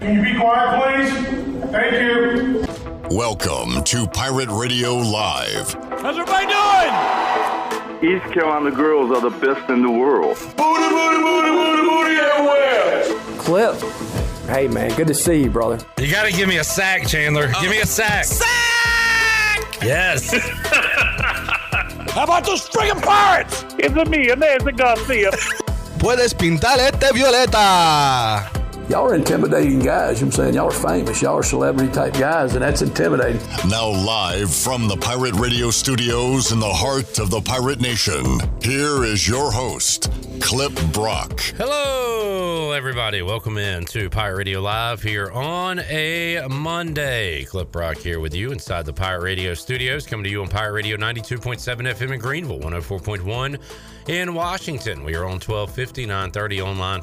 Can you be quiet, please? Thank you. Welcome to Pirate Radio Live. How's everybody doing? East Carolina girls are the best in the world. Booty, booty, booty, booty, booty everywhere. Clip. Hey man, good to see you, brother. You got to give me a sack, Chandler. Give me a sack. Sack! Yes. How about those friggin' pirates? It's a me, Inez Garcia. Puedes pintar este violeta. Y'all are intimidating guys. I'm saying y'all are famous. Y'all are celebrity type guys, and that's intimidating. Now, live from the Pirate Radio studios in the heart of the Pirate Nation, here is your host, Clip Brock. Hello, everybody. Welcome in to Pirate Radio Live here on a Monday. Clip Brock here with you inside the Pirate Radio studios, coming to you on Pirate Radio 92.7 FM in Greenville, 104.1 in Washington. We are on 1250, 930 online,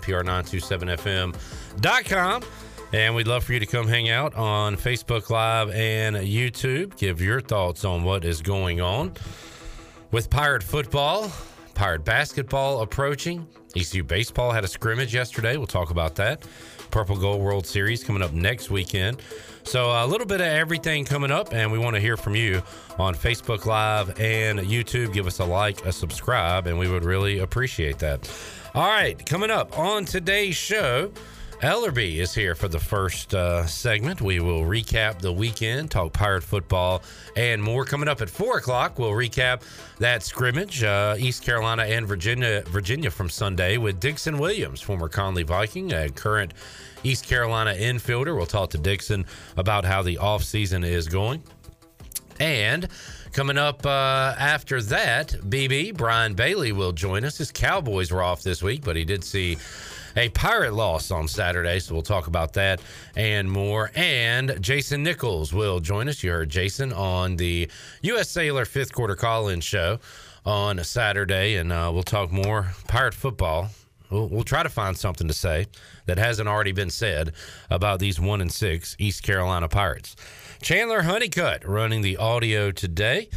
PR927FM.com. And we'd love for you to come hang out on Facebook Live and YouTube. Give your thoughts on what is going on with Pirate football, Pirate basketball approaching. ECU baseball had a scrimmage yesterday. We'll talk about that. Purple Gold World Series coming up next weekend. So a little bit of everything coming up, and we want to hear from you on Facebook Live and YouTube. Give us a like, a subscribe, and we would really appreciate that. All right, coming up on today's show. Ellerbe is here for the first uh, segment. We will recap the weekend, talk pirate football, and more. Coming up at four o'clock, we'll recap that scrimmage, uh, East Carolina and Virginia, Virginia from Sunday with Dixon Williams, former Conley Viking, a current East Carolina infielder. We'll talk to Dixon about how the offseason is going. And coming up uh, after that, BB, Brian Bailey will join us. His Cowboys were off this week, but he did see a pirate loss on Saturday, so we'll talk about that and more. And Jason Nichols will join us. You heard Jason on the U.S. Sailor fifth quarter call in show on Saturday, and uh, we'll talk more pirate football. We'll, we'll try to find something to say that hasn't already been said about these one and six East Carolina Pirates. Chandler Honeycutt running the audio today.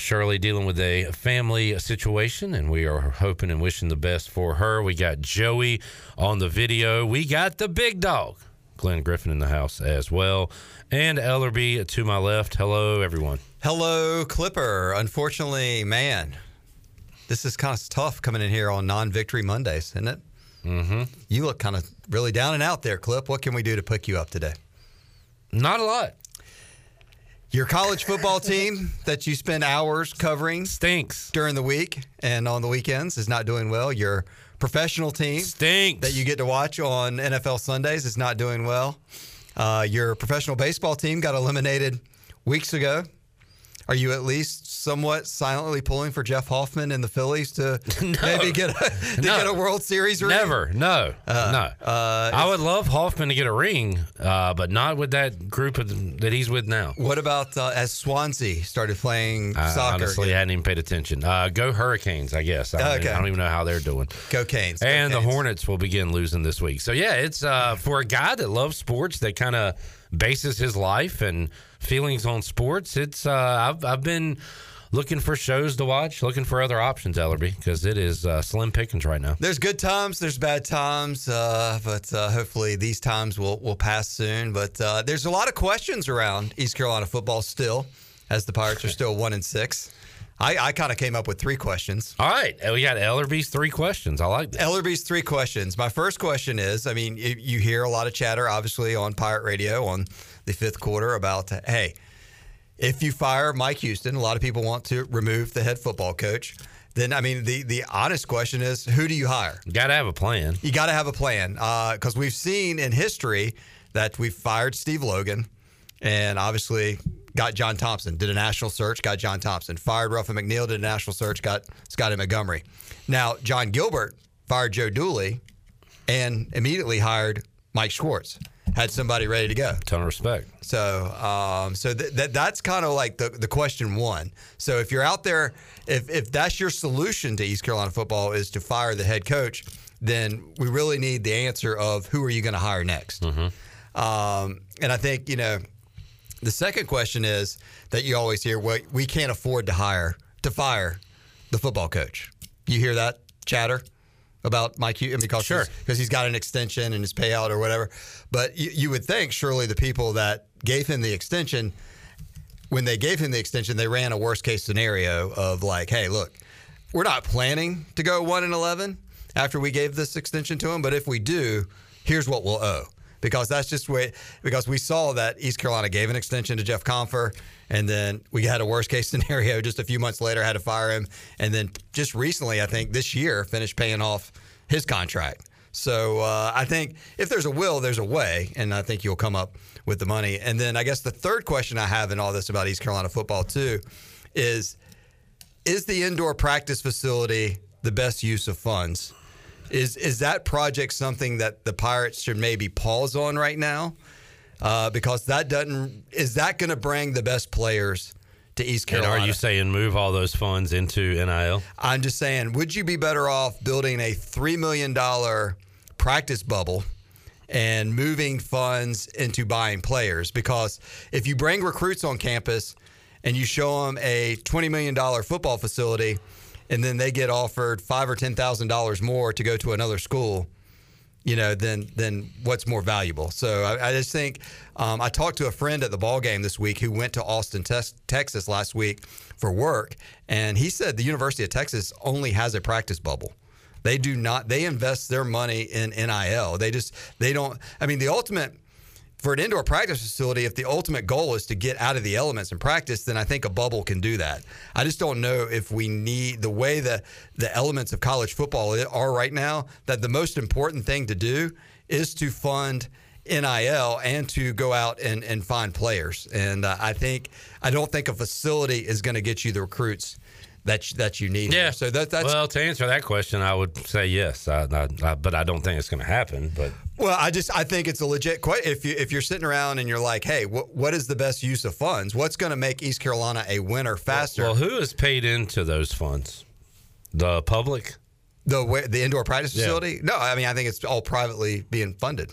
Shirley dealing with a family situation, and we are hoping and wishing the best for her. We got Joey on the video. We got the big dog, Glenn Griffin, in the house as well. And Ellerbe to my left. Hello, everyone. Hello, Clipper. Unfortunately, man, this is kind of tough coming in here on non victory Mondays, isn't it? Mm-hmm. You look kind of really down and out there, Clip. What can we do to pick you up today? Not a lot. Your college football team that you spend hours covering stinks during the week and on the weekends is not doing well. Your professional team stinks that you get to watch on NFL Sundays is not doing well. Uh, your professional baseball team got eliminated weeks ago. Are you at least somewhat silently pulling for Jeff Hoffman and the Phillies to no. maybe get a, to no. get a World Series ring? Never, no, Uh, no. uh, I would love Hoffman to get a ring, uh, but not with that group of, that he's with now. What about uh, as Swansea started playing I soccer? honestly i hadn't even paid attention. Uh, go Hurricanes, I guess. I don't, Okay. I don't even know how they're doing. Go Canes. Go And the Hornets will begin losing this week. So yeah, it's uh, for a guy that loves sports, that kind of bases his life and feelings on sports. It's uh, I've I've been looking for shows to watch, looking for other options, Ellerbe, because it is uh, slim pickings right now. There's good times, there's bad times, uh, but uh, hopefully these times will will pass soon. But uh, there's a lot of questions around East Carolina football still, as the Pirates are still one and six. I, I kind of came up with three questions. All right, we got Ellerbe's three questions. I like that. Ellerbe's three questions. My first question is I mean, you hear a lot of chatter, obviously, on Pirate Radio on the fifth quarter about, hey, if you fire Mike Houston, a lot of people want to remove the head football coach. Then, I mean, the, the honest question is who do you hire? You Got to have a plan. You got to have a plan uh, because we've seen in history that we've fired Steve Logan and obviously got John Thompson, did a national search, got John Thompson, fired Ruffin McNeill, did a national search, got Scotty Montgomery. Now, Jon Gilbert fired Joe Dooley and immediately hired Mike Schwartz, had somebody ready to go. Ton of respect. So, um, so th- that that's kind of like the, the question one. So, if you're out there, if if that's your solution to East Carolina football is to fire the head coach, then we really need the answer of who are you going to hire next. Um, and I think you know, the second question is that you always hear, well, we can't afford to hire to fire the football coach. You hear that chatter? About Mike Houston because Sure. he's, he's got an extension and his payout or whatever. But you, you would think surely the people that gave him the extension, when they gave him the extension, they ran a worst case scenario of like, hey, look, we're not planning to go one and eleven after we gave this extension to him, but if we do, here's what we'll owe. Because that's just way because we saw that East Carolina gave an extension to Jeff Compher, and then we had a worst case scenario just a few months later, had to fire him, and then just recently, I think this year, finished paying off his contract. So uh, I think if there's a will, there's a way, and I think you'll come up with the money. And then I guess the third question I have in all this about East Carolina football too is is the indoor practice facility the best use of funds? Is is that project something that the Pirates should maybe pause on right now? Uh, because that doesn't is that going to bring the best players to East And Carolina? are you saying move all those funds into NIL? I'm just saying, would you be better off building a three million dollar practice bubble and moving funds into buying players? Because if you bring recruits on campus and you show them a twenty million dollar football facility, and then they get offered five or ten thousand dollars more to go to another school, you know, then then what's more valuable? So I, I just think um, I talked to a friend at the ball game this week who went to Austin, Tex- Texas last week for work, and he said the University of Texas only has a practice bubble. They do not. They invest their money in NIL. They just they don't. I mean, the ultimate for an indoor practice facility, if the ultimate goal is to get out of the elements and practice, then I think a bubble can do that. I just don't know if we need the way the the elements of college football are right now. That the most important thing to do is to fund NIL and to go out and, and find players. And uh, I think I don't think a facility is going to get you the recruits that you, that you need. Yeah. So that, that's well, to answer that question, I would say yes, I, I, I, but I don't think it's going to happen. But Well, I just I think it's a legit question. If you if you're sitting around and you're like, hey, what what is the best use of funds? What's going to make East Carolina a winner faster? well, who is paid into those funds? The public. the the indoor practice Yeah. facility? No, I mean I think it's all privately being funded.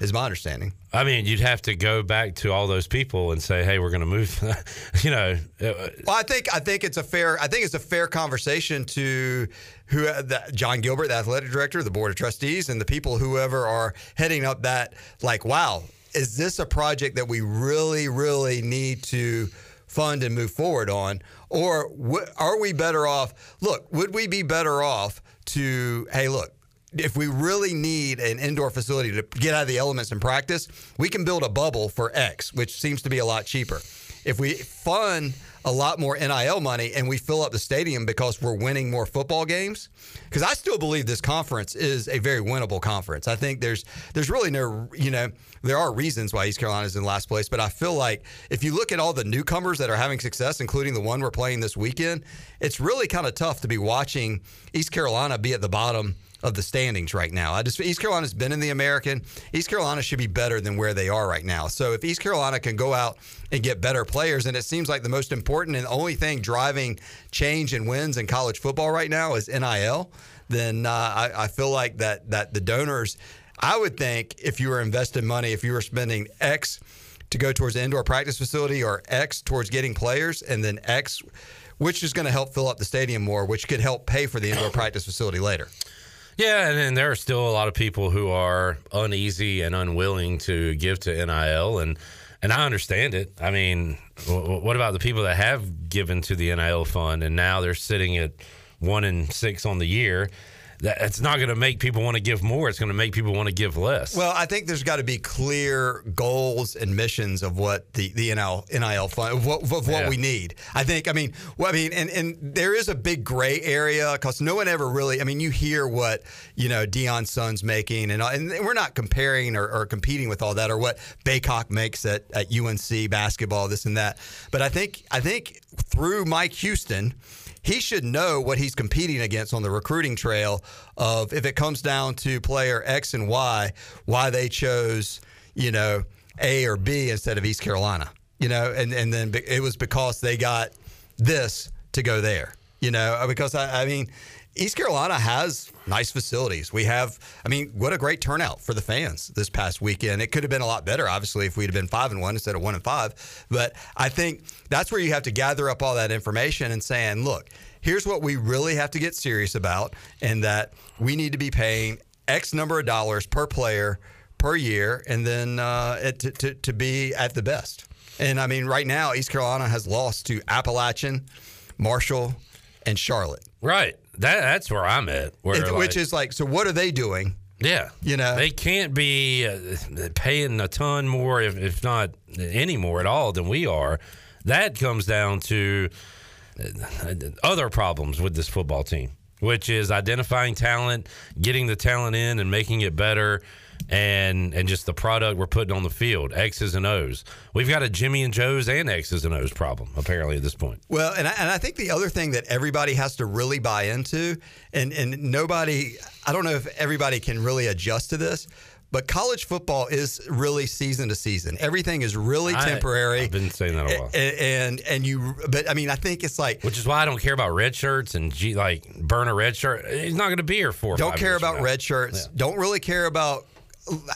Is my understanding. I mean, you'd have to go back to all those people and say, "Hey, we're going to move." you know, Well, I think I think it's a fair I think it's a fair conversation to who the, Jon Gilbert, the athletic director, the board of trustees, and the people whoever are heading up that. Like, wow, is this a project that we really, really need to fund and move forward on, or w- are we better off? Look, would we be better off to? Hey, look. If we really need an indoor facility to get out of the elements and practice, we can build a bubble for X, which seems to be a lot cheaper if we fund a lot more NIL money and we fill up the stadium because we're winning more football games, because I still believe this conference is a very winnable conference. I think there's there's really no you know there are reasons why East Carolina is in last place, but I feel like if you look at all the newcomers that are having success, including the one we're playing this weekend, it's really kind of tough to be watching East Carolina be at the bottom of the standings right now. I just East Carolina's been in the American. East Carolina should be better than where they are right now. So if East Carolina can go out and get better players, and it seems like the most important and only thing driving change and wins in college football right now is NIL, then uh, I, I feel like that that the donors. I would think if you were investing money, if you were spending X to go towards the indoor practice facility or X towards getting players, and then X, which is going to help fill up the stadium more, which could help pay for the indoor practice facility later. Yeah, and then there are still a lot of people who are uneasy and unwilling to give to NIL, and and I understand it. I mean, w- what about the people that have given to the NIL fund and now they're sitting at one and six on the year? That it's not going to make people want to give more. It's going to make people want to give less. Well, I think there's got to be clear goals and missions of what the the NIL NIL fund of what, of what Yeah. we need. I think. I mean, well, I mean, and and there is a big gray area because no one ever really. I mean, you hear what you know Deion's son's making, and and we're not comparing or, or competing with all that, or what Bacot makes at, at UNC basketball, this and that. But I think I think through Mike Houston he should know what he's competing against on the recruiting trail of if it comes down to player X and Y, why they chose, you know, A or B instead of East Carolina. You know, and, and then it was because they got this to go there. You know, because I, I mean, East Carolina has nice facilities. We have, I mean, what a great turnout for the fans this past weekend. It could have been a lot better, obviously, if we'd have been five and one instead of one and five. But I think that's where you have to gather up all that information and saying, look, here's what we really have to get serious about, and that we need to be paying X number of dollars per player per year, and then uh, it, to, to, to be at the best. And I mean, right now, East Carolina has lost to Appalachian, Marshall, and Charlotte. Right. That that's where I'm at. Where It- like, which is like, so what are they doing? yeah, you know- they can't be uh, paying a ton more, if, if not any more at all, than we are. That comes down to uh, other problems with this football team, which is identifying talent, getting the talent in, and making it better. And and just the product we're putting on the field, X's and O's. We've got a Jimmy and Joe's and X's and O's problem apparently at this point. Well, and I, and I think the other thing that everybody has to really buy into, and, and nobody, I don't know if everybody can really adjust to this, but college football is really season to season. Everything is really temporary. I've been saying that a while. A- and and you, but I mean, I think it's like Which is why I don't care about red shirts and G, like burn a red shirt. He's not going to be here for. don't care about red shirts. Don't really care about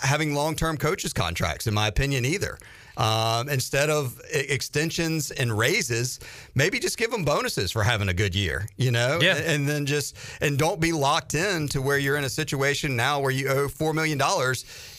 having long term coaches contracts, in my opinion, either. Um, instead of extensions and raises, maybe just give them bonuses for having a good year, you know? Yeah. And then just, and don't be locked in to where you're in a situation now where you owe $4 million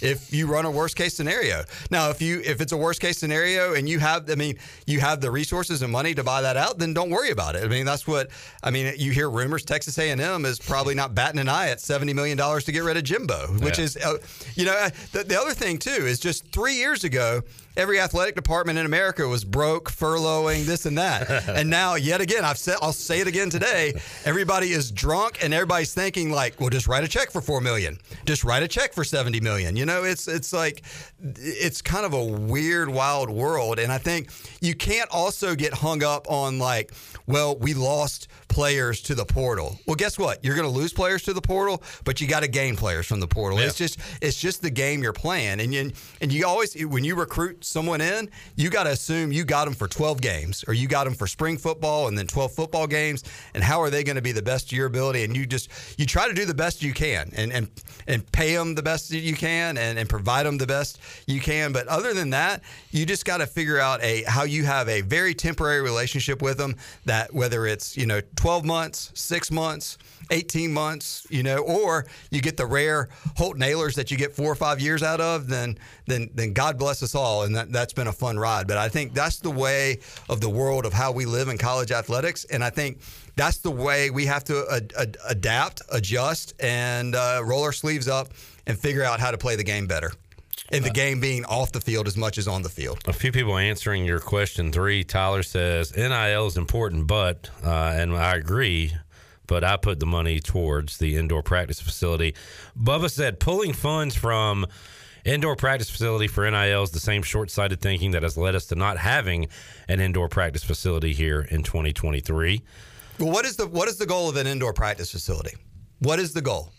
if you run a worst case scenario. Now, if you, if it's a worst case scenario and you have, I mean, you have the resources and money to buy that out, then don't worry about it. I mean, that's what, I mean, you hear rumors Texas A&M is probably not batting an eye at $70 million to get rid of Jimbo, which Yeah. is, uh, you know, the, the other thing too is just three years ago, every athletic department in America was broke, furloughing, this and that. and now, yet again, I've said, I'll say it again today. Everybody is drunk, and everybody's thinking like, "Well, just write a check for four million. Just write a check for seventy million. You know, it's it's like, it's kind of a weird, wild world. And I think you can't also get hung up on like, well, we lost players to the portal. Well, guess what? You're going to lose players to the portal, but you got to gain players from the portal. Yeah. It's just it's just the game you're playing, and you and you always when you recruit someone in, you got to assume you got them for 12 games, or you got them for spring football and then 12 football games, and how are they going to be the best of your ability? And you just you try to do the best you can, and and and pay them the best that you can, and and provide them the best you can. But other than that, you just got to figure out a how you have a very temporary relationship with them. That whether it's you know 12 months, six months. 18 months, you know, or you get the rare Holton Ahlers that you get four or five years out of, then then then God bless us all. And that, that's been a fun ride. But I think that's the way of the world of how we live in college athletics. And I think that's the way we have to ad- ad- adapt, adjust, and uh, roll our sleeves up and figure out how to play the game better. And the game being off the field as much as on the field. A few people answering your question three. Tyler says NIL is important, but uh, and I agree. But I put the money towards the indoor practice facility. Bubba said pulling funds from indoor practice facility for NIL is the same short-sighted thinking that has led us to not having an indoor practice facility here in 2023. Well, what is the what is the goal of an indoor practice facility? What is the goal?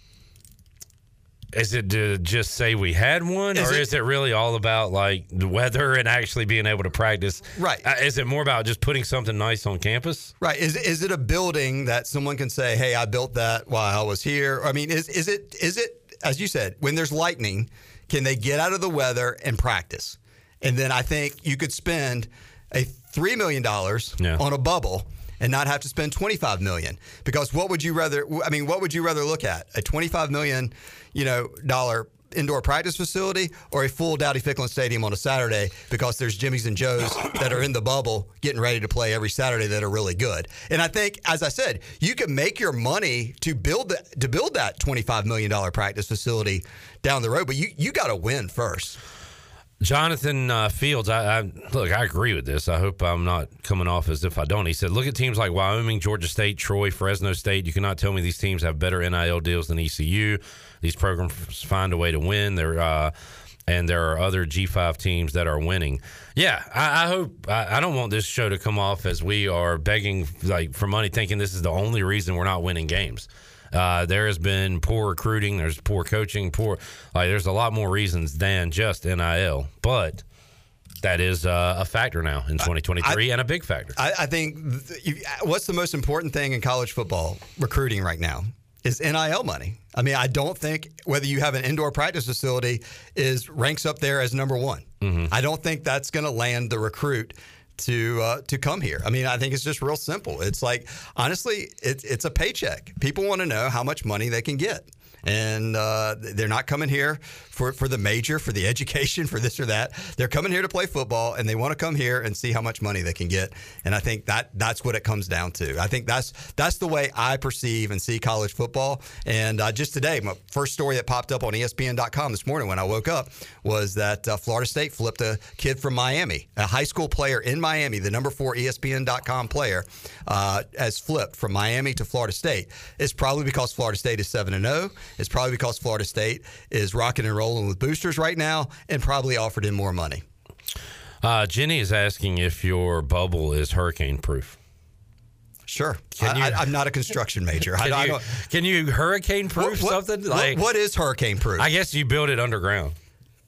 Is it to just say we had one, Is or it- is it really all about like the weather and actually being able to practice? Right. Uh, is it more about just putting something nice on campus? Right. Is is it a building that someone can say, "Hey, I built that while I was here"? I mean, is is it is it as you said, when there's lightning, can they get out of the weather and practice? And then I think you could spend a three million dollars Yeah. on a bubble and not have to spend 25 million because what would you rather i mean what would you rather look at a 25 million you know dollar indoor practice facility or a full Dowdy Ficklen Stadium on a Saturday because there's Jimmy's and Joe's that are in the bubble getting ready to play every Saturday that are really good. And I think, as I said, you can make your money to build the, to build that $25 million practice facility down the road, but you, you got to win first. Jonathan uh, Fields, I, I look. I agree with this. I hope I'm not coming off as if I don't. He said, "Look at teams like Wyoming, Georgia State, Troy, Fresno State. You cannot tell me these teams have better NIL deals than ECU. These programs find a way to win. They're uh, and there are other G5 teams that are winning. Yeah, I, I hope. I, I don't want this show to come off as we are begging like for money, thinking this is the only reason we're not winning games. Uh, there has been poor recruiting. There's poor coaching. Poor like. There's a lot more reasons than just NIL. But that is uh, a factor now in 2023 and a big factor. I, I think th- what's the most important thing in college football recruiting right now is NIL money. I mean, I don't think whether you have an indoor practice facility is ranks up there as number one. I don't think that's going to land the recruit to uh, to come here. I mean, I think it's just real simple. It's like honestly, it's it's a paycheck. People want to know how much money they can get. And uh, they're not coming here for, for the major, for the education, for this or that. They're coming here to play football, and they want to come here and see how much money they can get. And I think that that's what it comes down to. I think that's that's the way I perceive and see college football. And uh, just today, my first story that popped up on ESPN.com this morning when I woke up was that uh, Florida State flipped a kid from Miami, a high school player in Miami, the number four ESPN.com player, uh, has flipped from Miami to Florida State. It's probably because Florida State is seven and zero. It's probably because Florida State is rocking and rolling with boosters right now, and probably offered him more money. Uh, Jenny is asking if your bubble is hurricane proof. Sure, Can I, I, am not a construction major. Can I you, don't. can you hurricane proof What- something? what- what is hurricane proof? I guess you build it underground.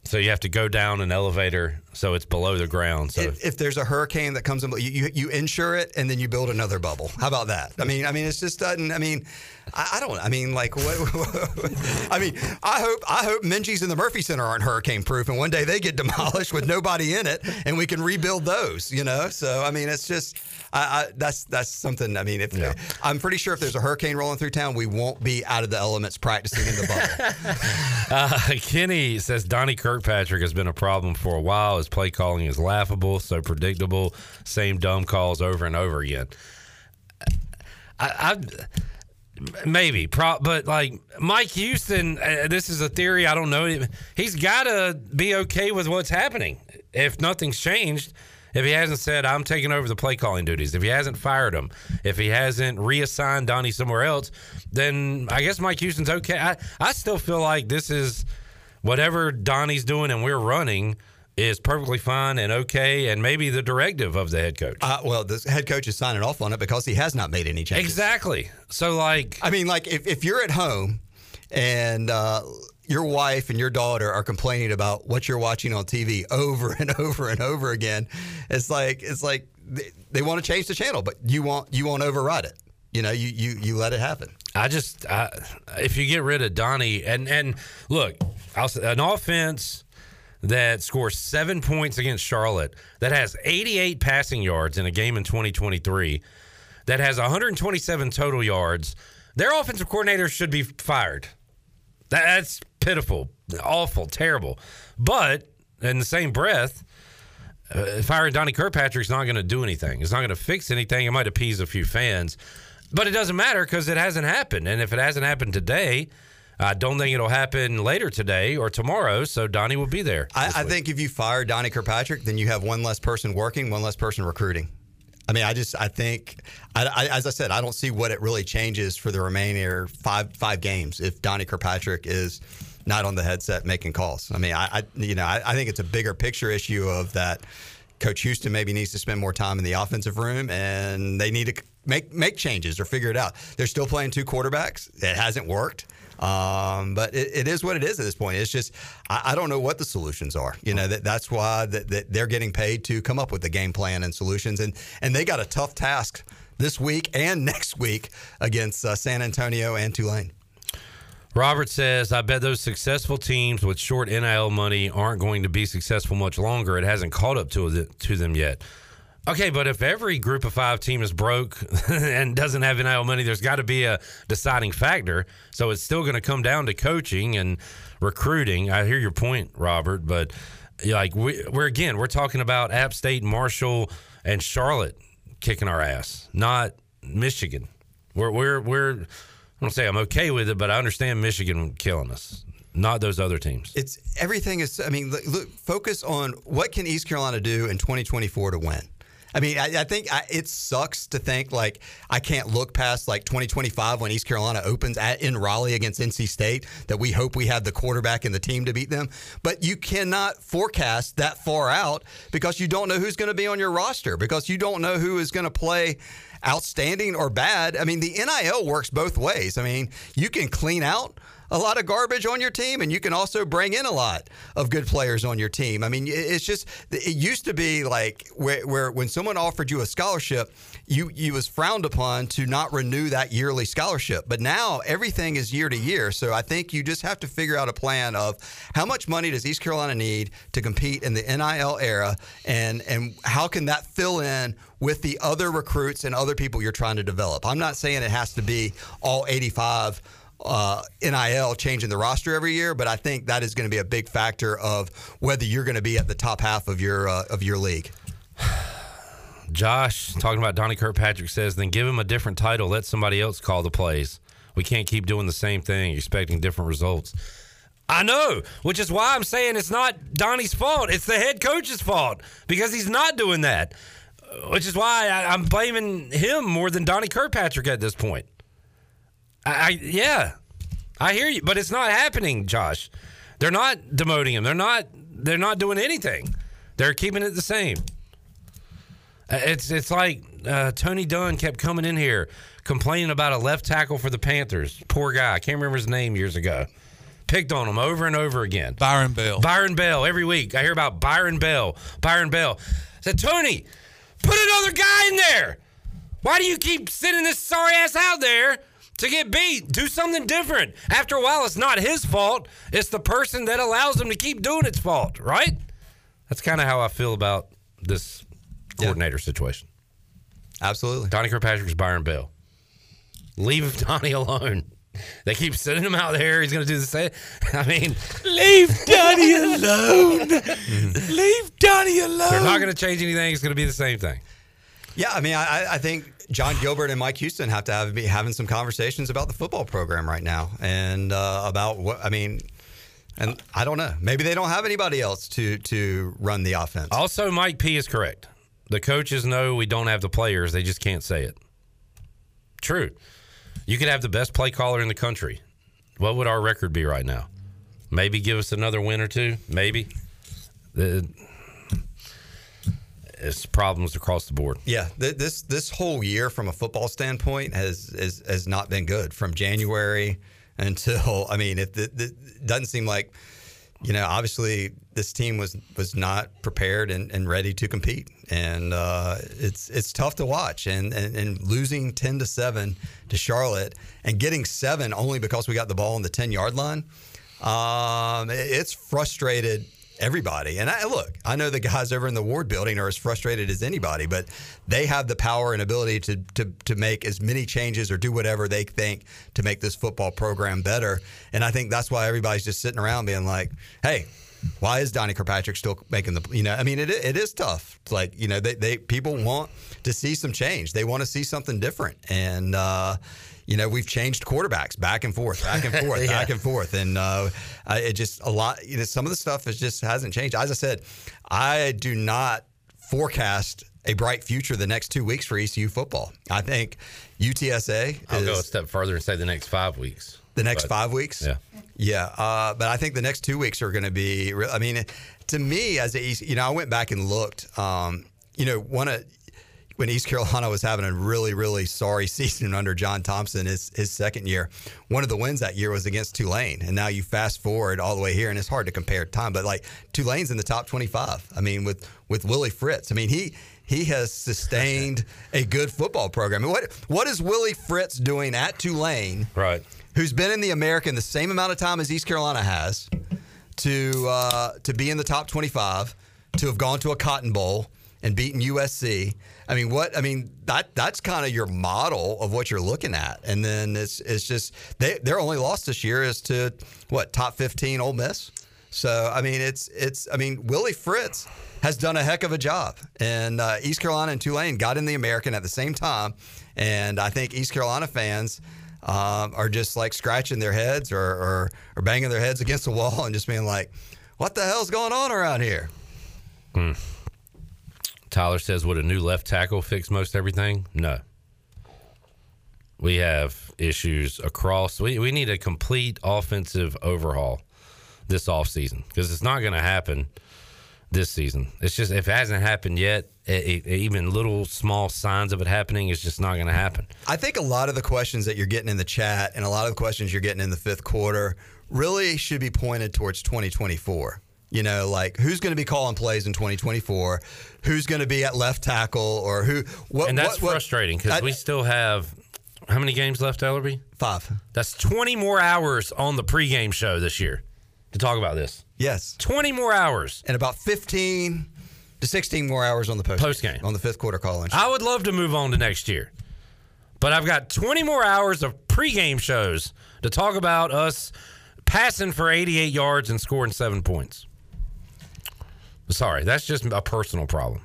So you have to go down an elevator so it's below the ground. So if, if there's a hurricane that comes in, you, you you insure it and then you build another bubble. How about that? I mean, I mean, it's just doesn't. I mean, I, I don't. I mean, like, what? I mean, I hope I hope Minges and the Murphy Center aren't hurricane proof, and one day they get demolished with nobody in it, and we can rebuild those. You know, so I mean, it's just. I, I, that's that's something. I mean, if I'm pretty sure if there's a hurricane rolling through town, we won't be out of the elements practicing in the bubble. Uh, Kenny says Donnie Kirkpatrick has been a problem for a while. His play calling is laughable, so predictable, same dumb calls over and over again. I, I maybe, pro, but like Mike Houston, uh, this is a theory. I don't know. He's got to be okay with what's happening. If nothing's changed, if he hasn't said I'm taking over the play calling duties, if he hasn't fired him, if he hasn't reassigned Donnie somewhere else, then I guess Mike Houston's okay. I, I still feel like this is whatever Donnie's doing and we're running is perfectly fine and okay, and maybe the directive of the head coach. Uh, well, the head coach is signing off on it because he has not made any changes. Exactly. So, like, I mean, like if, if you're at home and uh, your wife and your daughter are complaining about what you're watching on TV over and over and over again, it's like it's like they, they want to change the channel, but you won't you won't override it. You know, you you you let it happen. I just I, if you get rid of Donnie and and look, I'll say an offense that scores seven points against Charlotte, that has 88 passing yards in a game in 2023, that has 127 total yards, their offensive coordinator should be fired. That's pitiful, awful, terrible. But in the same breath, uh, firing Donnie Kirkpatrick's not going to do anything. It's not going to fix anything. It might appease a few fans, but it doesn't matter because it hasn't happened. And if it hasn't happened today, I don't think it'll happen later today or tomorrow. So Donnie will be there. I, I think if you fire Donnie Kirkpatrick, then you have one less person working, one less person recruiting. I mean, I just I think, I, I, as I said, I don't see what it really changes for the remaining five five games if Donnie Kirkpatrick is not on the headset making calls. I mean, I, I you know I, I think it's a bigger picture issue of that. Coach Houston maybe needs to spend more time in the offensive room, and they need to make make changes or figure it out. They're still playing two quarterbacks. It hasn't worked. Um, but it, it is what it is at this point. It's just I, I don't know what the solutions are. You know that that's why that, that they're getting paid to come up with the game plan and solutions, and and they got a tough task this week and next week against uh, San Antonio and Tulane. Robert says, I bet those successful teams with short NIL money aren't going to be successful much longer. It hasn't caught up to, to them yet. Okay, but if every group of five team is broke and doesn't have NIL money, there's got to be a deciding factor. So it's still going to come down to coaching and recruiting. I hear your point, Robert, but like we, we're again, we're talking about App State, Marshall, and Charlotte kicking our ass, not Michigan. We're we're we're. I don't say I'm okay with it, but I understand Michigan killing us, not those other teams. It's everything is. I mean, look focus on what can East Carolina do in 2024 to win. I mean, I, I think I, it sucks to think like I can't look past like 2025 when East Carolina opens at in Raleigh against NC State. That we hope we have the quarterback and the team to beat them, but you cannot forecast that far out because you don't know who's going to be on your roster because you don't know who is going to play outstanding or bad. I mean, the NIL works both ways. I mean, you can clean out a lot of garbage on your team, and you can also bring in a lot of good players on your team. I mean, it's just it used to be like where, where when someone offered you a scholarship, you you was frowned upon to not renew that yearly scholarship. But now everything is year to year, so I think you just have to figure out a plan of how much money does East Carolina need to compete in the NIL era, and and how can that fill in with the other recruits and other people you're trying to develop. I'm not saying it has to be all 85 uh, NIL changing the roster every year, but I think that is going to be a big factor of whether you're going to be at the top half of your uh, of your league. Josh talking about Donnie Kirkpatrick says, then give him a different title. Let somebody else call the plays. We can't keep doing the same thing, expecting different results. I know, which is why I'm saying it's not Donnie's fault. It's the head coach's fault because he's not doing that. Which is why I, I'm blaming him more than Donnie Kirkpatrick at this point. I, I yeah, I hear you, but it's not happening, Josh. They're not demoting him. They're not. They're not doing anything. They're keeping it the same. Uh, It's it's like uh, Tony Dunn kept coming in here complaining about a left tackle for the Panthers. Poor guy. I can't remember his name years ago. Picked on him over and over again. Byron Bell. Byron Bell. Every week I hear about Byron Bell. Byron Bell. I said, Tony, put another guy in there. Why do you keep sending this sorry ass out there to get beat? Do something different. After a while, it's not his fault. It's the person that allows him to keep doing its fault, right? That's kind of how I feel about this coordinator situation. Absolutely. Donnie Kirkpatrick's Byron Bell. Leave Donnie alone. They keep sending him out there. He's going to do the same. I mean, Leave Donnie alone. Mhm. Leave Donnie alone. they're not going to change anything. It's going to be the same thing. Yeah, I mean, I, I think Jon Gilbert and Mike Houston have to have be having some conversations about the football program right now, and uh, about what I mean. And I don't know. Maybe they don't have anybody else to to run the offense. Also, Mike P is correct. The coaches know we don't have the players. They just can't say it. True. You could have the best play caller in the country. What would our record be right now? Maybe give us another win or two. Maybe. The- It's problems across the board. Yeah, th- this this whole year from a football standpoint has has, has not been good from January until I mean it, doesn't seem like you know obviously this team was was not prepared and, and ready to compete and uh, it's it's tough to watch and, and and losing ten to seven to Charlotte and getting seven only because we got the ball on the ten yard line um, it's frustrated everybody. And I look, I know the guys over in the ward building are as frustrated as anybody, but they have the power and ability to to to make as many changes or do whatever they think to make this football program better. And I think that's why everybody's just sitting around being like, "Hey." Why is Donnie Kirkpatrick still making the? You know, I mean, it it is tough. It's like you know, they, they people want to see some change. They want to see something different, and uh, you know, we've changed quarterbacks back and forth, back and forth, Yeah. back and forth, and uh, I- it just a lot. You know, some of the stuff is just hasn't changed. As I said, I do not forecast a bright future the next two weeks for ECU football. I think UTSA I'll go a step further and say the next five weeks. the next But- five weeks. Yeah. Yeah, uh, but I think the next two weeks are going to be. I mean, to me, as a you know, I went back and looked. Um, you know, one of when East Carolina was having a really, really sorry season under John Thompson, his his second year. One of the wins that year was against Tulane, and now you fast forward all the way here, and it's hard to compare time, but like Tulane's in the top twenty-five. I mean, with with Willie Fritz, I mean he. He has sustained a good football program. What what is Willie Fritz doing at Tulane? Right. who's been in the American the same amount of time as East Carolina has, to uh, to be in the top 25, to have gone to a Cotton Bowl and beaten USC. I mean, what? I mean, that that's kind of your model of what you're looking at. And then it's it's just they their only loss this year is to what top 15 Ole Miss. So I mean, it's it's I mean Willie Fritz has done a heck of a job, and uh, East Carolina and Tulane got in the American at the same time, and I think East Carolina fans um, are just like scratching their heads or, or or banging their heads against the wall and just being like, "What the hell's going on around here?" Tyler says, would a new left tackle fix most everything? No. We have issues across. We, we need a complete offensive overhaul this offseason because it's not going to happen this season. It's just if it hasn't happened yet, it, it- even little small signs of it happening, it's just not going to happen. I think a lot of the questions that you're getting in the chat and a lot of the questions you're getting in the fifth quarter really should be pointed towards 2024. You know, like who's going to be calling plays in 2024? Who's going to be at left tackle or who? What, and that's what- frustrating because we still have how many games left, Ellerbe? five. That's 20 more hours on the pregame show this year to talk about this. Yes, 20 more hours. and about 15 to 16 more hours on the post Post-game. on the fifth quarter call-in. I would love to move on to next year, but I've got 20 more hours of pregame shows to talk about us passing for 88 yards and scoring seven points. Sorry, that's just a personal problem.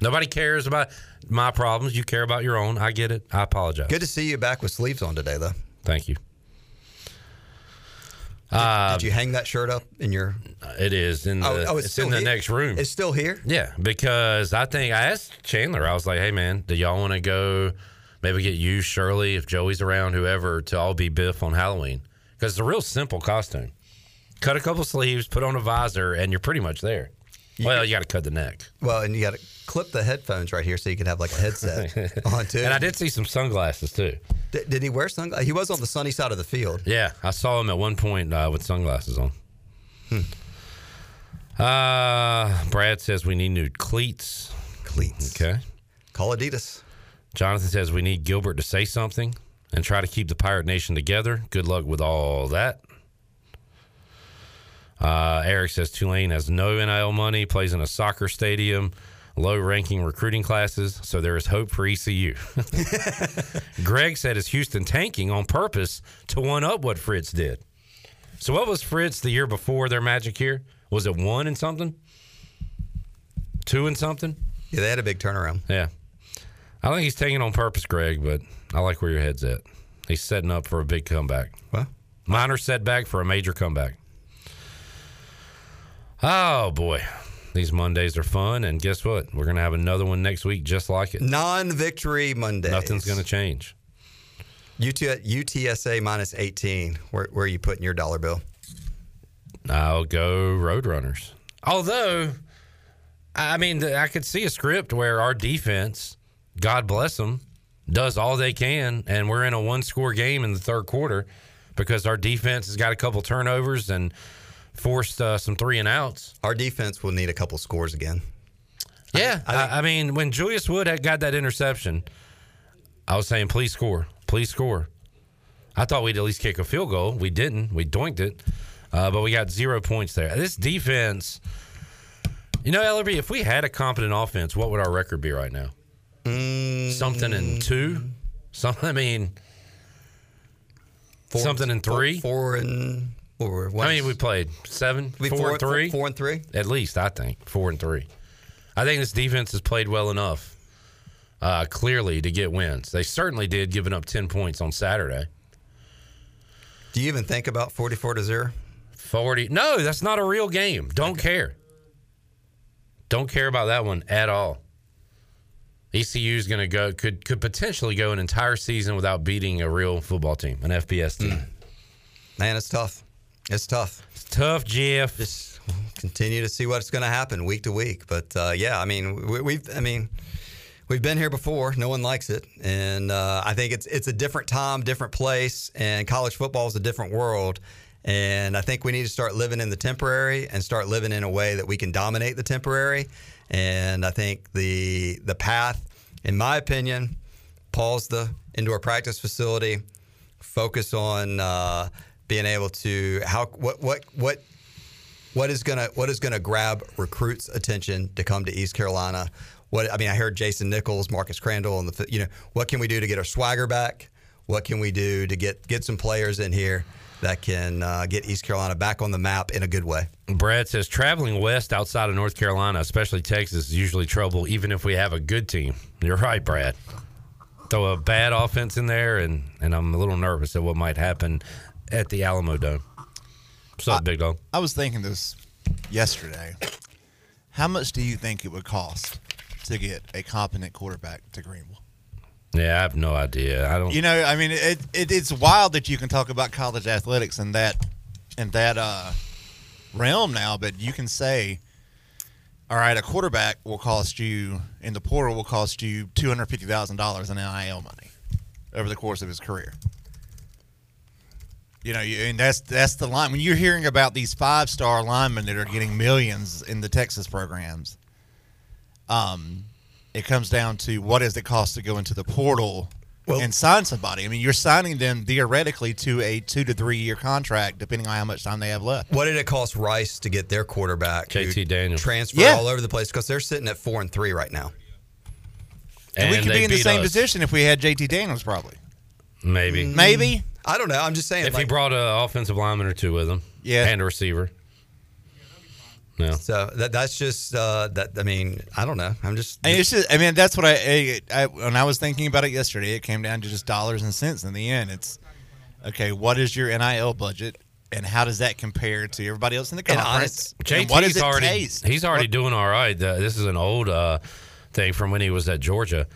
Nobody cares about my problems. You care about your own. I get it. I apologize. Good to see you back with sleeves on today, though. Thank you. Uh, Did you hang that shirt up in your? It is in the, Oh, oh, it's, it's, in the here? next room. It's still here. Yeah, because I think I asked Chandler. I was like, "Hey, man, do y'all want to go? Maybe get you, Shirley, if Joey's around, whoever, to all be Biff on Halloween? Because it's a real simple costume. Cut a couple sleeves, put on a visor, and you're pretty much there. well, you got to cut the neck. Well, and you got to clip the headphones right here so you can have like a headset on too. And I did see some sunglasses too. Did, did he wear sunglasses? He was on the sunny side of the field. Yeah, I saw him at one point uh, with sunglasses on. Hmm. Uh, Brad says we need new cleats. Cleats. Okay. Call Adidas. Jonathan says we need Gilbert to say something and try to keep the Pirate Nation together. Good luck with all that. Uh, Eric says Tulane has no NIL money, plays in a soccer stadium, low ranking recruiting classes, so there is hope for ECU. Greg said is Houston tanking on purpose to one up what Fritz did. So what was Fritz the year before their magic year? Was it one and something? Two and something? Yeah, they had a big turnaround. Yeah. I think he's taking on purpose, Greg, but I like where your head's at. He's setting up for a big comeback. Well, Minor setback for a major comeback. Oh, boy. These Mondays are fun. And guess what? We're going to have another one next week just like it. non-victory Monday. Nothing's going to change. UT, UTSA minus 18. Where, where are you putting your dollar bill? I'll go Roadrunners. Although, I mean, I could see a script where our defense, God bless them, does all they can, and we're in a one score game in the third quarter because our defense has got a couple turnovers and forced uh, some three and outs. Our defense will need a couple scores again. Yeah, I, I mean, when Julius Wood had got that interception, I was saying, please score, please score. I thought we'd at least kick a field goal. We didn't. We doinked it, uh, but we got zero points there. This defense, you know, Ellerbe, if we had a competent offense, what would our record be right now? Something in two. Something. I mean, Four, something in three. Four, four and four. I mean, we played seven, four, and three. Four and three. At least, I think. Four and three. I think this defense has played well enough, uh, clearly, to get wins. They certainly did, giving up 10 points on Saturday. Do you even think about 44 to 0? 40. No, that's not a real game. Don't care. Don't care about that one at all. ECU is going to go, could, could potentially go an entire season without beating a real football team, an FBS team. Man, it's tough. It's tough. It's tough, Jeff. Just continue to see what's going to happen week to week. But uh, yeah, I mean, we, we've, I mean, we've been here before. No one likes it, and uh, I think it's it's a different time, different place, and college football is a different world. And I think we need to start living in the temporary and start living in a way that we can dominate the temporary. And I think the the path, in my opinion, pause the indoor practice facility, focus on uh, being able to how what what what what is gonna what is gonna grab recruits' attention to come to East Carolina? What I mean, I heard Jason Nichols, Marcus Crandall, and the you know what can we do to get our swagger back? What can we do to get get some players in here that can uh, get East Carolina back on the map in a good way? Brad says traveling west outside of North Carolina, especially Texas, is usually trouble, even if we have a good team. You're right, Brad. Throw a bad offense in there, and, and I'm a little nervous at what might happen at the Alamo Dome. What's up, Big Dog? I was thinking this yesterday. How much do you think it would cost to get a competent quarterback to Greenville? Yeah, I have no idea. I don't. You know, I mean, it, it it's wild that you can talk about college athletics in that in that uh, realm now, but you can say All right, a quarterback will cost you in the portal will cost you two hundred fifty thousand dollars in NIL money over the course of his career. You know, and that's that's the line when you're hearing about these five star linemen that are getting millions in the Texas programs. Um, it comes down to what does it cost to go into the portal Well- and sign somebody. I mean, you're signing them theoretically to a two to three year contract, depending on how much time they have left. What did it cost Rice to get their quarterback? who JT Daniels. transfer Yeah. all over the place because they're sitting at four and three right now. And, we could be in the same us. position if we had JT Daniels, probably. Maybe. Maybe. I don't know. I'm just saying. If he brought an offensive lineman or two with him. Yeah. And a receiver. Yeah. No. so that that's just uh, that. I mean, I don't know. I'm just. And it's just, I mean, that's what I, I, I, when I was thinking about it yesterday, it came down to just dollars and cents in the end. It's, okay, what is your NIL budget and how does that compare to everybody else in the And conference? honest- And what does JT's it already taste? he's already doing all right. Uh, this is an old uh, thing from when he was at Georgia.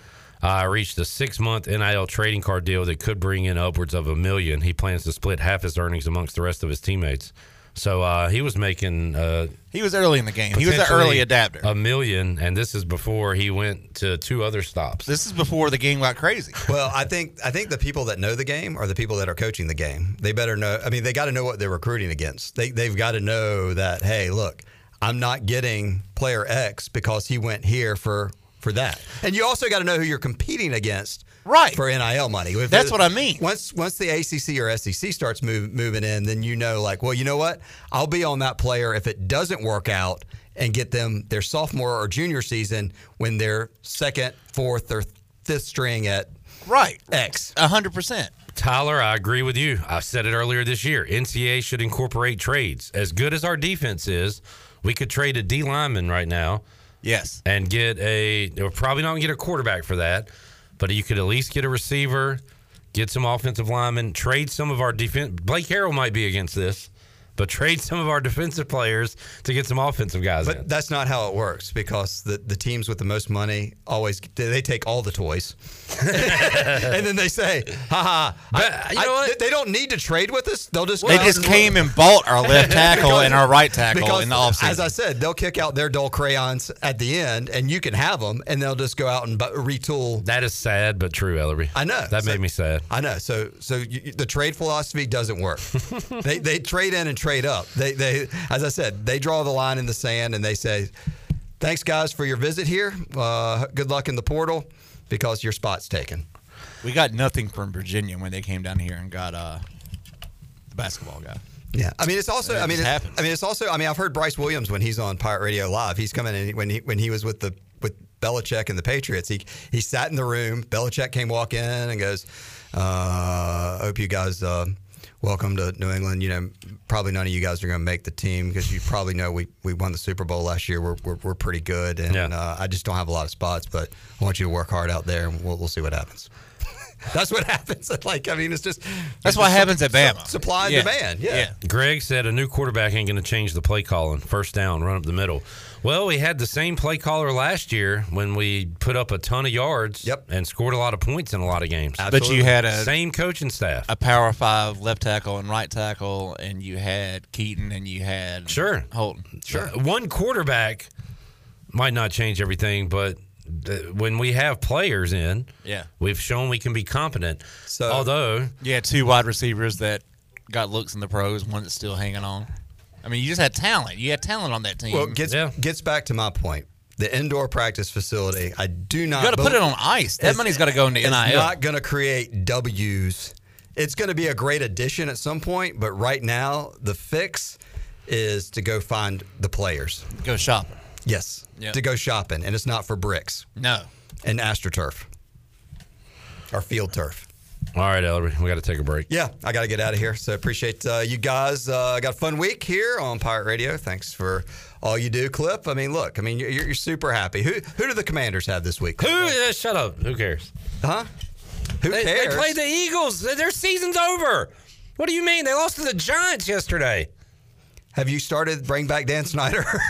I reached a six month NIL trading card deal that could bring in upwards of a million. He plans to split half his earnings amongst the rest of his teammates. So uh, he was making uh, He was early in the game. He was an early adapter. A million, and this is before he went to two other stops. this is before the game got crazy. Well, I think I think the people that know the game are the people that are coaching the game. They better know. I mean, they got to know what they're recruiting against. They they've got to know that hey, look, I'm not getting player X because he went here for for that. And you also got to know who you're competing against. Right. For NIL money. If That's it- what I mean. Once once the ACC or SEC starts move, moving in, then you know like, well, you know what? I'll be on that player if it doesn't work out and get them their sophomore or junior season when they're second, fourth, or fifth string at Right. X. A hundred percent. Tyler, I agree with you. I said it earlier this year. NCAA should incorporate trades. As good as our defense is, we could trade a D lineman right now Yes. and get a. We're probably not going to get a quarterback for that, but you could at least get a receiver, get some offensive linemen, trade some of our defense. Blake Harrell might be against this, but trade some of our defensive players to get some offensive guys in. But that's not how it works because the, the teams with the most money always they take all the toys, and then they say, "Ha ha!" I- you know I- what? They don't need to trade with us. They'll just They just came and bought our left tackle and our right tackle because, in the offseason. As I said, they'll kick out their dull crayons at the end, and you can have them, and they'll just go out and bu- retool. that is sad, but true, Ellerbe. I know. That So- made me sad. I know. So, so you, the trade philosophy doesn't work. they they trade in and trade up. They they as I said, they draw the line in the sand and they say, "Thanks guys for your visit here. Uh, good luck in the portal because your spot's taken." we got nothing from Virginia when they came down here and got uh, the basketball guy. Yeah, I mean it's also. I mean, it- happens. I mean it's also. I mean I've heard Bryce Williams when he's on Pirate Radio Live. He's coming in when he when he was with the with Belichick and the Patriots. He he sat in the room. Belichick came walk in and goes, uh, "Hope you guys." Uh, Welcome to New England. You know, probably none of you guys are going to make the team because you probably know we, we won the Super Bowl last year. We're, we're, we're pretty good, and Yeah. uh, I just don't have a lot of spots. But I want you to work hard out there, and we'll, we'll see what happens. That's what happens. Like, I mean, it's just That's it's what just happens at su- Bama. Supply and Yeah. demand. Yeah. Greg said a new quarterback ain't going to change the play calling. First down, run up the middle. Well, we had the same play caller last year when we put up a ton of yards Yep. and scored a lot of points in a lot of games. But you had a Same coaching staff. a power five left tackle and right tackle, and you had Keaton and you had Sure. Holton. Sure. Uh, one quarterback might not change everything, but when we have players in, Yeah. we've shown we can be competent. So- Although, You had two wide receivers that got looks in the pros, one that's still hanging on. I mean, you just had talent. You had talent on that team. Well, gets Yeah. gets back to my point. The indoor practice facility. I do not. you got to put it on ice. That money's got to go into It's NIL. not going to create W's. It's going to be a great addition at some point, but right now the fix is to go find the players. go shopping. Yes, Yep. to go shopping, and it's not for bricks No. and astroturf or field turf. All right, Ellerbe, we got to take a break. Yeah, I got to get out of here. So appreciate uh, you guys. Uh, got a fun week here on Pirate Radio. Thanks for all you do, Clip. I mean, look, I mean, you're, you're super happy. Who who do the Commanders have this week? Who? uh, shut up. Who cares? Huh? Who They, cares? they played the Eagles. Their season's over. What do you mean? They lost to the Giants yesterday. Have you started Bring Back Dan Snyder?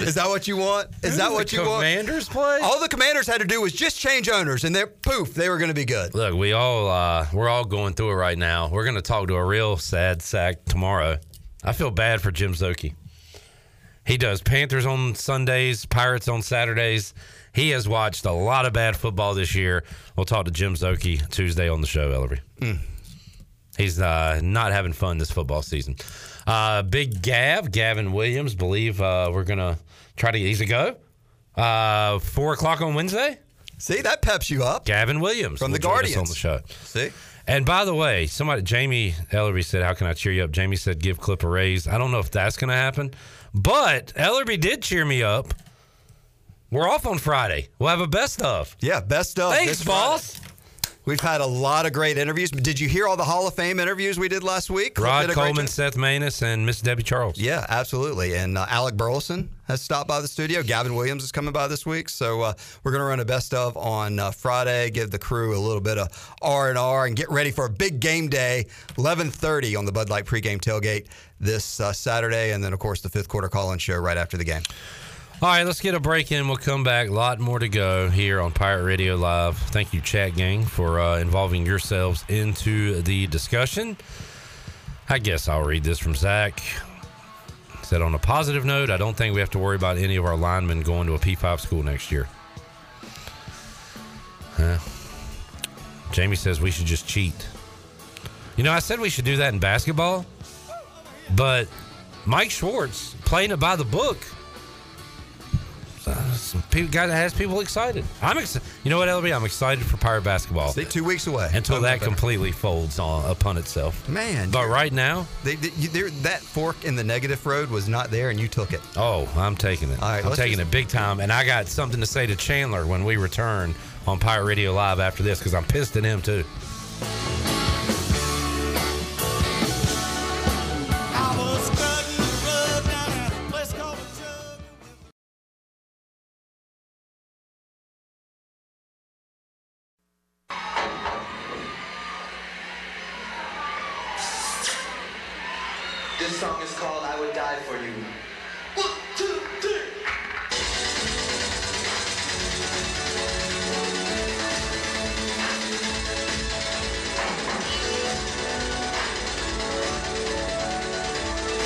Is that what you want? Is that what you want? Commanders play? All the Commanders had to do was just change owners, and they're poof, they were going to be good. Look, we all uh, we're all going through it right now. We're going to talk to a real sad sack tomorrow. I feel bad for Jim Szoke. He does Panthers on Sundays, Pirates on Saturdays. He has watched a lot of bad football this year. We'll talk to Jim Szoke Tuesday on the show, Ellerbe. He's uh, not having fun this football season. Uh, Big Gav, Gavin Williams, believe uh, we're going to try to. He's a go. Uh, four o'clock on Wednesday. See, that peps you up. Gavin Williams From the Guardians. on the show. See? And by the way, somebody, Jamie Ellerbe said, How can I cheer you up? Jamie said, Give Clip a raise. I don't know if that's going to happen, but Ellerbe did cheer me up. We're off on Friday. We'll have a best of. Yeah, best of. Thanks, this Friday. We've had a lot of great interviews. Did you hear all the Hall of Fame interviews we did last week? Rod Coleman. Seth Maness, and Miss Debbie Charles. Yeah, absolutely. And uh, Alec Burleson has stopped by the studio. Gavin Williams is coming by this week, so uh, we're going to run a best of on uh, Friday. Give the crew a little bit of R and R, and get ready for a big game day, 11:30 on the Bud Light pregame tailgate this uh, Saturday, and then of course the fifth quarter call-in show right after the game. All right, let's get a break in. We'll come back. A lot more to go here on Pirate Radio Live. Thank you, Chat Gang, for uh, involving yourselves into the discussion. I guess I'll read this from Zach. Said on a positive note, I don't think we have to worry about any of our linemen going to a P5 school next year. Huh? Jamie says we should just cheat. You know, I said we should do that in basketball, but Mike Schwartz playing it by the book uh, some people, has people excited. I'm excited. You know what, LB? I'm excited for Pirate basketball See, two weeks away until that completely folds on, upon itself. Man, But right now, they, they, you, that fork in the negative road was not there, and you took it. oh, I'm taking it. All right, I'm taking just- it big time, and I got something to say to Chandler when we return on Pirate Radio Live after this because I'm pissed at him too. This song is called I Would Die For You.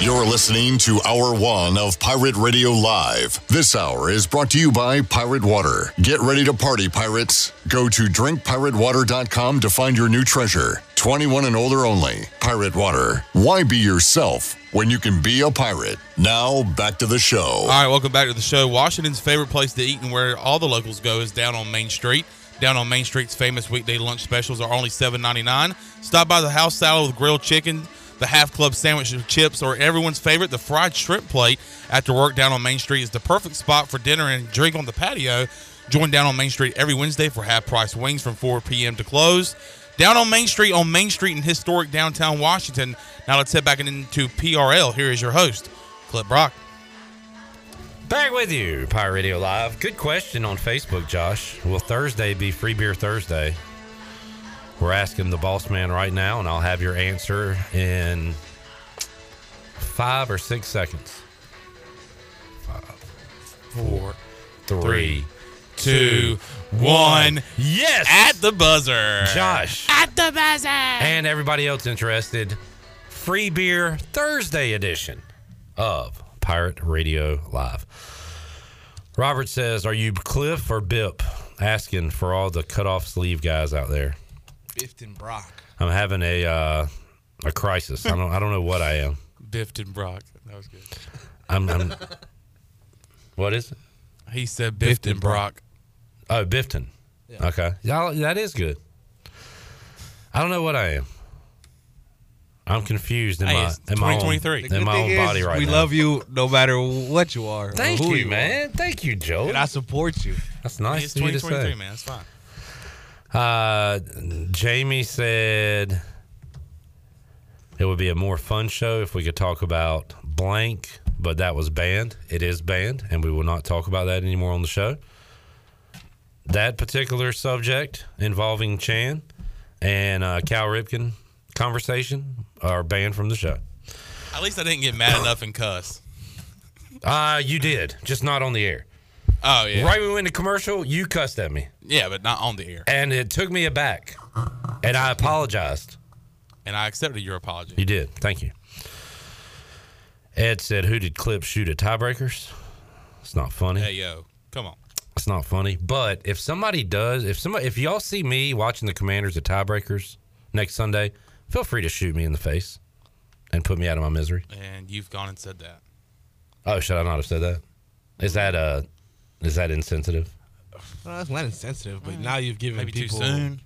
You're listening to Hour One of Pirate Radio Live. This hour is brought to you by Pirate Water. Get ready to party, pirates. Go to drinkpiratewater.com to find your new treasure. 21 and older only. Pirate Water. Why be yourself when you can be a pirate? Now, back to the show. All right, welcome back to the show. Washington's favorite place to eat and where all the locals go is down on Main Street. Down on Main Street's famous weekday lunch specials are only $7.99. Stop by the house salad with grilled chicken, the half club sandwich with chips, or everyone's favorite, the fried shrimp plate. After work, down on Main Street is the perfect spot for dinner and drink on the patio. Join down on Main Street every Wednesday for half price wings from 4 p.m. to close. Down on Main Street, on Main Street in historic downtown Washington. Now let's head back into PRL. Here is your host, Clip Brock. Back with you, Pirate Radio Live. Good question on Facebook, Josh. Will Thursday be Free Beer Thursday? We're asking the boss man right now, and I'll have your answer in five or six seconds. Five, four, three, two, one. Yes! At the buzzer. Josh. At the buzzer. And everybody else interested, Free Beer Thursday edition of Pirate Radio Live. Robert says, Are you Cliff or Bip? Asking for all the cut off sleeve guys out there. Biffed and Brock. I'm having a uh, a crisis. I don't I don't know what I am. Biffed and Brock. That was good. I'm, I'm what is it? He said Biffed and Brock. Oh, Bifton. Okay, Y'all, that is good. I don't know what I am. I'm confused in Hey, my it's in my own, in my own is, body right we now. We love you no matter what you are. Thank who you, are. man. Thank you, Joe. And I support you. That's nice It's of to 2023, say. man. That's fine. Uh, Jamie said it would be a more fun show if we could talk about blank, but that was banned. It is banned, and we will not talk about that anymore on the show. That particular subject involving Chan and uh, Cal Ripken conversation are banned from the show. At least I didn't get mad enough and cuss. Uh, you did, just not on the air. Oh yeah. Right when we went to commercial, you cussed at me, Yeah, but not on the air. and it took me aback, and I apologized. And I accepted your apology. You did. Thank you. Ed said, "Who did Clip shoot at tiebreakers?" It's not funny. Hey yo, come on. It's not funny. But if somebody does, if somebody, if y'all see me watching the Commanders at tiebreakers next Sunday, feel free to shoot me in the face and put me out of my misery. And you've gone and said that. Oh, should I not have said that? Is that uh, is that insensitive? Well, that's not insensitive, but mm. now you've given Maybe too people soon.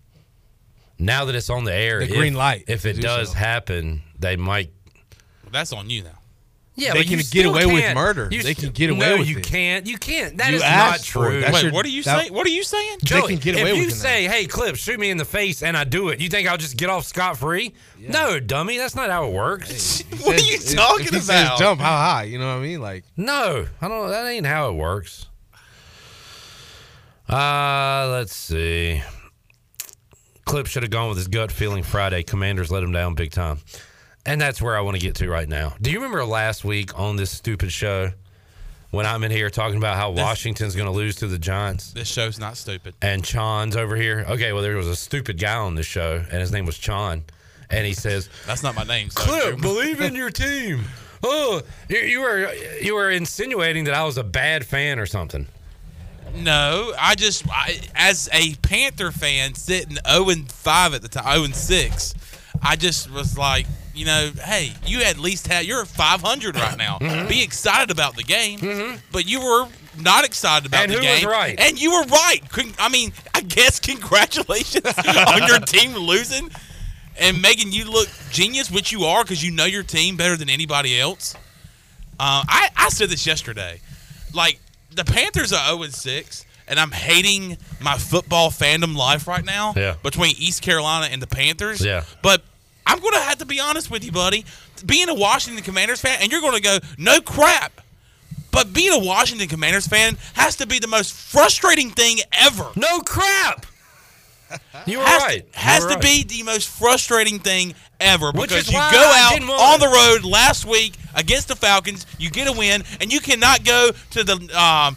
Now that it's on the air, The if- green light If to it do does so. happen, they might. That's on you now. Yeah, They but you can get still away with can't- murder. you They st- can get away no, with you it. can't. You can't. That You is not asked for it. true. That's Wait, your- what are you that- saying? What are you saying? Joey, can get if away you with it now. say, "Hey, Clip, shoot me in the face," and I do it, you think I'll just get off scot free? No, dummy, that's not how it works. what are Says- you if- talking if he about? Says jump how high? You know what I mean? Like No, I don't. That ain't how it works. Uh, let's see. Clip should have gone with his gut feeling Friday. Commanders let him down big time. And that's where I want to get to right now. Do you remember last week on this stupid show when I'm in here talking about how Washington's going to lose to the Giants? This show's not stupid. and Chon's over here. Okay, well, there was a stupid guy on this show, and his name was Chon. And he says, That's not my name. So Clip, believe in your team. Oh, you, you were you were insinuating that I was a bad fan or something. No, I just I, as a Panther fan sitting 0 and 5 at the time, 0 and 6. I just was like, you know, hey, you at least had you're 500 right now. Mm-hmm. Be excited about the game, but you were not excited about And the who was game. right? And you were right. I mean, I guess congratulations on your team losing and making you look genius, which you are because you know your team better than anybody else. Uh, I, I said this yesterday. Like, the Panthers are 0 6, and I'm hating my football fandom life right now Yeah. between East Carolina and the Panthers. Yeah. But I'm going to have to be honest with you, buddy. Being a Washington Commanders fan, and you're going to go, no crap. But being a Washington Commanders fan has to be the most frustrating thing ever. No crap. You were has right. To, has to right. be the most frustrating thing ever Which because is you go out on the road last week against the Falcons, you get a win, and you cannot go to the um,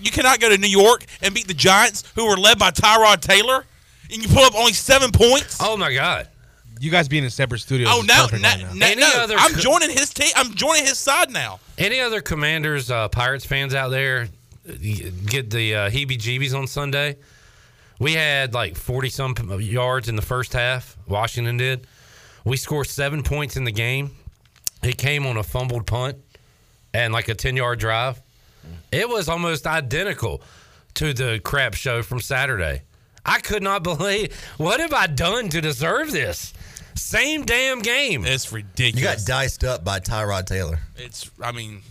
you cannot go to New York and beat the Giants, who were led by Tyrod Taylor, and you pull up only seven points. Oh my God. you guys being in separate studios. Oh no, no, right now. no, no. other I'm joining his team. I'm joining his side now. Any other Commanders, uh, Pirates fans out there get the uh, heebie-jeebies on Sunday? We had like forty some yards in the first half. Washington did. We scored seven points in the game. It came on a fumbled punt and like a ten-yard drive. It was almost identical to the crap show from Saturday. I could not believe what have I done to deserve this? Same damn game. It's ridiculous. You got diced up by Tyrod Taylor. it's. I mean,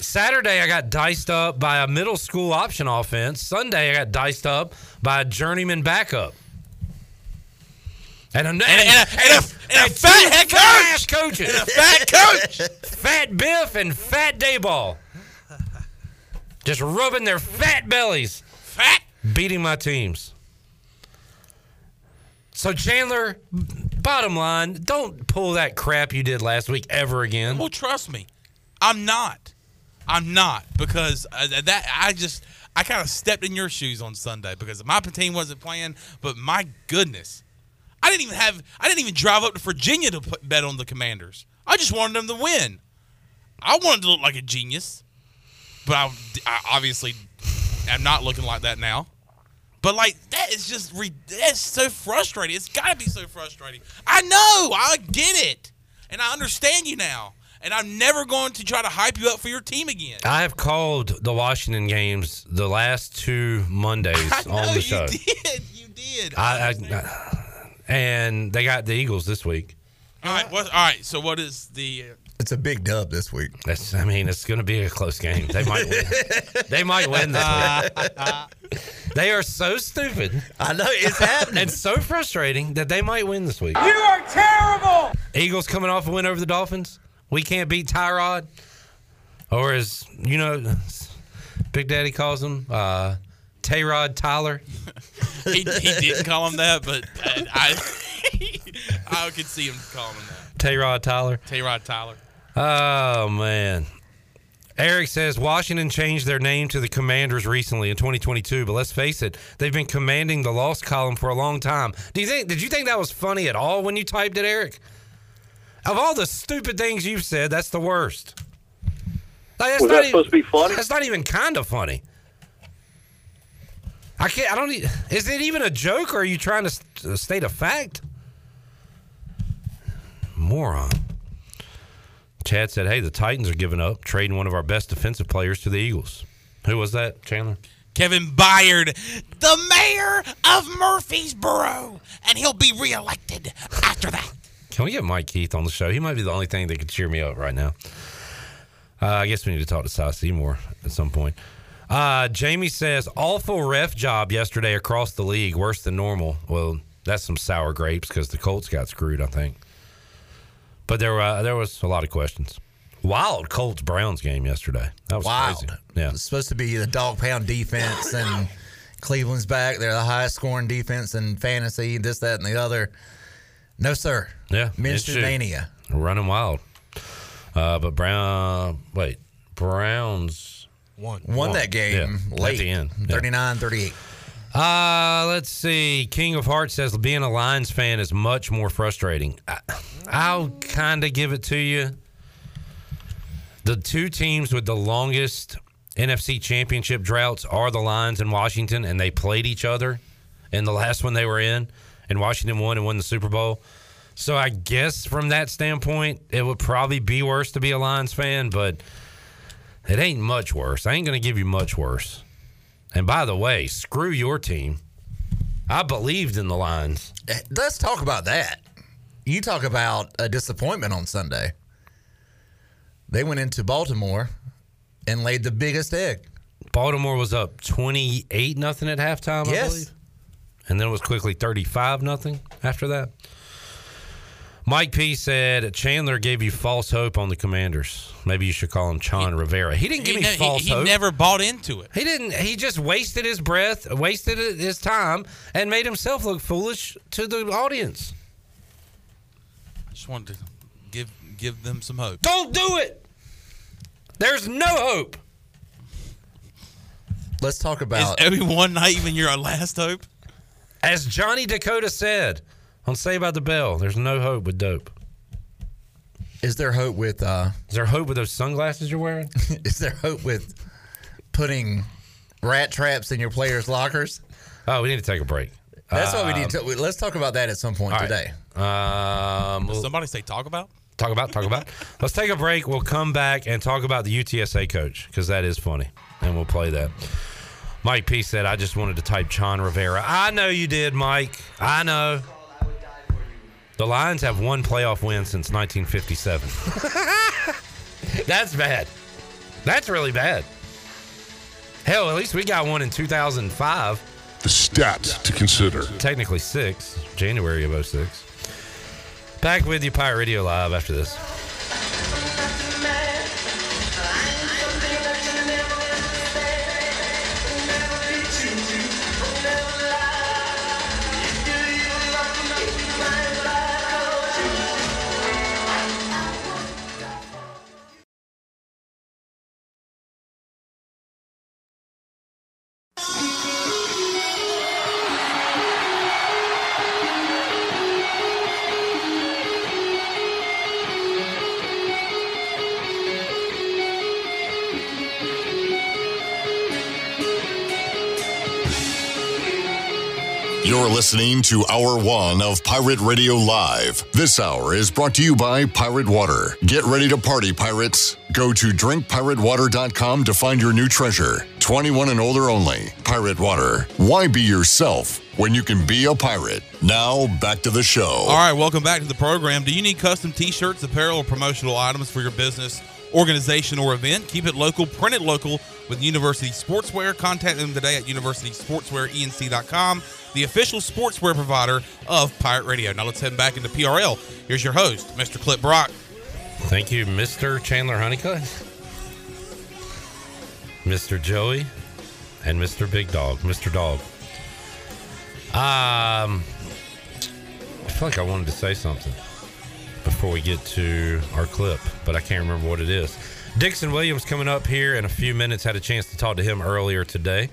Saturday, I got diced up by a middle school option offense. Sunday, I got diced up by a journeyman backup. And a, and, and, and, a, and, a, and a fat head coach. coaches. And a fat coach. fat Biff and Fat Daboll. Just rubbing their fat bellies, fat. beating my teams. So, Chandler, bottom line, don't pull that crap you did last week ever again. Well, trust me, I'm not. I'm not because uh, that I just I kind of stepped in your shoes on Sunday because my team wasn't playing. But my goodness, I didn't even have I didn't even drive up to Virginia to put, bet on the Commanders. I just wanted them to win. I wanted to look like a genius, but I, I obviously am not looking like that now. But like that is just that's so frustrating. It's got to be so frustrating. I know, I get it, and I understand you now. And I'm never going to try to hype you up for your team again. I have called the Washington games the last two Mondays I know on the you show. did. You did. I, I, and they got the Eagles this week. all right. What, all right. So what is the? Uh, it's a big dub this week. That's, I mean, it's going to be a close game. They might win. they might win this week. they are so stupid I know it's happening. and so frustrating that they might win this week. You are terrible! Eagles coming off a win over the Dolphins. We can't beat Tyrod, or as you know, Big Daddy calls him, uh, Tayrod Tyler. He, he didn't call him that, but uh, I I could see him calling him that. Tayrod Tyler. Tayrod Tyler. Oh man. Eric says Washington changed their name to the Commanders recently in 2022, but let's face it, they've been commanding the lost column for a long time. Do you think? Did you think that was funny at all when you typed it, Eric? Of all the stupid things you've said, that's the worst. Like, that's Was not that even- supposed to be funny? That's not even kind of funny. I can't. I don't. e- Is it even a joke, or are you trying to uh, state a fact? Moron. Chad said, "Hey, the Titans are giving up, trading one of our best defensive players to the Eagles." Who was that, Chandler? Kevin Byard, the mayor of Murfreesboro, and he'll be reelected after that. Can we get Mike Keith on the show? He might be the only thing that could cheer me up right now. Uh, I guess we need to talk to Cy Seymour at some point. Uh, Jamie says, awful ref job yesterday across the league, worse than normal. Well, that's some sour grapes because the Colts got screwed, I think. But there, uh, there was a lot of questions. Wild Colts Browns game yesterday. That was Wild. crazy. Yeah. It's supposed to be the dog pound defense, and Cleveland's back. They're the highest scoring defense in fantasy, this, that, and the other. No, sir. Yeah. Minshew Minshew. mania. Running wild. Uh, but Brown, wait, Browns One. Won that game Yeah, late. at the end. Yeah. 39 38. Uh, let's see. King of Hearts says being a Lions fan is much more frustrating. I, I'll kind of give it to you. The two teams with the longest NFC championship droughts are the Lions and Washington, and they played each other in the last one they were in, and Washington won and won the Super Bowl. So I guess from that standpoint, it would probably be worse to be a Lions fan, but it ain't much worse. I ain't going to give you much worse. And by the way, screw your team. I believed in the Lions. Eh, Let's talk about that. You talk about a disappointment on Sunday. They went into Baltimore and laid the biggest egg. Baltimore was up 28 nothing at halftime, I Yes. believe. And then it was quickly 35 nothing after that. Mike P said Chandler gave you false hope on the Commanders. Maybe you should call him Chon Rivera. He didn't give He me ne- he- false he hope. never bought into it. He didn't. He just wasted his breath, wasted his time, and made himself look foolish to the audience. I just wanted to give give them some hope. Don't do it. There's no hope. Let's talk Is about every one night even your last hope? As Johnny Dakota said on Saved by the Bell, there's no hope with dope. is there hope with uh Is there hope with those sunglasses you're wearing? is there hope with putting rat traps in your players' lockers? Oh, we need to take a break. That's what we Um, need to let's talk about that at some point all right. today. Um, Did we'll somebody say talk about? talk about, talk about. Let's take a break. We'll come back and talk about the UTSA coach because that is funny, and we'll play that. Mike P said, "I just wanted to type Chon Rivera." I know you did, Mike. I know. The Lions have one playoff win since 1957. That's bad. That's really bad. Hell, at least we got one in 2005. The stats to consider. Technically six, January of 06. Back with you, Pirate Radio Live after this. Listening to Hour One of Pirate Radio Live. This hour is brought to you by Pirate Water. Get ready to party, pirates. Go to drinkpiratewater.com to find your new treasure. 21 and older only. Pirate Water. Why be yourself when you can be a pirate? Now, back to the show. All right, welcome back to the program. Do you need custom T-shirts, apparel, or promotional items for your business, organization, or event? Keep it local, print it local with University Sportswear. Contact them today at universitysportswearenc.com, the official sportswear provider of Pirate Radio. Now let's head back into PRL. Here's your host, Mr. Clip Brock. Thank you, Mr. Chandler Honeycutt, Mr. Joey, and Mr. Big Dog, Mr. Dog. Um, I feel like I wanted to say something before we get to our clip, but I can't remember what it is. Dixon Williams coming up here in a few minutes. Had a chance to talk to him earlier today.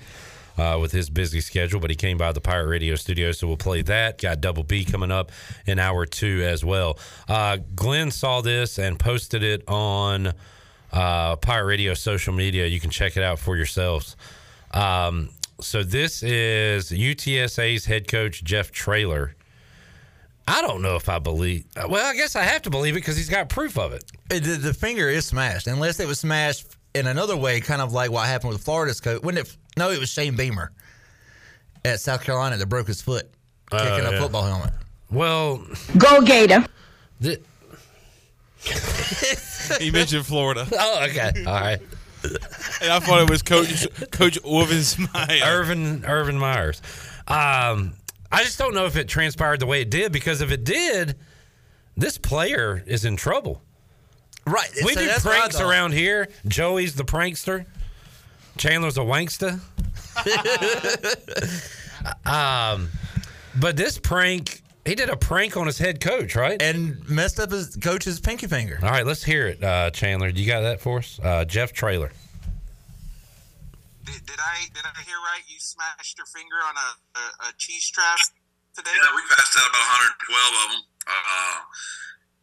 uh, with his busy schedule, but he came by the Pirate Radio studio, so we'll play that. Got Double B coming up in hour two as well. Uh, Glenn saw this and posted it on uh, Pirate Radio social media. You can check it out for yourselves. Um, so this is UTSA's head coach Jeff Traylor. I don't know if I believe. Well, I guess I have to believe it because he's got proof of it. The, the finger is smashed, unless it was smashed in another way, kind of like what happened with Florida's coach. When it? No, it was Shane Beamer at South Carolina that broke his foot Oh, kicking a yeah. football helmet. Well, Go Gator. the, He mentioned Florida. oh, okay, all right. And I thought it was Coach Coach Orvin Smile. Irvin Irvin Myers. Um, I just don't know if it transpired the way it did because if it did, this player is in trouble. Right. We so do that's what I pranks around here. Joey's the prankster. Chandler's a wankster. um, but this prank, he did a prank on his head coach, right? And messed up his coach's pinky finger. All right, let's hear it, uh, Chandler. Do you got that for us? Uh, Jeff Traylor. Did, did I did I hear right? You smashed your finger on a, a, a cheese trap today? Yeah, we passed out about 112 of them. Uh,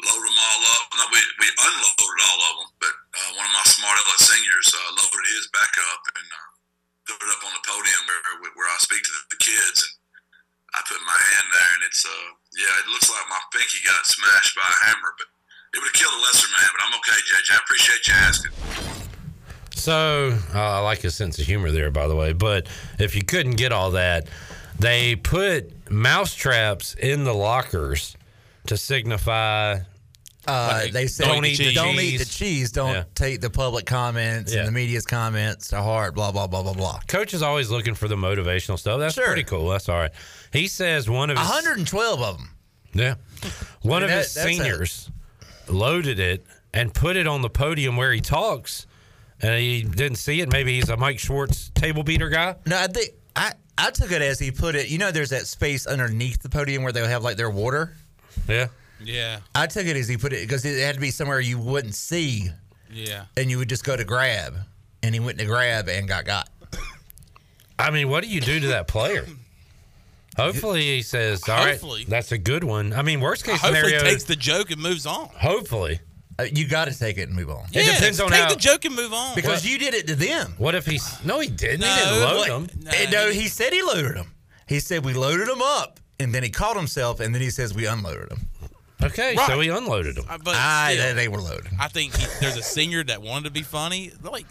loaded them all up. No, we, we unloaded all of them, but uh, one of my smart aleck seniors uh, loaded his back up and uh, put it up on the podium where, where I speak to the kids. And I put my hand there, and it's, uh, yeah, it looks like my pinky got smashed by a hammer, but it would have killed a lesser man. But I'm okay, JJ. I appreciate you asking. So uh, I like his sense of humor there, by the way. But if you couldn't get all that, they put mouse traps in the lockers to signify. Uh, they said don't eat the don't eat cheese. the cheese. Don't Yeah. take the public comments Yeah. and the media's comments to heart. Blah blah blah blah blah. Coach is always looking for the motivational stuff. That's Sure. pretty cool. That's all right. He says one of his 112 of them. Yeah. One I of mean, his that- a- seniors loaded it and put it on the podium where he talks, and he didn't see it. Maybe he's a Mike Schwartz table beater guy. No, I think I I took it as he put it. You know, there's that space underneath the podium where they'll have like their water. Yeah. Yeah. I took it as he put it because it had to be somewhere you wouldn't see, Yeah. and you would just go to grab, and he went to grab and got got. I mean, what do you do to that player? Hopefully, he says, "All right, Hopefully. that's a good one." I mean, worst case Hopefully scenario, takes the joke and moves on. hopefully, Uh, you got to take it and move on. Yeah, it depends on take how. Take the joke and move on. because you did it to them. what if he's no, he didn't. he didn't load what- them. no, no, he- he said he loaded them. He said we loaded them up, and then he caught himself, and then he says we unloaded them. Okay, so he unloaded them. Uh, but I, still, they were loaded. I think he, there's a senior that wanted to be funny. Like,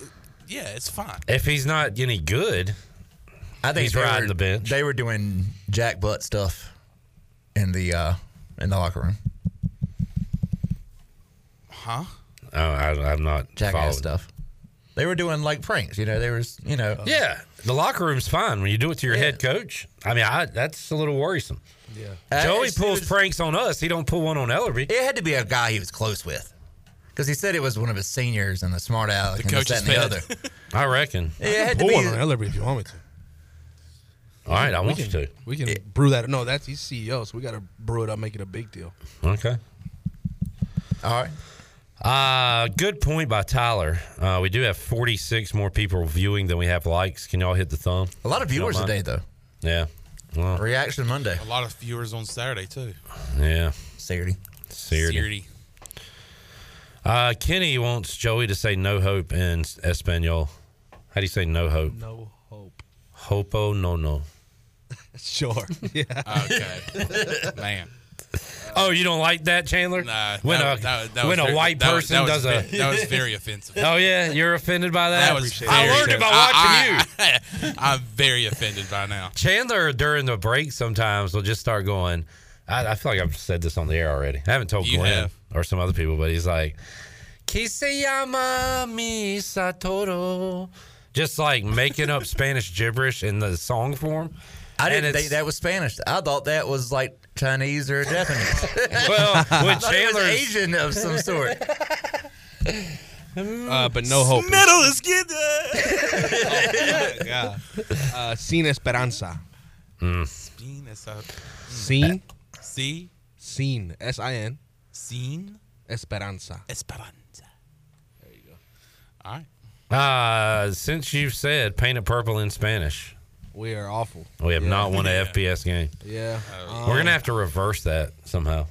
yeah, it's fine. If he's not any good, I think He's they riding were, the bench. They were doing jack butt stuff in the uh, in the locker room. Huh? oh, I, I'm not Jackass following. stuff. They were doing like pranks. You know, there was you know. Yeah, the locker room's fine when you do it to your head coach. I mean, I, that's a little worrisome. Yeah, uh, Joey it pulls was- pranks on us. He don't pull one on Ellerbe. It had to be a guy he was close with. Because he said it was one of his seniors and the smart aleck The and this, coach's and the other. I reckon. It had to Pull be. one on Ellerby if you want me to. All right, I We want can, you to. we can brew that. No, that's he's CEO, so we got to brew it up, make it a big deal. Okay. All right. Uh, good point by Tyler. Uh, we do have 46 more people viewing than we have likes. Can y'all hit the thumb? A lot of viewers today, though. Yeah. Well, Reaction Monday. A lot of viewers on Saturday too. yeah. Saturday. Saturday. Saturday. Uh, Kenny wants Joey to say no hope in Espanol. How do you say no hope? No hope. Hopo no no. Sure. Yeah. Okay. Man. Oh, you don't like that, Chandler? Nah. When that, a that, that when a very- white person does a that was very offensive. Oh yeah, you're offended by that. That was I very learned it by watching you. I, I, am very offended by now. Chandler during the break sometimes will just start going. I, I feel like I've said this on the air already. I haven't told You Glenn have. or some other people, but he's like, "Que se llama mi Satoru," just like making up Spanish gibberish in the song form. I didn't think that was Spanish. I thought that was like Chinese or Japanese. Well, I with thought it was Chandler's Asian of some sort. Uh, but no hope. Metal is good. yeah. Uh, Sin Esperanza. Spin is a Sin. C Sin. S I N. scene Esperanza. Esperanza. There you go. All right. Uh, since you've said paint it purple in Spanish, We are awful. We have Yeah. not won a Yeah. FBS game. Yeah. We're Um, gonna have to reverse that somehow.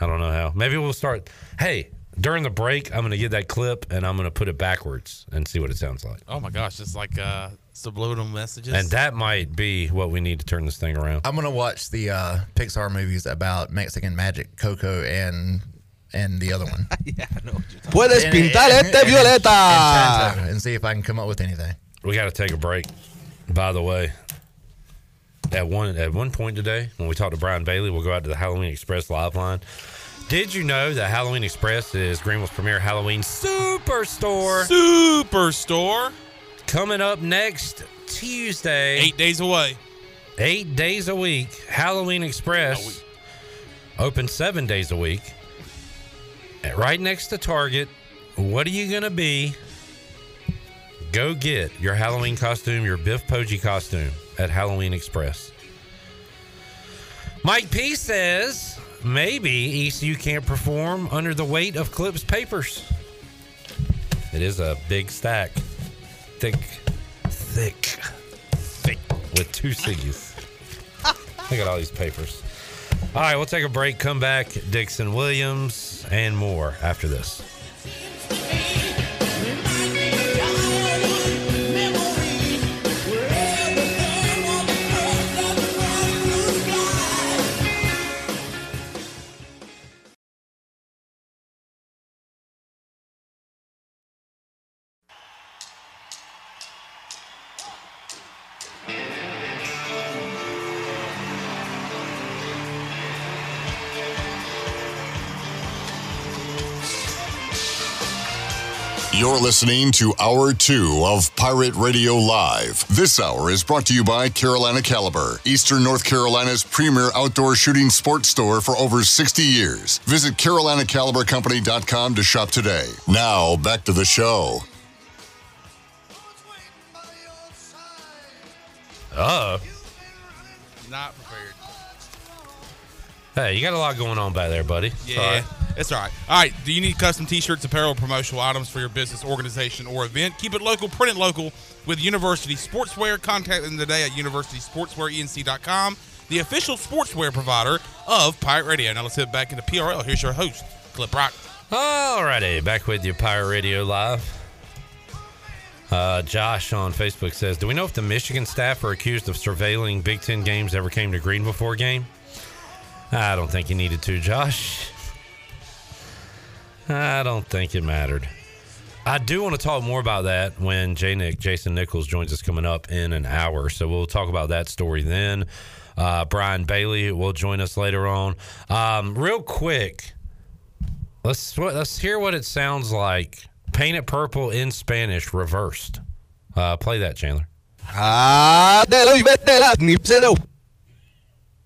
I don't know how. Maybe we'll start. Hey, during the break, I'm gonna get that clip and I'm gonna put it backwards and see what it sounds like. Oh my gosh, just like uh, subliminal messages. And that might be what we need to turn this thing around. I'm gonna watch the uh, Pixar movies about Mexican magic, Coco, and and the other one. yeah, I know what you're talking about. Puedes And- pintar and- este and- violeta. and and see if I can come up with anything. We got to take a break. By the way, at one at one point today, when we talked to Brian Bailey, we'll go out to the Halloween Express live line. Did you know that Halloween Express is Greenville's premier Halloween superstore? Superstore coming up next Tuesday. Eight days away. Eight days a week. Halloween Express open seven days a week. Right next to Target. What are you gonna be? Go get your Halloween costume, your Biff Poggi costume at Halloween Express. Mike P says maybe ECU can't perform under the weight of Clip's papers. It is a big stack. Thick, thick, thick with two C's. Look at all these papers. All right, we'll take a break, come back. Dixon Williams and more after this. You're listening to Hour 2 of Pirate Radio Live. This hour is brought to you by Carolina Caliber, Eastern North Carolina's premier outdoor shooting sports store for over 60 years. Visit CarolinaCaliberCompany.com to shop today. Now, back to the show. Uh Not prepared. Hey, you got a lot going on back there, buddy. It's Yeah, all right. it's all right. All right. Do you need custom T-shirts, apparel, promotional items for your business, organization, or event? Keep it local, print it local with University Sportswear. Contact them today at universitysportswearenc.com, the official sportswear provider of Pirate Radio. Now let's head back into PRL. Here's your host, Clip Brock. All righty. back with you, Pirate Radio Live. Uh, Josh on Facebook says, "Do we know if the Michigan staff are accused of surveilling Big Ten games ever came to Green before game?" I don't think you needed to, Josh. I don't think it mattered. I do want to talk more about that when J Nick Jason Nichols joins us coming up in an hour. So we'll talk about that story then. Uh, Brian Bailey will join us later on. Um, real quick, let's let's hear what it sounds like. Paint it purple in Spanish, reversed. Uh, play that, Chandler. Ah, de lo y vete la nipsero.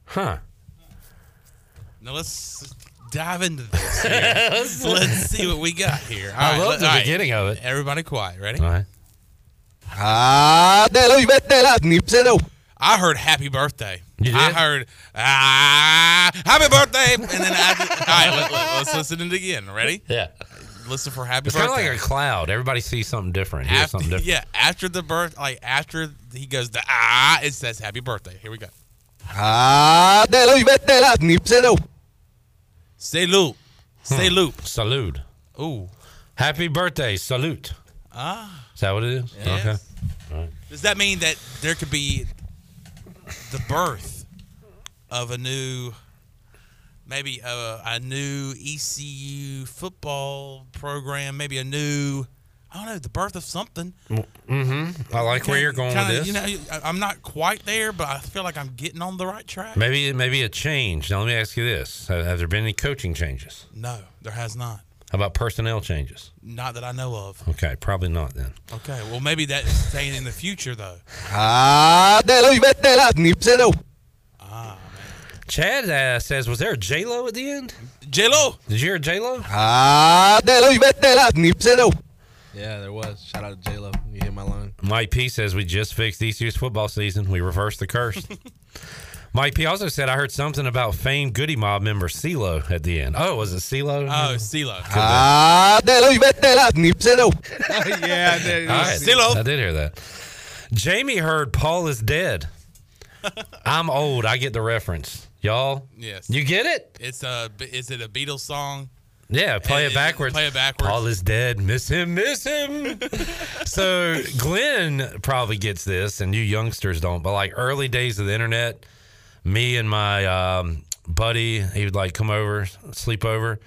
Huh. Now let's dive into this. here. Let's- let's see what we got here. I All love let- the all right. beginning of it. Everybody quiet. Ready? All right. Ah, de lo y vete la nipsero. I heard happy birthday. You I heard ah happy birthday, and then I just, all right, let, let, us listen to it again. Ready? Yeah. Listen for happy birthday. It's kind of like a cloud. Everybody sees something different. After, something different. yeah, after the birth, like after he goes the ah, it says happy birthday. Here we go. Ah, de lo y vete la. Salute. Salute. Salute. Ooh. Happy birthday. Salute. Ah. Is that what it is? Yes. Okay. Right. Does that mean that there could be the birth of a new, maybe a, a new ECU football program, maybe a new, I don't know, the birth of something? Mm-hmm. I like where you're going Kinda, with this. You know, I- I'm not quite there, but I feel like I'm getting on the right track. Maybe maybe a change. Now let me ask you this: Have, have there been any coaching changes? No, there has not. How about personnel changes? Not that I know of. Okay, probably not then. Okay, well maybe that's saying in the future though. Ah, de lo y vete la nipsero. Chad uh, says, "Was there a J Lo at the end? J Lo? Did you hear J Lo? Ah, Yeah, there was. Shout out to J Lo. You hit my line. Mike P says we just fixed ECU's football season. We reversed the curse. Mike P also said I heard something about famed Goodie Mob member CeeLo at the end. Oh, was it CeeLo? Oh, CeeLo. Ah, de lo y vete yeah, I did. All right. CeeLo. I did hear that. Jamie heard Paul is dead. I'm old. I get the reference. Y'all? Yes. You get it? It's a. Is it a Beatles song? Yeah, play And- it backwards. Play it backwards. Paul is dead. Miss him, miss him. so Glenn probably gets this, and you youngsters don't. But like early days of the internet, me and my um, buddy, he would like come over, sleep over.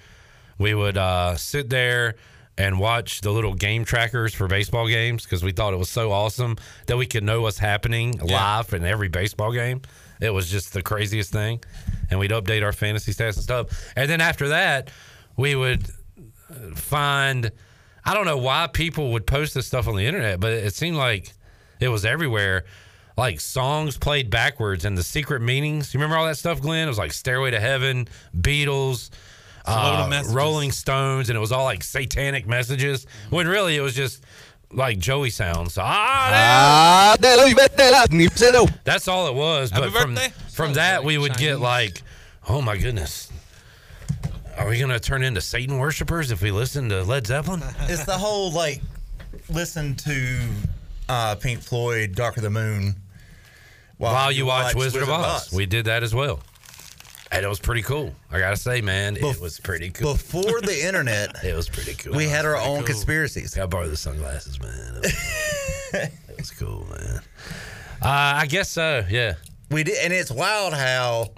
We would uh, sit there and watch the little game trackers for baseball games because we thought it was so awesome that we could know what's happening live in every baseball game. It was just the craziest thing. And we'd update our fantasy stats and stuff. And then after that, we would uh, find I don't know why people would post this stuff on the internet, but it seemed like it was everywhere. Like songs played backwards and the secret meanings. You remember all that stuff, Glenn? It was like Stairway to Heaven, Beatles, uh. Rolling Stones, and it was all like satanic messages. When really it was just like Joey sounds. Ah, Ah, de la vete la nipsero. that's all it was. Happy But from birthday. from that we would get like, oh my goodness, are we gonna turn into Satan worshippers if we listen to Led Zeppelin? it's the whole like listen to uh, Pink Floyd, Dark of the Moon while, you watch, Wizard, of Oz. We did that as well. And it was pretty cool. I gotta say, man, it was pretty cool. Before the internet, it was pretty cool. we had our own cool. conspiracies. I borrowed the sunglasses, man. It was, it was cool, man. Uh, I guess so. Yeah, we did, and it's wild how.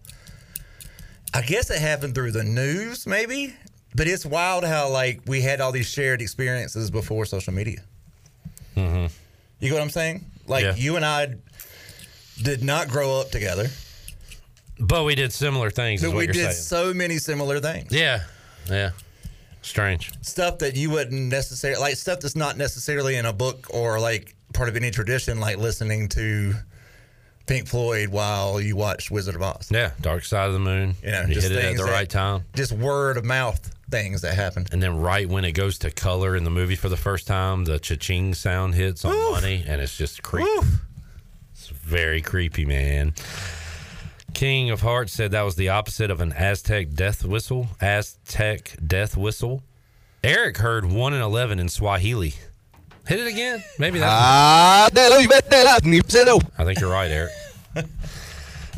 I guess it happened through the news, maybe, but it's wild how like we had all these shared experiences before social media. Mm-hmm. You know what I'm saying? Like Yeah. you and I did not grow up together, But we did similar things. but we did saying. so many similar things. Yeah, yeah. Strange. Stuff that you wouldn't necessarily like stuff that's not necessarily in a book or like part of any tradition, like listening to Pink Floyd while you watch Wizard of Oz. Yeah, Dark Side of the Moon. You know, you just hit it at the that- right time. Just word of mouth things that happen. And then right when it goes to color in the movie for the first time, the cha-ching sound hits on money, and it's just creepy. It's very creepy, man. King of Hearts said that was the opposite of an Aztec death whistle. Aztec death whistle. Eric heard one in eleven in Swahili. Hit it again. Maybe that's. Ah, de la vete la nipsero. I think you're right, Eric. All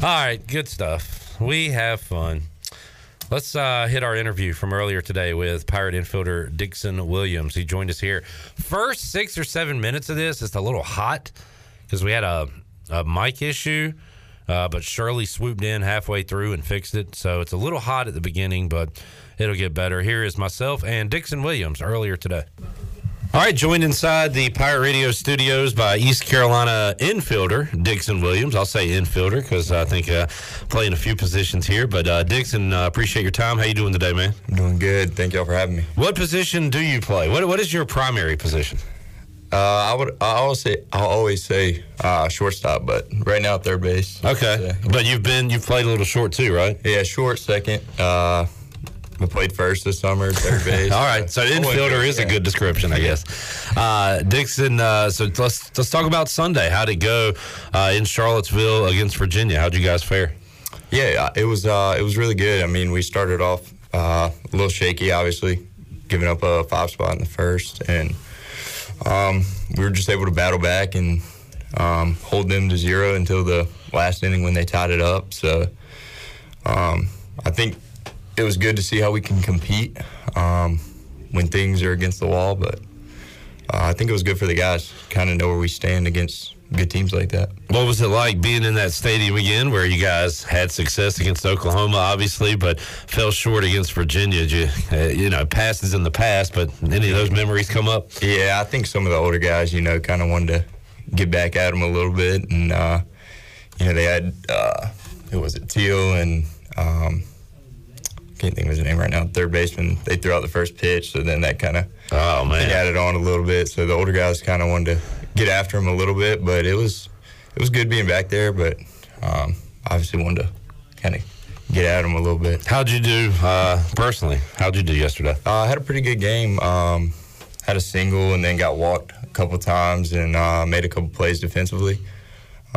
right, good stuff. We have fun. Let's uh, hit our interview from earlier today with Pirate infielder Dixon Williams. He joined us here. First six or seven minutes of this, it's a little hot because we had a, a mic issue, uh, but Shirley swooped in halfway through and fixed it. So it's a little hot at the beginning, but it'll get better. Here is myself and Dixon Williams earlier today. All right, joined inside the Pirate Radio studios by East Carolina infielder Dixon Williams. I'll say infielder because I think uh, playing a few positions here. But uh, Dixon, uh, appreciate your time. How you doing today, man? I'm doing good. Thank y'all for having me. What position do you play? What What is your primary position? Uh, I would. I always say. I'll always say uh, shortstop, but right now third base. Okay, but you've been you've played a little short too, right? Yeah, short second. Uh, I played first this summer, third base. All right, so infielder is a good description, I guess. Uh, Dixon, uh, so let's let's talk about Sunday. How'd it go uh, in Charlottesville against Virginia? How'd you guys fare? Yeah, it was. Uh, it was really good. I mean, we started off uh, a little shaky, obviously, giving up a five spot in the first, and um, we were just able to battle back and um, hold them to zero until the last inning when they tied it up. So um, I think it was good to see how we can compete um, when things are against the wall, but uh, I think it was good for the guys, kind of know where we stand against good teams like that. What was it like being in that stadium again, where you guys had success against Oklahoma, obviously, but fell short against Virginia? Did you, uh, you know, past is in the past, but any of those memories come up? Yeah, I think some of the older guys, you know, kind of wanted to get back at them a little bit, and uh, you know, they had uh, who was it, Teal and um, can't think of his name right now, third baseman. They threw out the first pitch, so then that kind of oh man added on a little bit. So the older guys kind of wanted to get after him a little bit, but it was it was good being back there, but um, obviously wanted to kind of get at him a little bit. How'd you do uh, personally? How'd you do yesterday? Uh, I had a pretty good game. Um, had a single and then got walked a couple times and uh, made a couple plays defensively.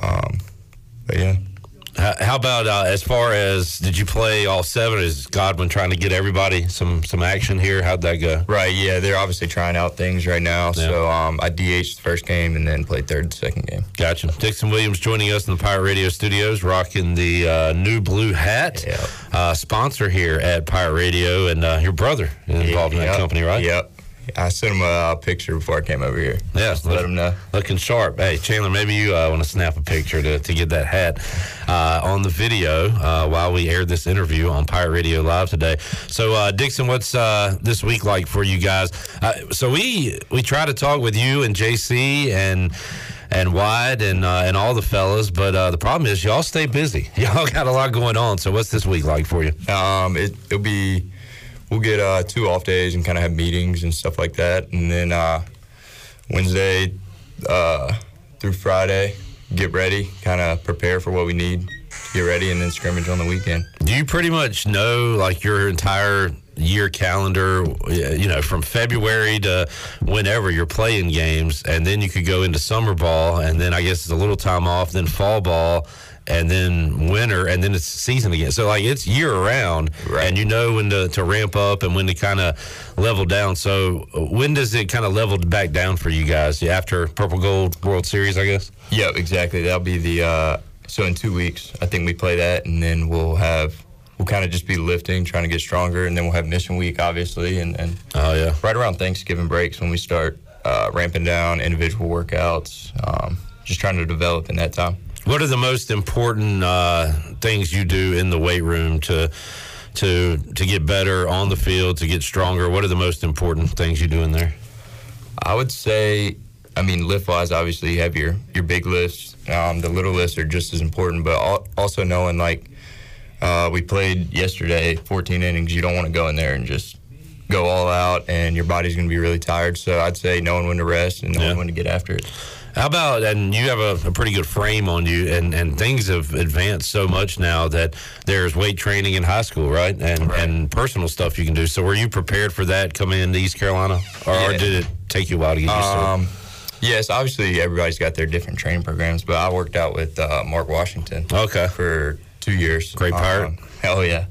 Um, but yeah. How, how about uh, as far as did you play all seven? Is Godwin trying to get everybody some some action here? How'd that go? Right, yeah, they're obviously trying out things right now. So um, I DH'd the first game and then played third the second game. Gotcha. Dixon Williams joining us in the Pirate Radio studios, rocking the uh, new blue hat. Uh, sponsor here at Pirate Radio, and uh, your brother is involved in that company, right? Yep. I sent him a picture before I came over here. Yeah, let him know. Looking sharp. Hey, Chandler, maybe you uh, want to snap a picture to, to get that hat uh, on the video uh, while we air this interview on Pirate Radio Live today. So, uh, Dixon, what's uh, this week like for you guys? Uh, so we we try to talk with you and JC and and Wide and uh, and all the fellas, but uh, the problem is y'all stay busy. Y'all got a lot going on. So, what's this week like for you? Um, it, it'll be, we'll get uh, two off days and kind of have meetings and stuff like that. And then uh, Wednesday uh, through Friday, get ready, kind of prepare for what we need to get ready, and then scrimmage on the weekend. Do you pretty much know like your entire year calendar, you know, from February to whenever you're playing games, and then you could go into summer ball, and then I guess it's a little time off, then fall ball, and then winter, and then it's season again. So like it's year round, and you know when to, to ramp up and when to kind of level down. So uh, when does it kind of level back down for you guys after Purple Gold World Series? I guess. Yeah, exactly. That'll be the uh, so in two weeks, I think we play that, and then we'll have we'll kind of just be lifting, trying to get stronger, and then we'll have mission week, obviously, and, and oh yeah, right around Thanksgiving breaks when we start uh, ramping down individual workouts, um, just trying to develop in that time. What are the most important uh, things you do in the weight room to to to get better on the field, to get stronger? What are the most important things you do in there? I would say, I mean, lift wise, obviously you have your your big lifts. Um, the little lifts are just as important, but al- also knowing like uh, we played yesterday, 14 innings. You don't want to go in there and just go all out, and your body's going to be really tired. So I'd say knowing when to rest and knowing when to get after it. How about and you have a, a pretty good frame on you, and, and things have advanced so much now that there's weight training in high school, right? And and personal stuff you can do. So were you prepared for that coming into East Carolina, or, or did it take you a while to get used to it? Um, yes, obviously everybody's got their different training programs, but I worked out with uh, Mark Washington. Okay. For two years. Great pirate. Um, hell yeah.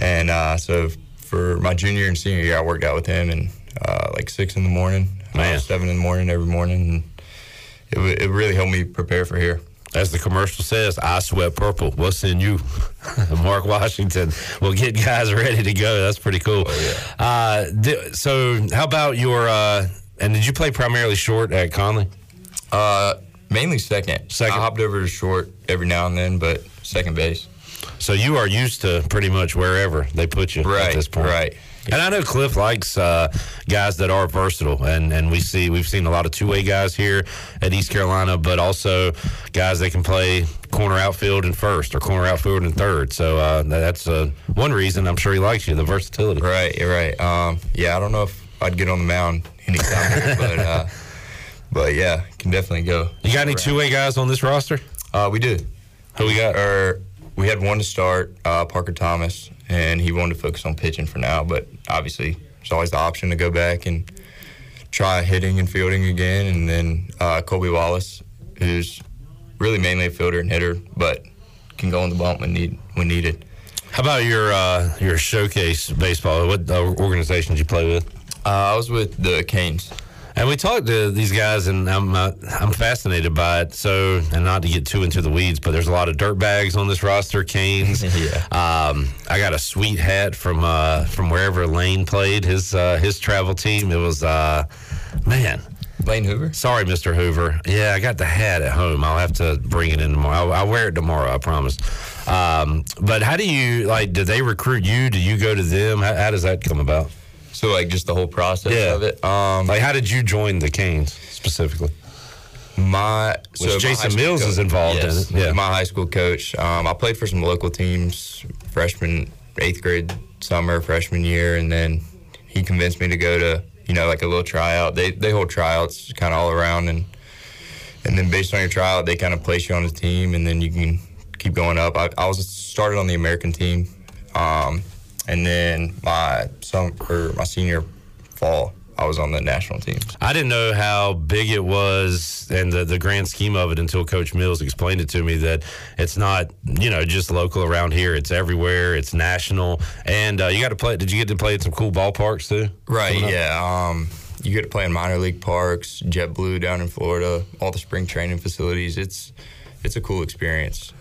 And uh, so for my junior and senior year, I worked out with him and uh, like six in the morning, Man. uh, seven in the morning every morning. And it, it really helped me prepare for here. As the commercial says, I sweat purple. What's in you? Mark Washington will get guys ready to go. That's pretty cool. uh, di- so, how about your, uh, and did you play primarily short at Conley? Uh, mainly second. Second. I hopped over to short every now and then, but second base. So, you are used to pretty much wherever they put you at this point. right. And I know Cliff likes uh, guys that are versatile, and, and we see we've seen a lot of two way guys here at East Carolina, but also guys that can play corner outfield and first or corner outfield and third. So uh, that's uh, one reason I'm sure he likes you, the versatility. Right, you're right. Um, yeah, I don't know if I'd get on the mound anytime, but uh, but yeah, can definitely go. You got any two way guys on this roster? Uh, we do. Who we got? Or we had one to start, uh, Parker Thomas, and he wanted to focus on pitching for now. But obviously, there's always the option to go back and try hitting and fielding again. And then uh, Colby Wallace, who's really mainly a fielder and hitter, but can go on the bump when need when needed. How about your uh, your showcase baseball? What uh, organizations you play with? Uh, I was with the Canes. And we talked to these guys, and I'm uh, I'm fascinated by it. So, and not to get too into the weeds, but there's a lot of dirt bags on this roster. Canes. yeah. Um, I got a sweet hat from uh, from wherever Lane played his uh, his travel team. It was uh, man. Lane Hoover. Sorry, Mr. Hoover. Yeah, I got the hat at home. I'll have to bring it in tomorrow. I'll, I'll wear it tomorrow. I promise. Um, but how do you like? Do they recruit you? Do you go to them? How, how does that come about? So like just the whole process Yeah. of it. Um, Like, how did you join the Canes specifically? My Which Jason school Mills is involved in it, yeah. my high school coach. Um, I played for some local teams, freshman, eighth grade, summer, freshman year, and then he convinced me to go to you know like a little tryout. They they hold tryouts kind of all around, and and then based on your tryout, they kind of place you on the team, and then you can keep going up. I, I was started on the American team, um, and then my some or my senior fall, I was on the national team. I didn't know how big it was and the, the grand scheme of it until Coach Mills explained it to me that it's not, you know, just local around here. It's everywhere. It's national. And uh, you got to play. Did you get to play at some cool ballparks too? Right. Yeah. Um, you get to play in minor league parks, JetBlue down in Florida, all the spring training facilities. It's it's a cool experience.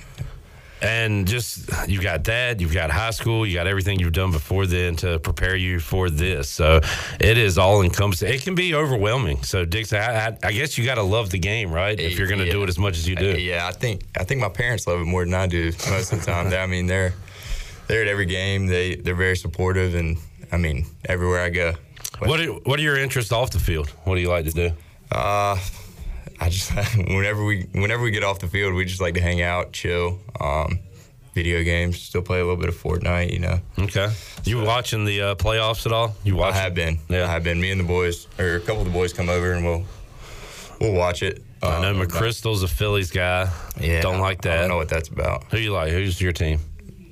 And just you've got that, you've got high school, you got everything you've done before then to prepare you for this. So it is all encompassing. It can be overwhelming. So Dixon, I, I, I guess you got to love the game, right? If you're going to do it as much as you do. Yeah, I think I think my parents love it more than I do most of the time. I mean, they're they're at every game. They they're very supportive, and I mean, everywhere I go. What are, what are your interests off the field? What do you like to do? Uh, I just whenever we whenever we get off the field, we just like to hang out, chill, um, video games, still play a little bit of Fortnite, you know. Okay. You watching the uh, playoffs at all? You watch? I have been. Yeah, I have been. Me and the boys, or a couple of the boys, come over and we'll we'll watch it. I know Um, McChrystal's a Phillies guy. Yeah, don't like that. I don't know what that's about. Who you like? Who's your team?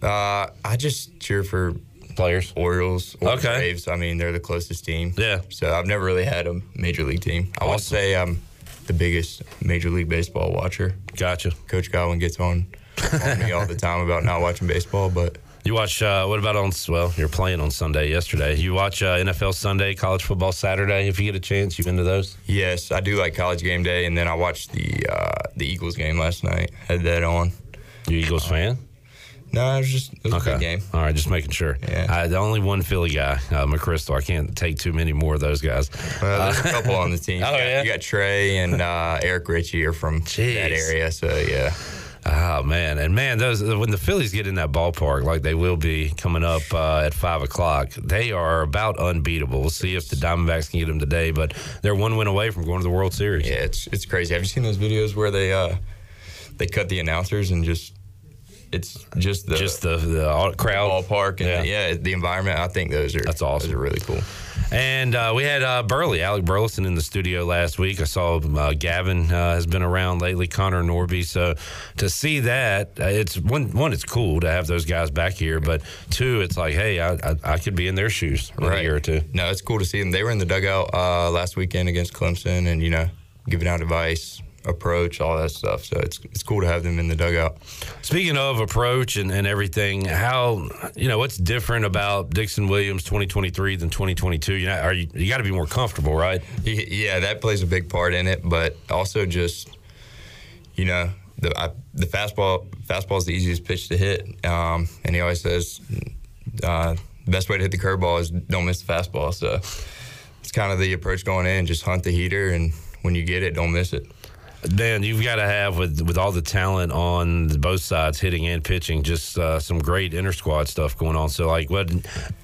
Uh, I just cheer for players, Orioles, or Okay. Braves. I mean, they're the closest team. Yeah. So I've never really had a major league team. I would Awesome. say I'm the biggest major league baseball watcher. Gotcha. Coach Godwin gets on, on me all the time about not watching baseball, but You watch? Uh, what about on? Well, you're playing on Sunday. Yesterday, you watch uh, NFL Sunday, college football Saturday. If you get a chance, you into those? yes, I do like college game day. And then I watched the uh, the Eagles game last night. Had that on. You Eagles fan? No, it was just it was a good game. All right, just making sure. Yeah. I, the only one Philly guy, uh, McChrystal. I can't take too many more of those guys. Well, there's Uh, a couple on the team. Oh, you got, yeah? You got Trey and uh, Eric Ritchie are from that area. So yeah. Oh man, and man, those when the Phillies get in that ballpark, like they will be coming up uh, at five o'clock, they are about unbeatable. We'll see if the Diamondbacks can get them today, but they're one win away from going to the World Series. Yeah, it's it's crazy. Have you seen those videos where they uh they cut the announcers and just it's just the just the the crowd ballpark and Yeah. yeah. the environment. I think those are That's awesome. Those are really cool. And uh, we had uh, Burley, Alec Burleson, in the studio last week. I saw uh, Gavin uh, has been around lately, Connor Norby. So to see that, uh, it's one, one, it's cool to have those guys back here, but two, it's like, hey, I, I, I could be in their shoes in a year or two. No, it's cool to see them. They were in the dugout uh, last weekend against Clemson, and you know, giving out advice, approach, all that stuff. So it's it's cool to have them in the dugout. Speaking of approach and, and everything, how you know what's different about Dixon Williams 2023 than 2022? You know, are you you got to be more comfortable, right? Yeah, that plays a big part in it, but also just you know the I, the fastball fastball is the easiest pitch to hit, um, and he always says uh, the best way to hit the curveball is don't miss the fastball. So it's kind of the approach going in: just hunt the heater, and when you get it, don't miss it. Dan, you've got to have with with all the talent on both sides, hitting and pitching, just uh, some great inter squad stuff going on. So, like, what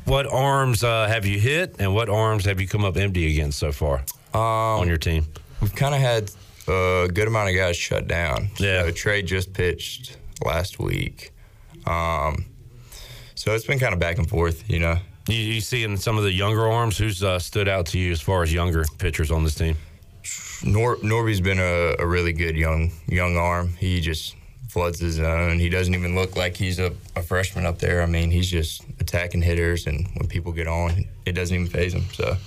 what arms uh, have you hit, and what arms have you come up empty against so far on your team? We've kind of had a good amount of guys shut down. Yeah. So Trey just pitched last week. Um, so it's been kind of back and forth, you know. You, you see in some of the younger arms, who's uh, stood out to you as far as younger pitchers on this team? Nor- Norby's been a, a really good young young arm. He just floods his zone. He doesn't even look like he's a, a freshman up there. I mean, he's just attacking hitters, and when people get on, it doesn't even phase him. So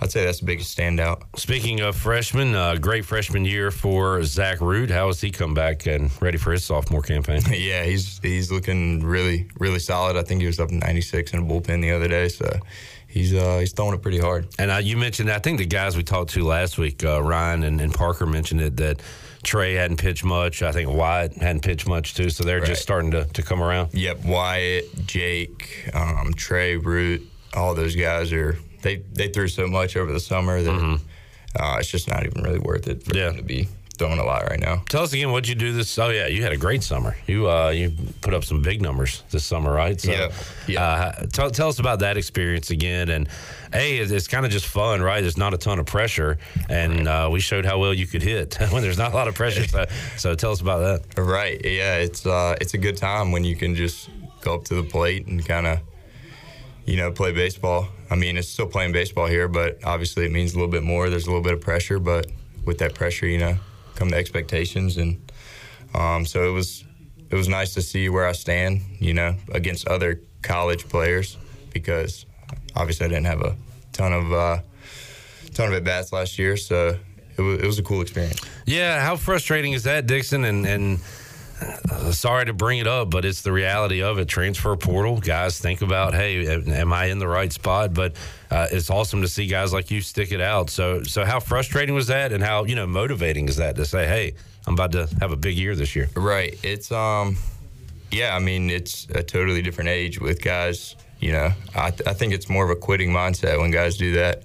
I'd say that's the biggest standout. Speaking of freshmen, uh, great freshman year for Zach Root. How has he come back and ready for his sophomore campaign? yeah, he's he's looking really really solid. I think he was up 96 in a bullpen the other day. So he's uh, he's throwing it pretty hard. And uh, you mentioned, I think the guys we talked to last week, uh, Ryan and, and Parker mentioned it that Trey hadn't pitched much. I think Wyatt hadn't pitched much too. So they're Right. just starting to, to come around. Yep, Wyatt, Jake, um, Trey, Root, all those guys are they they threw so much over the summer that uh, it's just not even really worth it for them to be throwing a lot right now. Tell us again what you do this. Oh yeah, you had a great summer. You uh, you put up some big numbers this summer, right? So, Yeah, Uh, tell, tell us about that experience again. And a, it's, it's kind of just fun, right? There's not a ton of pressure, and uh, we showed how well you could hit when there's not a lot of pressure. So, so tell us about that. Right. Yeah, it's uh, it's a good time when you can just go up to the plate and kind of, you know, play baseball. I mean, it's still playing baseball here, but obviously it means a little bit more. There's a little bit of pressure, but with that pressure, you know, come to expectations, and um, so it was it was nice to see where I stand, you know, against other college players because obviously I didn't have a ton of uh, ton of at bats last year, so it was, it was a cool experience. Yeah, how frustrating is that, Dixon? And and sorry to bring it up, but it's the reality of it. Transfer portal guys think about, hey, am I in the right spot? But uh, it's awesome to see guys like you stick it out. So so how frustrating was that, and how you know motivating is that to say, hey, I'm about to have a big year this year? Right. It's um, yeah. I mean, it's a totally different age with guys. You know, I, th- I think it's more of a quitting mindset when guys do that.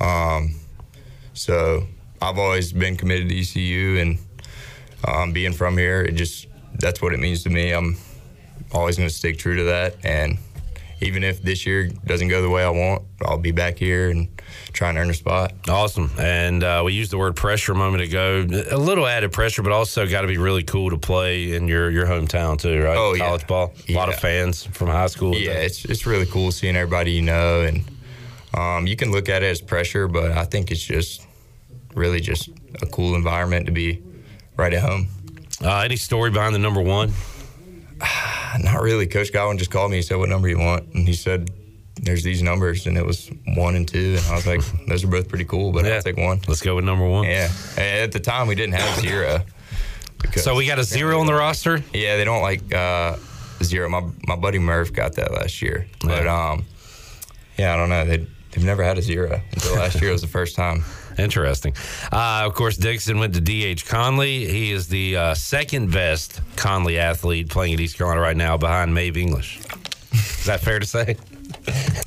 Um, so I've always been committed to ECU and um, being from here, it just that's what it means to me. I'm always going to stick true to that, and even if this year doesn't go the way I want, I'll be back here and try and earn a spot. Awesome. And uh, we used the word pressure a moment ago. A little added pressure, but also got to be really cool to play in your your hometown too, right? Oh, yeah. college ball. A lot of fans from high school. Yeah, it's it's really cool seeing everybody you know, and um, you can look at it as pressure, but I think it's just really just a cool environment to be right at home. Uh, any story behind the number one? Not really. Coach Godwin just called me. He said, "What number you want?" And he said, "There's these numbers," and it was one and two, and I was like, "Those are both pretty cool, but I'll take one." Let's go with number one. Yeah. And At the time, we didn't have zero. So we got a zero on the roster. Yeah, they don't like uh, zero. My my buddy Murph got that last year, but um, yeah, I don't know. They they've never had a zero until last year was the first time. Interesting. Uh, of course, Dixon went to DH Conley. He is the uh, second best Conley athlete playing at East Carolina right now, behind Maeve English. Is that fair to say?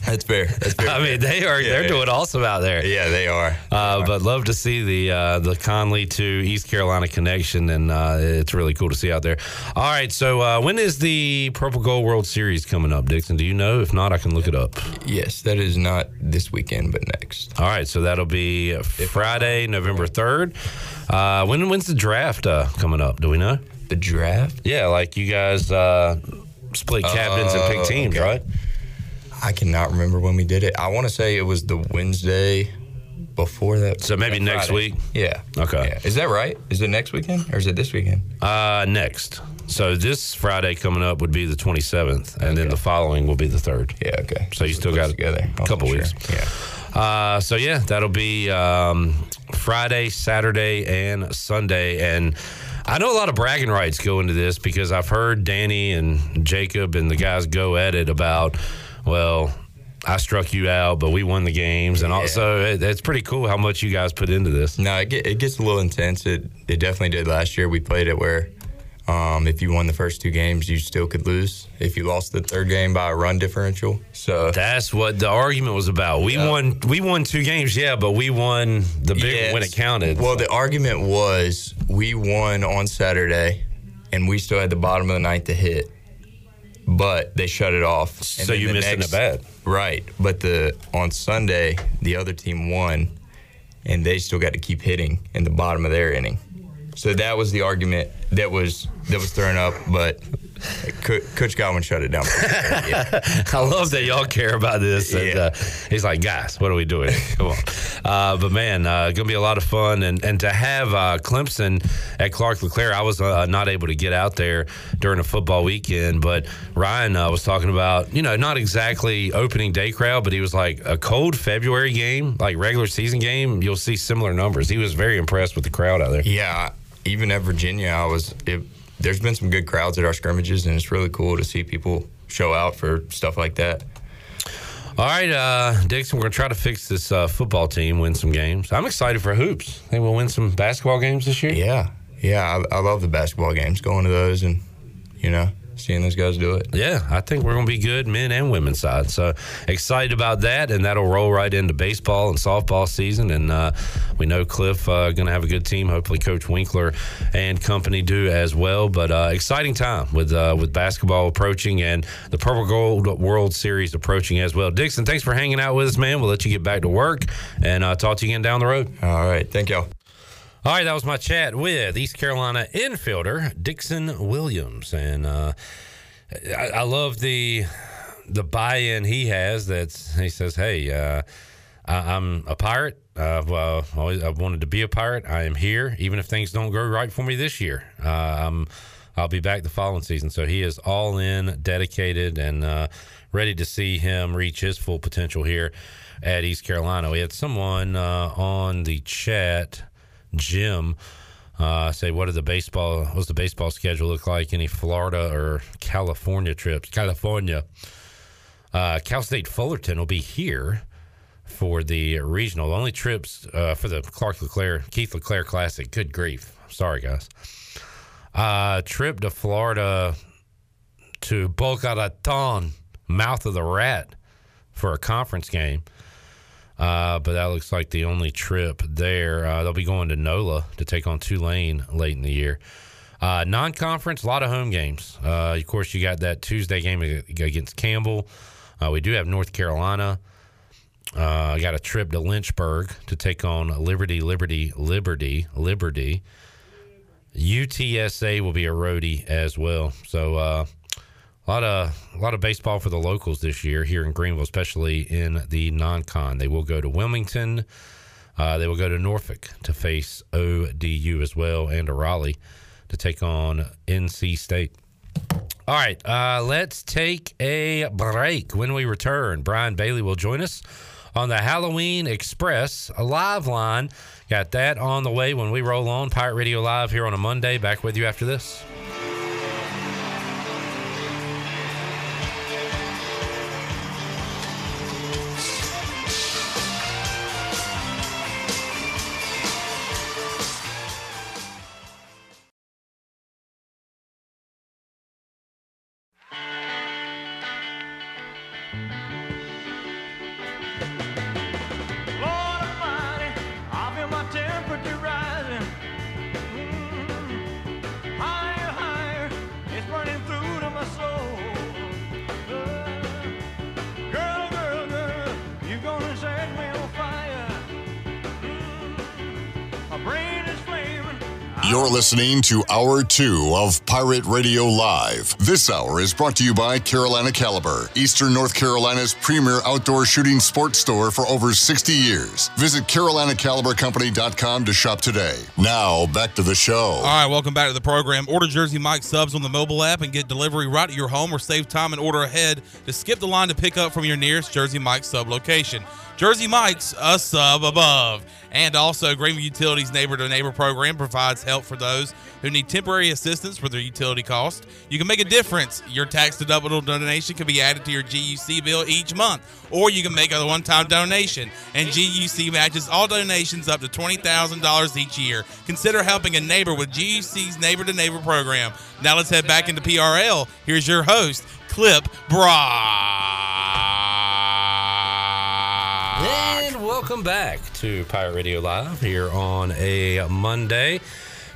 That's fair. That's fair. I mean, they are Yeah, they're doing awesome out there. Yeah, they are. Uh, but love to see the uh, the Conley to East Carolina connection, and uh, it's really cool to see out there. All right, so uh, when is the Purple Gold World Series coming up, Dixon? Do you know? If not, I can look it up. Yes, that is not this weekend, but next. All right, so that'll be Friday, November third. Uh, when when's the draft uh, coming up? Do we know? The draft? Yeah, like you guys uh, split captains and pick Oh, teams, okay. right? I cannot remember when we did it. I want to say it was the Wednesday before that. So maybe that next Friday. week? Yeah. Okay. Yeah. Is that right? Is it next weekend or is it this weekend? Uh, next. So this Friday coming up would be the 27th, and then the following will be the third. Yeah. Okay. So you still got together. a couple Sure. weeks. Yeah. Uh, so yeah, that'll be um, Friday, Saturday, and Sunday, and. I know a lot of bragging rights go into this because I've heard Danny and Jacob and the guys go at it about, well, I struck you out, but we won the games, and also it, it's pretty cool how much you guys put into this. No, it, get, it gets a little intense. It it definitely did last year. We played it where um, if you won the first two games, you still could lose. If you lost the third game by a run differential, so That's what the argument was about. We won. We won two games, yeah, but we won the big Yes. when it counted. Well, the argument was we won on Saturday, and we still had the bottom of the ninth to hit, but they shut it off. And So you missed in next- a bat. right? But the on Sunday, the other team won, and they still got to keep hitting in the bottom of their inning. So that was the argument that was that was thrown up, but Co- Coach Godwin shut it down. I love that y'all care about this. And, uh, he's like, guys, what are we doing? Come on. Uh, but man, uh, gonna be a lot of fun, and and to have uh, Clemson at Clark LeClair, I was uh, not able to get out there during a football weekend, but Ryan uh, was talking about, you know, not exactly opening day crowd, but he was like a cold February game, like regular season game, you'll see similar numbers. He was very impressed with the crowd out there. Yeah, even at Virginia, I was. It, there's been some good crowds at our scrimmages, and it's really cool to see people show out for stuff like that. All right, uh, Dixon, we're going to try to fix this uh, football team, win some games. I'm excited for hoops. I Think we'll win some basketball games this year? Yeah, yeah, I, I love the basketball games, going to those, and you know, seeing those guys do it. Yeah, I think we're going to be good, men and women's side. So excited about that, and that'll roll right into baseball and softball season. And uh, we know Cliff uh, going to have a good team. Hopefully, Coach Winkler and company do as well. But uh, exciting time with uh, with basketball approaching and the Purple Gold World Series approaching as well. Dixon, thanks for hanging out with us, man. We'll let you get back to work and uh, talk to you again down the road. All right, thank y'all. All right, that was my chat with East Carolina infielder Dixon Williams, and uh, I, I love the the buy-in he has. That he says, "Hey, uh, I, I'm a pirate. Uh, always, I've wanted to be a pirate. I am here, even if things don't go right for me this year. Uh, I'm." I'll be back the following season. So he is all in, dedicated, and uh, ready to see him reach his full potential here at East Carolina. We had someone uh, on the chat, Jim, uh, say, "What the baseball? What's the baseball schedule look like? Any Florida or California trips? California, uh, Cal State Fullerton will be here." For the regional, only trips uh, for the Clark LeClair Keith LeClair Classic. Good grief! Sorry, guys. Uh, trip to Florida to Boca Raton, mouth of the rat, for a conference game. Uh, but that looks like the only trip there. Uh, they'll be going to NOLA to take on Tulane late in the year. Uh, non conference, a lot of home games. Uh, of course, you got that Tuesday game against Campbell. Uh, we do have North Carolina. Uh, I got a trip to Lynchburg to take on Liberty, Liberty, Liberty, Liberty. UTSA will be a roadie as well. So uh, a lot of a lot of baseball for the locals this year here in Greenville, especially in the non-con. They will go to Wilmington. Uh, they will go to Norfolk to face ODU as well, and to Raleigh to take on NC State. All right, uh, let's take a break. When we return, Brian Bailey will join us on the Halloween Express, a live line. Got that on the way when we roll on Pirate Radio Live here on a Monday. Back with you after this. Listening to Hour 2 of Pirate Radio Live. This hour is brought to you by Carolina Caliber, Eastern North Carolina's premier outdoor shooting sports store for over 60 years. Visit CarolinaCaliberCompany.com to shop today. Now, back to the show. All right, welcome back to the program. Order Jersey Mike subs on the mobile app and get delivery right to your home or save time and order ahead to skip the line to pick up from your nearest Jersey Mike sub location. Jersey Mike's a sub above. And also, Greenville Utilities Neighbor to Neighbor program provides help for those who need temporary assistance for their utility cost. You can make a difference. Your tax deductible donation can be added to your GUC bill each month, or you can make a one time donation. And GUC matches all donations up to $20,000 each year. Consider helping a neighbor with GUC's Neighbor to Neighbor program. Now let's head back into PRL. Here's your host, Clip Brock. Welcome back to Pirate Radio Live here on a Monday.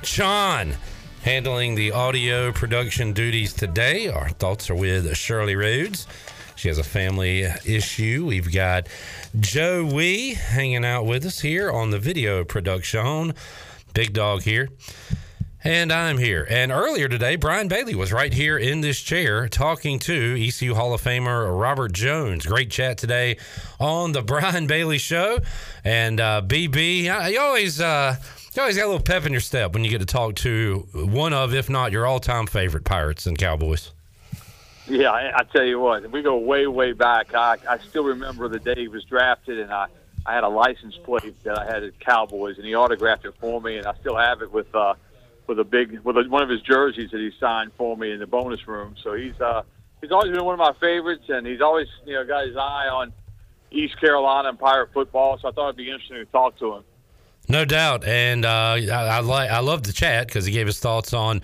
Sean handling the audio production duties today. Our thoughts are with Shirley Rhodes. She has a family issue. We've got Joe Wee hanging out with us here on the video production. Big dog here. And I'm here. And earlier today, Brian Bailey was right here in this chair talking to ECU Hall of Famer Robert Jones. Great chat today on the Brian Bailey Show. And uh, BB, uh, you always. Uh, you always got a little pep in your step when you get to talk to one of, if not your all-time favorite Pirates and Cowboys. Yeah, I, tell you what, we go way, way back. I, I still remember the day he was drafted, and I, I had a license plate that I had at Cowboys, and he autographed it for me, and I still have it with uh, with a big with a, one of his jerseys that he signed for me in the bonus room. So he's uh, he's always been one of my favorites, and he's always you know got his eye on East Carolina and Pirate football. So I thought it'd be interesting to talk to him. No doubt, and uh, I, I like I love the chat because he gave his thoughts on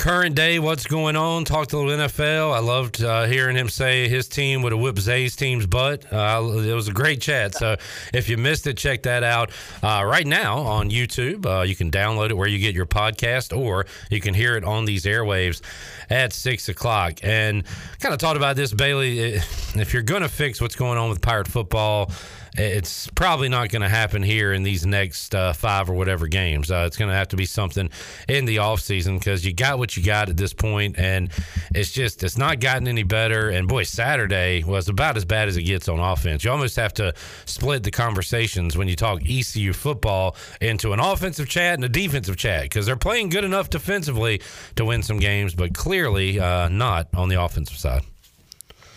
current day, what's going on. Talked a little NFL. I loved uh, hearing him say his team would have whipped Zay's team's butt. Uh, it was a great chat. So if you missed it, check that out uh, right now on YouTube. Uh, you can download it where you get your podcast, or you can hear it on these airwaves at six o'clock. And kind of talked about this, Bailey. If you're going to fix what's going on with Pirate football it's probably not going to happen here in these next uh, five or whatever games. Uh, it's going to have to be something in the offseason because you got what you got at this point, and it's just it's not gotten any better. And boy, Saturday was about as bad as it gets on offense. You almost have to split the conversations when you talk ECU football into an offensive chat and a defensive chat because they're playing good enough defensively to win some games, but clearly uh, not on the offensive side.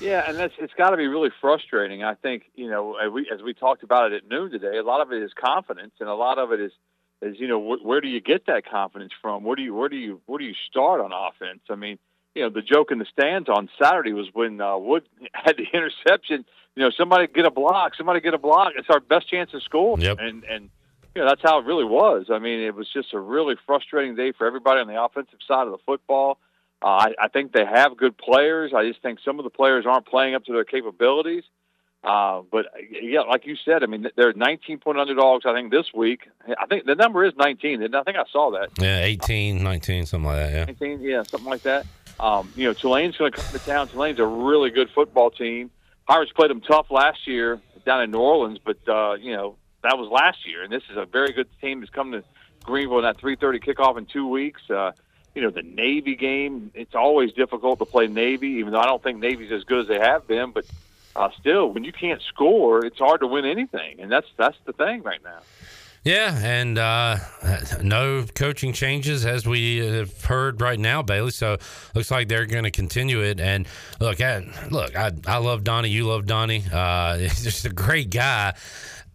Yeah, and that's it's got to be really frustrating. I think you know, as we, as we talked about it at noon today, a lot of it is confidence, and a lot of it is is you know wh- where do you get that confidence from? Where do you where do you where do you start on offense? I mean, you know, the joke in the stands on Saturday was when uh, Wood had the interception. You know, somebody get a block, somebody get a block. It's our best chance to score. Yep. And and you know that's how it really was. I mean, it was just a really frustrating day for everybody on the offensive side of the football. Uh, I, I think they have good players. I just think some of the players aren't playing up to their capabilities. Uh, but yeah, like you said, I mean, they're 19 point underdogs. I think this week. I think the number is 19. And I think I saw that. Yeah, 18, 19, something like that. Yeah. 19, yeah, something like that. Um, you know, Tulane's going to come to town. Tulane's a really good football team. Pirates played them tough last year down in New Orleans, but uh, you know that was last year, and this is a very good team that's come to Greenville in that 3:30 kickoff in two weeks. Uh, you know, the Navy game. It's always difficult to play Navy, even though I don't think Navy's as good as they have been. But uh, still, when you can't score, it's hard to win anything, and that's that's the thing right now. Yeah, and uh, no coaching changes as we have heard right now, Bailey. So looks like they're going to continue it. And look, I, look, I, I love Donnie. You love Donnie. Uh, he's just a great guy.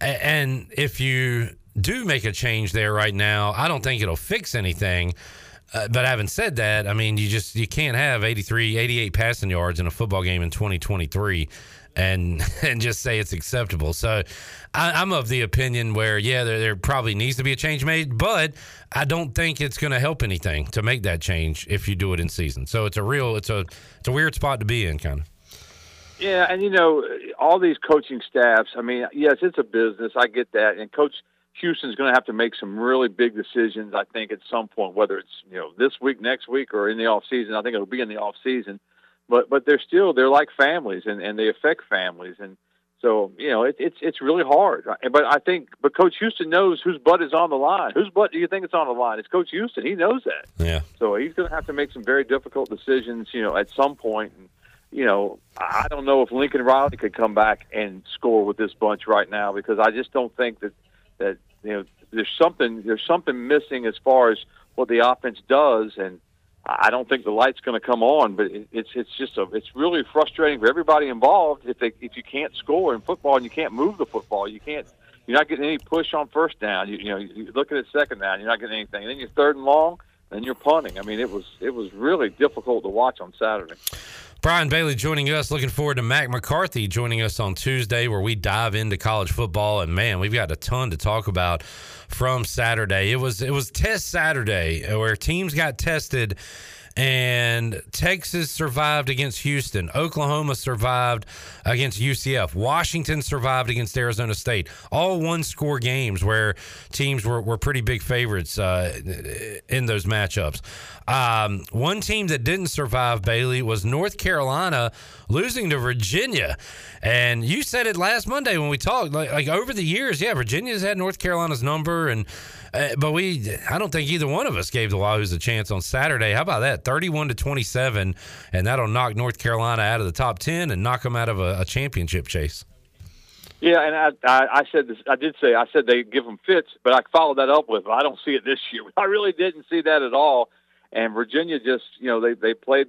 And if you do make a change there right now, I don't think it'll fix anything. Uh, but having said that, I mean, you just you can't have 83, 88 passing yards in a football game in 2023 and and just say it's acceptable. So I, I'm of the opinion where yeah, there, there probably needs to be a change made, but I don't think it's going to help anything to make that change if you do it in season. So it's a real it's a it's a weird spot to be in, kind of. Yeah, and you know, all these coaching staffs. I mean, yes, it's a business. I get that, and Coach Houston's going to have to make some really big decisions. I think at some point, whether it's you know this week, next week, or in the off season. I think it'll be in the off season. But but they're still they're like families, and and they affect families, and so you know it, it's it's really hard. But I think but Coach Houston knows whose butt is on the line. Whose butt do you think it's on the line? It's Coach Houston. He knows that. Yeah. So he's going to have to make some very difficult decisions, you know, at some point. And, you know, I don't know if Lincoln Riley could come back and score with this bunch right now because I just don't think that that you know there's something there's something missing as far as what the offense does, and I don't think the light's going to come on. But it, it's it's just a it's really frustrating for everybody involved if they if you can't score in football and you can't move the football, you can't. You're not getting any push on first down. You, you know, you look at it second down, you're not getting anything. And then you're third and long, and you're punting. I mean, it was it was really difficult to watch on Saturday. Brian Bailey joining us. Looking forward to Mac McCarthy joining us on Tuesday, where we dive into college football. And man, we've got a ton to talk about from Saturday. It was it was Test Saturday, where teams got tested, and Texas survived against Houston. Oklahoma survived against UCF. Washington survived against Arizona State. All one score games where teams were, were pretty big favorites uh, in those matchups. Um, one team that didn't survive, Bailey, was North Carolina losing to Virginia. And you said it last Monday when we talked. Like, like over the years, yeah, Virginia's had North Carolina's number, and uh, but we, I don't think either one of us gave the Wahoos a chance on Saturday. How about that? Thirty-one to twenty-seven, and that'll knock North Carolina out of the top ten and knock them out of a, a championship chase. Yeah, and I, I I said this. I did say I said they give them fits, but I followed that up with I don't see it this year. I really didn't see that at all. And Virginia just you know they they played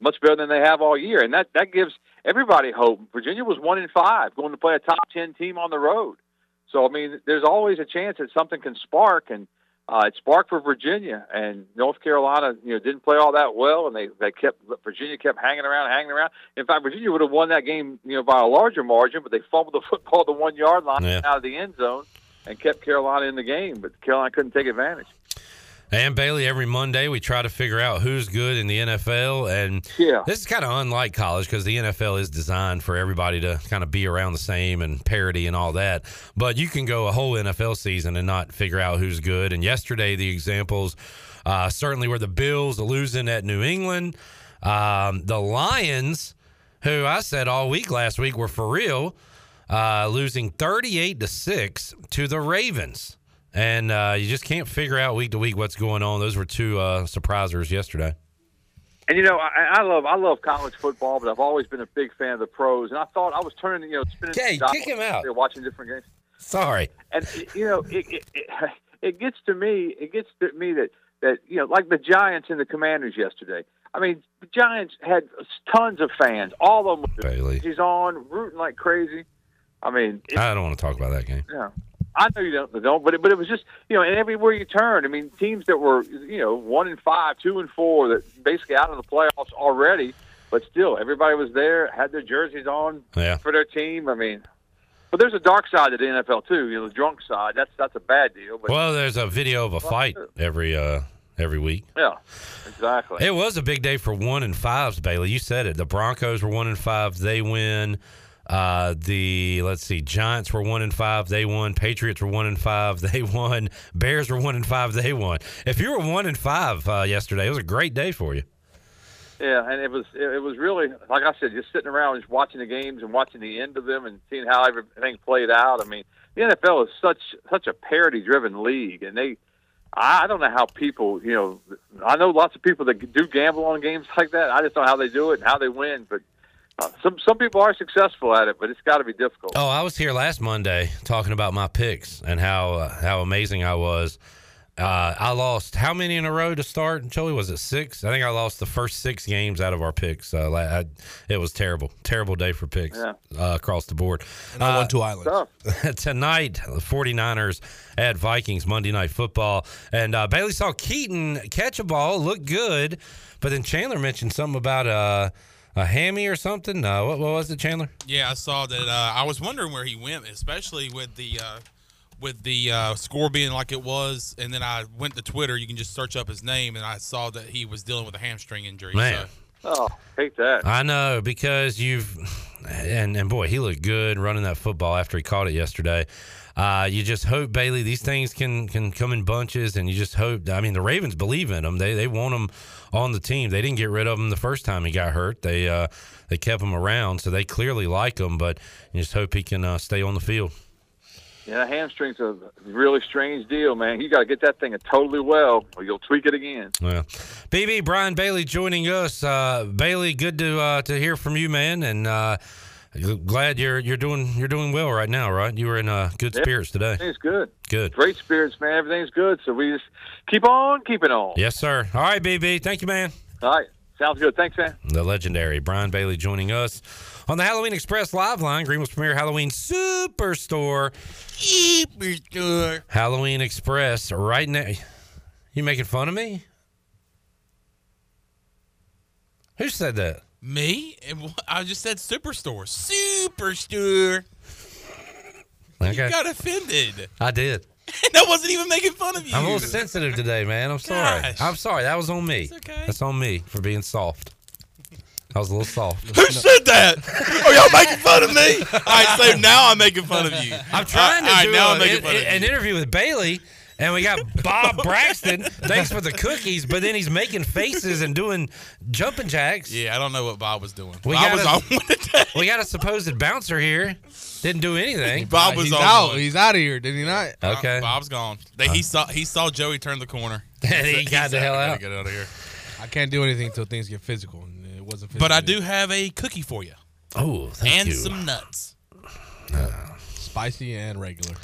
much better than they have all year, and that that gives everybody hope. Virginia was one in five, going to play a top ten team on the road. So I mean, there's always a chance that something can spark, and uh, it sparked for Virginia. And North Carolina, you know, didn't play all that well, and they they kept Virginia kept hanging around, hanging around. In fact, Virginia would have won that game, you know, by a larger margin, but they fumbled the football the one yard line Yeah. out of the end zone and kept Carolina in the game, but Carolina couldn't take advantage. And Bailey, every Monday we try to figure out who's good in the NFL, and yeah. this is kind of unlike college because the NFL is designed for everybody to kind of be around the same and parity and all that. But you can go a whole NFL season and not figure out who's good. And yesterday, the examples uh, certainly were the Bills losing at New England, um, the Lions, who I said all week last week were for real, uh, losing thirty-eight to six to the Ravens. And uh, you just can't figure out week to week what's going on. Those were two uh, surprisers yesterday. And you know, I, I love I love college football, but I've always been a big fan of the pros. And I thought I was turning, you know, spinning. Okay, kick him out. Watching different games. Sorry. And you know, it, it, it, it gets to me. It gets to me that that you know, like the Giants and the Commanders yesterday. I mean, the Giants had tons of fans. All of them Bailey. He's on rooting like crazy. I mean, I don't want to talk about that game. yeah. I know you don't, don't, but it, but it was just you know, and everywhere you turn, I mean, teams that were you know one and five, two and four, that basically out of the playoffs already, but still everybody was there, had their jerseys on Yeah. for their team. I mean, but there's a dark side to the NFL too. You know, the drunk side. That's that's a bad deal. But Well, there's a video of a fight every uh, every week. yeah, exactly. It was a big day for one and fives, Bailey. You said it. The Broncos were one and five. They win. Uh, the let's see, Giants were one and five. They won. Patriots were one and five. They won. Bears were one and five. They won. If you were one and five uh, yesterday, it was a great day for you. Yeah, and it was it, was really like I said, just sitting around just watching the games and watching the end of them and seeing how everything played out. I mean, the NFL is such such a parity driven league, and they I don't know how people you know I know lots of people that do gamble on games like that. I just don't know how they do it and how they win, but. Uh, some some people are successful at it, but it's got to be difficult. Oh, I was here last Monday talking about my picks and how uh, how amazing I was. Uh, I lost how many in a row to start? Joey, was it six? I think I lost the first six games out of our picks. Uh, I, it was terrible, terrible day for picks Yeah. uh, across the board. And I won two islands. tonight, the 49ers at Vikings Monday Night Football. And uh, Bailey saw Keaton catch a ball, look good, but then Chandler mentioned something about uh, a hammy or something. Uh, what, what was it, Chandler? Yeah, I saw that. Uh, I was wondering where he went, especially with the uh, with the uh, score being like it was. And then I went to Twitter. You can just search up his name, and I saw that he was dealing with a hamstring injury. Man. So. Oh, hate that. I know because you've and and boy, he looked good running that football after he caught it yesterday. Uh, you just hope Bailey these things can can come in bunches, and you just hope. I mean, the Ravens believe in him. They they want him on the team. They didn't get rid of him the first time he got hurt. They uh, they kept him around, so they clearly like him. But you just hope he can uh, stay on the field. Yeah, hamstring's a really strange deal, man. You got to get that thing totally well, or you'll tweak it again. Well, BB Brian Bailey joining us. Uh, Bailey, good to uh, to hear from you, man, and uh, glad you're you're doing you're doing well right now, right? You were in uh, good Yeah, spirits today. Everything's good. Good. Great spirits, man. Everything's good. So we just keep on keeping on. Yes, sir. All right, BB. Thank you, man. All right. Sounds good. Thanks, man. The legendary Brian Bailey joining us on the Halloween Express live line, Greenville's premier Halloween superstore. Superstore. Halloween Express right now. You making fun of me? Who said that? Me? And I just said superstore. Superstore. Okay. You got offended. I did. that wasn't even making fun of you. I'm a little sensitive today, man. I'm sorry. Gosh. I'm sorry. That was on me. Okay. That's on me for being soft. I was a little soft. Who said that? Are y'all making fun of me? All right, so now I'm making fun of you. I'm trying to All right, do now a- I'm making an, fun of an you. interview with Bailey, and we got Bob Braxton. Thanks for the cookies, but then he's making faces and doing jumping jacks. Yeah, I don't know what Bob was doing. We Bob got was a, on We got a supposed bouncer here. Didn't do anything. Bob was he's on out. one. He's out of here. Did he not? Okay. Bob's gone. They, he saw he saw Joey turn the corner. And he got the hell out. Get out of here. I can't do anything until things get physical. And it wasn't physical. But I do have a cookie for you. Oh, thank and you. some nuts. Spicy and regular.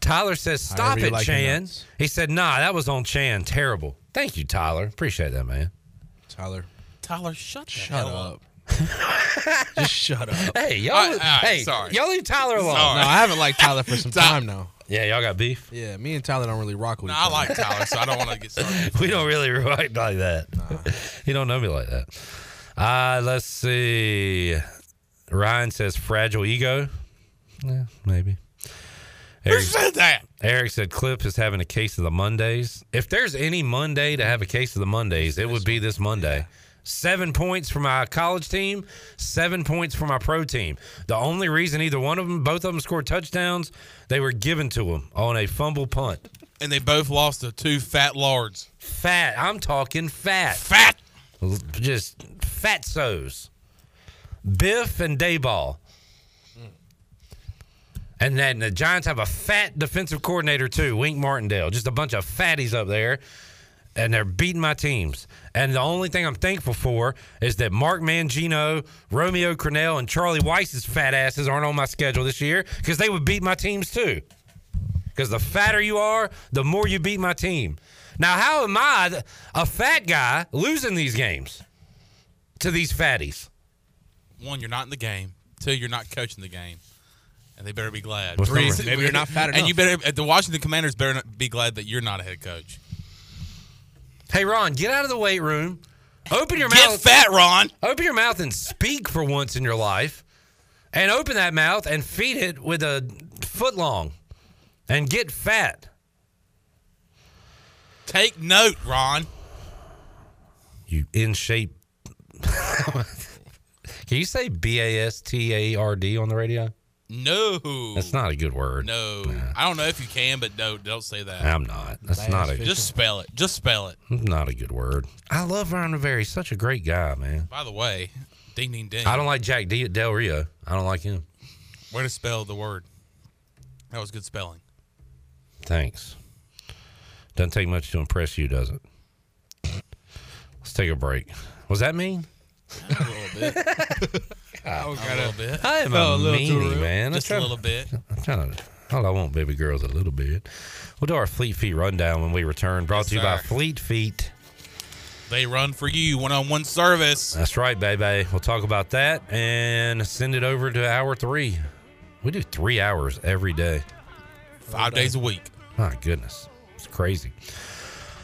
Tyler says, "Stop it, like Chan." He said, "Nah, that was on Chan. Terrible." Thank you, Tyler. Appreciate that, man. Tyler. Tyler, shut the Shut hell up. Just shut up. Hey, y'all. All right, all right, hey, sorry. y'all leave Tyler alone. No, I haven't liked Tyler for some time now. Yeah, y'all got beef. Yeah, me and Tyler don't really rock with No, each I like Tyler, so I don't want to get started. we don't really rock like that. you don't know me like that. Uh, let's see. Ryan says fragile ego. Yeah, maybe. Who Eric, said that? Eric said Clip is having a case of the Mondays. If there's any Monday to have a case of the Mondays, it would be this Monday. Seven points for my college team, seven points for my pro team. The only reason either one of them, both of them scored touchdowns, they were given to them on a fumble punt. And they both lost to two fat lards. Fat. I'm talking fat. Fat. Just fatsos. Biff and Daboll. And then the Giants have a fat defensive coordinator too, Wink Martindale. Just a bunch of fatties up there. And they're beating my teams. And the only thing I'm thankful for is that Mark Mangino, Romeo Crennel, and Charlie Weis's fat asses aren't on my schedule this year because they would beat my teams too. Because the fatter you are, the more you beat my team. Now, how am I, a fat guy, losing these games to these fatties? One, you're not in the game. Two, you're not coaching the game. And they better be glad. What's Three, number- Maybe you're not fat enough, And you better, the Washington Commanders better not be glad that you're not a head coach. Hey, Ron, get out of the weight room. Open your Get mouth. Get fat, Ron. Open your mouth and speak for once in your life. And open that mouth and feed it with a foot long. And get fat. Take note, Ron. You in shape. Can you say B A S T A R D on the radio? No. That's not a good word. No. I don't know if you can, but no, don't say that. I'm not. That's not a Just spell it. Just spell it. not a good word. I love Ron Rivera. He's such a great guy, man. By the way, ding ding ding. I don't like Jack D- Del Rio. I don't like him. Where to spell the word? That was good spelling. Thanks. Doesn't take much to impress you, does it? Let's take a break. Was that mean? A little bit. I was a kinda- little bit. I am a a little meanie, man. Just a little bit. I'm trying to. All I want, baby girls, a little bit. We'll do our Fleet Feet rundown when we return. Brought Yes, to you by. Fleet Feet. They run for you, one on one service. That's right, baby. We'll talk about that and send it over to hour three. We do three hours every day. Five days a week. My goodness, it's crazy.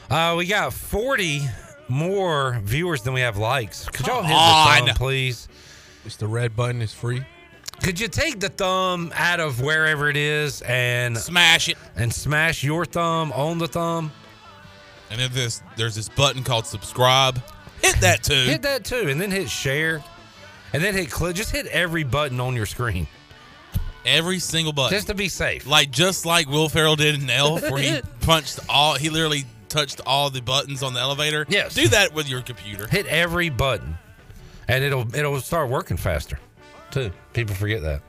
Uh, we got 40 more viewers than we have likes. Could y'all hit the thumb, please? It's the red button is free. Could you take the thumb out of wherever it is and Smash it. and smash your thumb on the thumb? And then this there's this button called subscribe. Hit that too. Hit that too, and then hit share, and then hit click. Just hit every button on your screen, Every single button. just to be safe. like just like Will Ferrell did in Elf, where he punched all he literally touched all the buttons on the elevator. Yes. Do that with your computer. Hit every button, and it'll it'll start working faster, too. People forget that.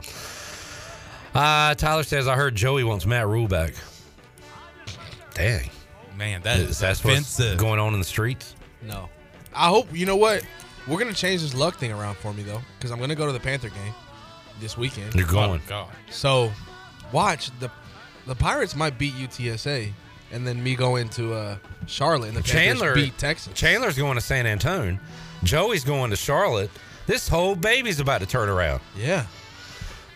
Uh, Tyler says I heard Joey wants Matt Rhule back. Dang, Man, that is that's what's offensive. going on in the streets. No. I hope you know what? We're gonna change this luck thing around for me though, because I'm gonna go to the Panther game this weekend. You're going. Oh, God. So, watch the the Pirates might beat UTSA, and then me going to uh, Charlotte and the Chandler Panthers beat Texas. Chandler's going to San Antone. Joey's going to Charlotte. This whole baby's about to turn around. Yeah.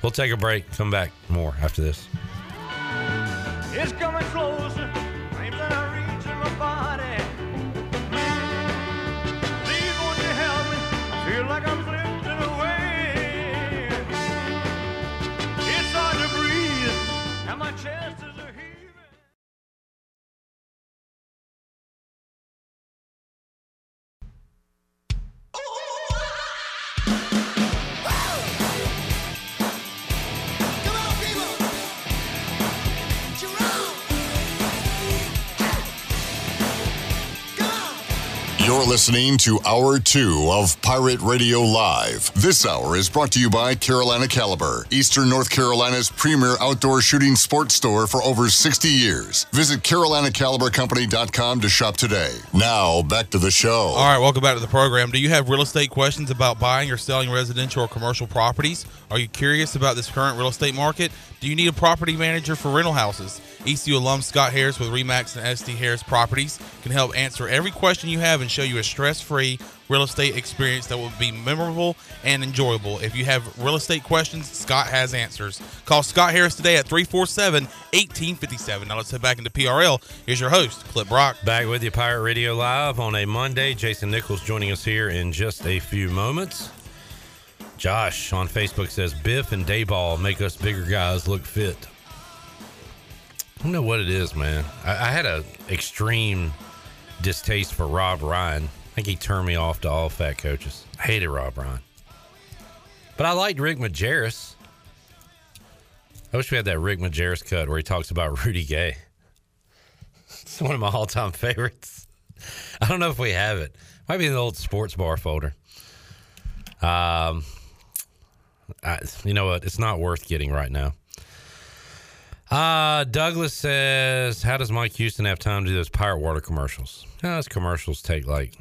We'll take a break. Come back more after this. It's coming closer. Listening to Hour 2 of Pirate Radio Live. This hour is brought to you by Carolina Caliber, Eastern North Carolina's premier outdoor shooting sports store for over 60 years. Visit CarolinaCaliberCompany.com to shop today. Now, back to the show. All right, welcome back to the program. Do you have real estate questions about buying or selling residential or commercial properties? Are you curious about this current real estate market? Do you need a property manager for rental houses? ECU alum Scott Harris with Remax and SD Harris Properties can help answer every question you have and show you a stress-free real estate experience that will be memorable and enjoyable. If you have real estate questions, Scott has answers. Call Scott Harris today at 347-1857. Now let's head back into PRL. Here's your host, Clip Brock. Back with you, Pirate Radio Live on a Monday. Jason Nichols joining us here in just a few moments. Josh on Facebook says Biff and Daboll make us bigger guys look fit. I don't know what it is, man. I, I had a extreme distaste for Rob Ryan. I think he turned me off to all fat coaches. I hated Rob Ryan. But I liked Rick Majerus. I wish we had that Rick Majerus cut where he talks about Rudy Gay. It's one of my all-time favorites. I don't know if we have it. Might be in the old sports bar folder. Um, I, you know what? It's not worth getting right now. Uh, Douglas says, How does Mike Houston have time to do those pirate water commercials? Uh, those commercials take like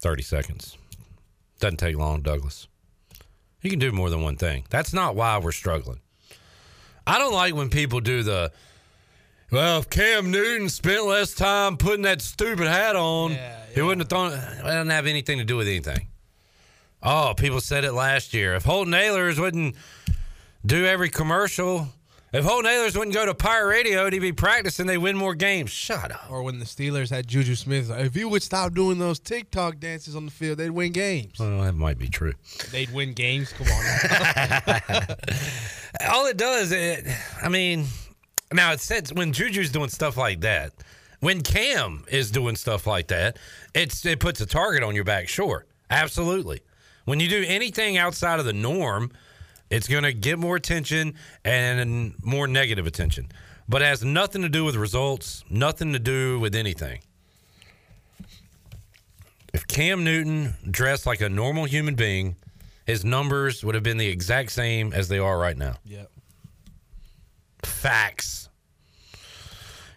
30 seconds. Doesn't take long, Douglas. You can do more than one thing. That's not why we're struggling. I don't like when people do the, well, if Cam Newton spent less time putting that stupid hat on, he wouldn't have thrown it. doesn't have anything to do with anything. Oh, people said it last year. If Holton Ahlers wouldn't do every commercial, if Holton Ahlers wouldn't go to Pirate Radio, he'd be practicing, they win more games. Shut up. Or when the Steelers had Juju Smith, like, if you would stop doing those TikTok dances on the field, they'd win games. Well, that might be true. They'd win games. Come on. All it does, it, I mean, now it says when Juju's doing stuff like that, when Cam is doing stuff like that, it's it puts a target on your back. Sure, absolutely. When you do anything outside of the norm, it's going to get more attention and more negative attention. But it has nothing to do with results, nothing to do with anything. If Cam Newton dressed like a normal human being, his numbers would have been the exact same as they are right now. Yep. Facts.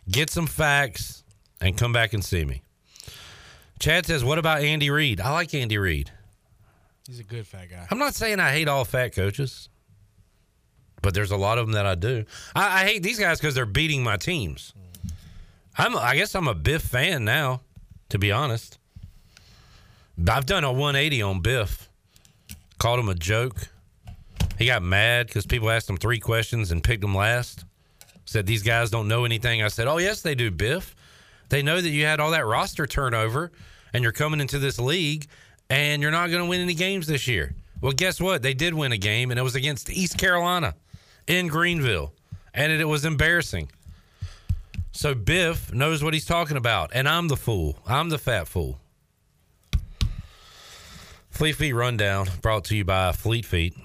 Get some facts and come back and see me. Chad says, What about Andy Reid? I like Andy Reid. He's a good fat guy. I'm not saying I hate all fat coaches, but there's a lot of them that I do. I, I hate these guys because they're beating my teams. I'm, I guess I'm a Biff fan now, to be honest. I've done a 180 on Biff. Called him a joke. He got mad because people asked him three questions and picked him last. Said these guys don't know anything. I said, Oh, yes, they do, Biff. They know that you had all that roster turnover and you're coming into this league and you're not going to win any games this year. Well, guess what? They did win a game, and it was against East Carolina in Greenville, and it, it was embarrassing. So Biff knows what he's talking about, and I'm the fool. I'm the fat fool. Fleet Feet Rundown brought to you by Fleet Feet.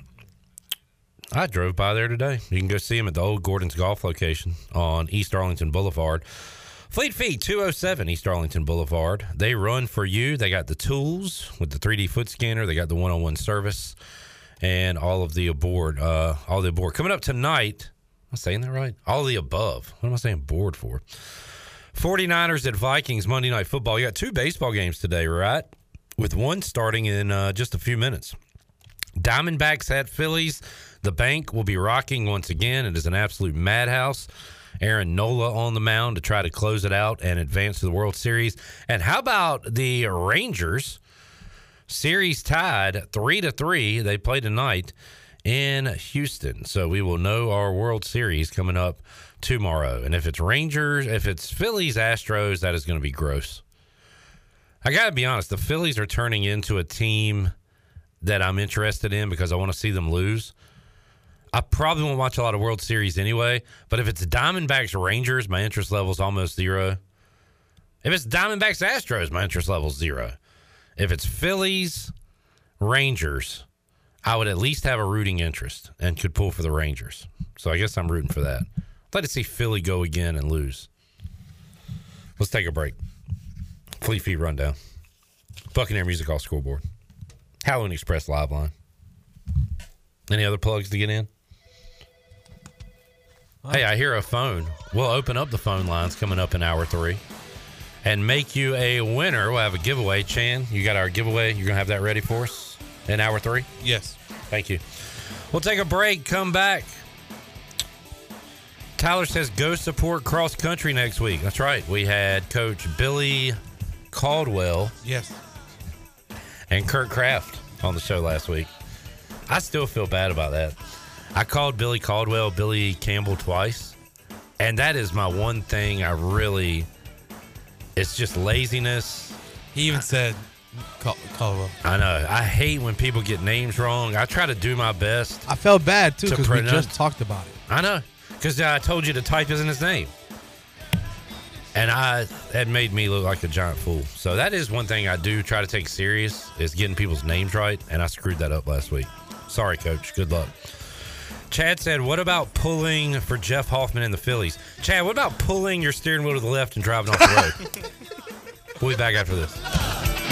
I drove by there today. You can go see him at the old Gordon's Golf location on East Arlington Boulevard. Fleet Feet 207 East Arlington Boulevard. They run for you. They got the tools with the 3D foot scanner. They got the one-on-one service and all of the aboard. Uh, all the aboard coming up tonight. Am I saying that right? All the above. What am I saying board for? 49ers at Vikings Monday Night Football. You got two baseball games today, right? With one starting in uh, just a few minutes. Diamondbacks at Phillies. The bank will be rocking once again. It is an absolute madhouse. Aaron Nola on the mound to try to close it out and advance to the World Series. And how about the Rangers? Series tied three to three. They play tonight in Houston. So we will know our World Series coming up tomorrow. And if it's Rangers, if it's Phillies, Astros, that is going to be gross. I got to be honest, the Phillies are turning into a team that I'm interested in because I want to see them lose. I probably won't watch a lot of World Series anyway, but if it's Diamondbacks Rangers, my interest level is almost zero. If it's Diamondbacks Astros, my interest level is zero. If it's Phillies Rangers, I would at least have a rooting interest and could pull for the Rangers. So I guess I'm rooting for that. I'd like to see Philly go again and lose. Let's take a break. Fleet Feet Rundown. Buccaneer Music Hall Scoreboard. Halloween Express Live Line. Any other plugs to get in? Hey, I hear a phone. We'll open up the phone lines coming up in hour three and make you a winner. We'll have a giveaway. Chan, you got our giveaway. You're going to have that ready for us in hour three? Yes. Thank you. We'll take a break, come back. Tyler says go support cross country next week. That's right. We had Coach Billy Caldwell. Yes. And Kurt Kraft on the show last week. I still feel bad about that. I called Billy Caldwell Billy Campbell twice. And that is my one thing I really it's just laziness. He even said Cal- Caldwell. I know. I hate when people get names wrong. I try to do my best. I felt bad too To because we pronounce- just talked about it. I know. Because I told you to type isn't his name. And I that made me look like a giant fool. So that is one thing I do try to take serious is getting people's names right. And I screwed that up last week. Sorry, coach. Good luck. Chad said, What about pulling for Jeff Hoffman and the Phillies? Chad, what about pulling your steering wheel to the left and driving off the road? we'll be back after this.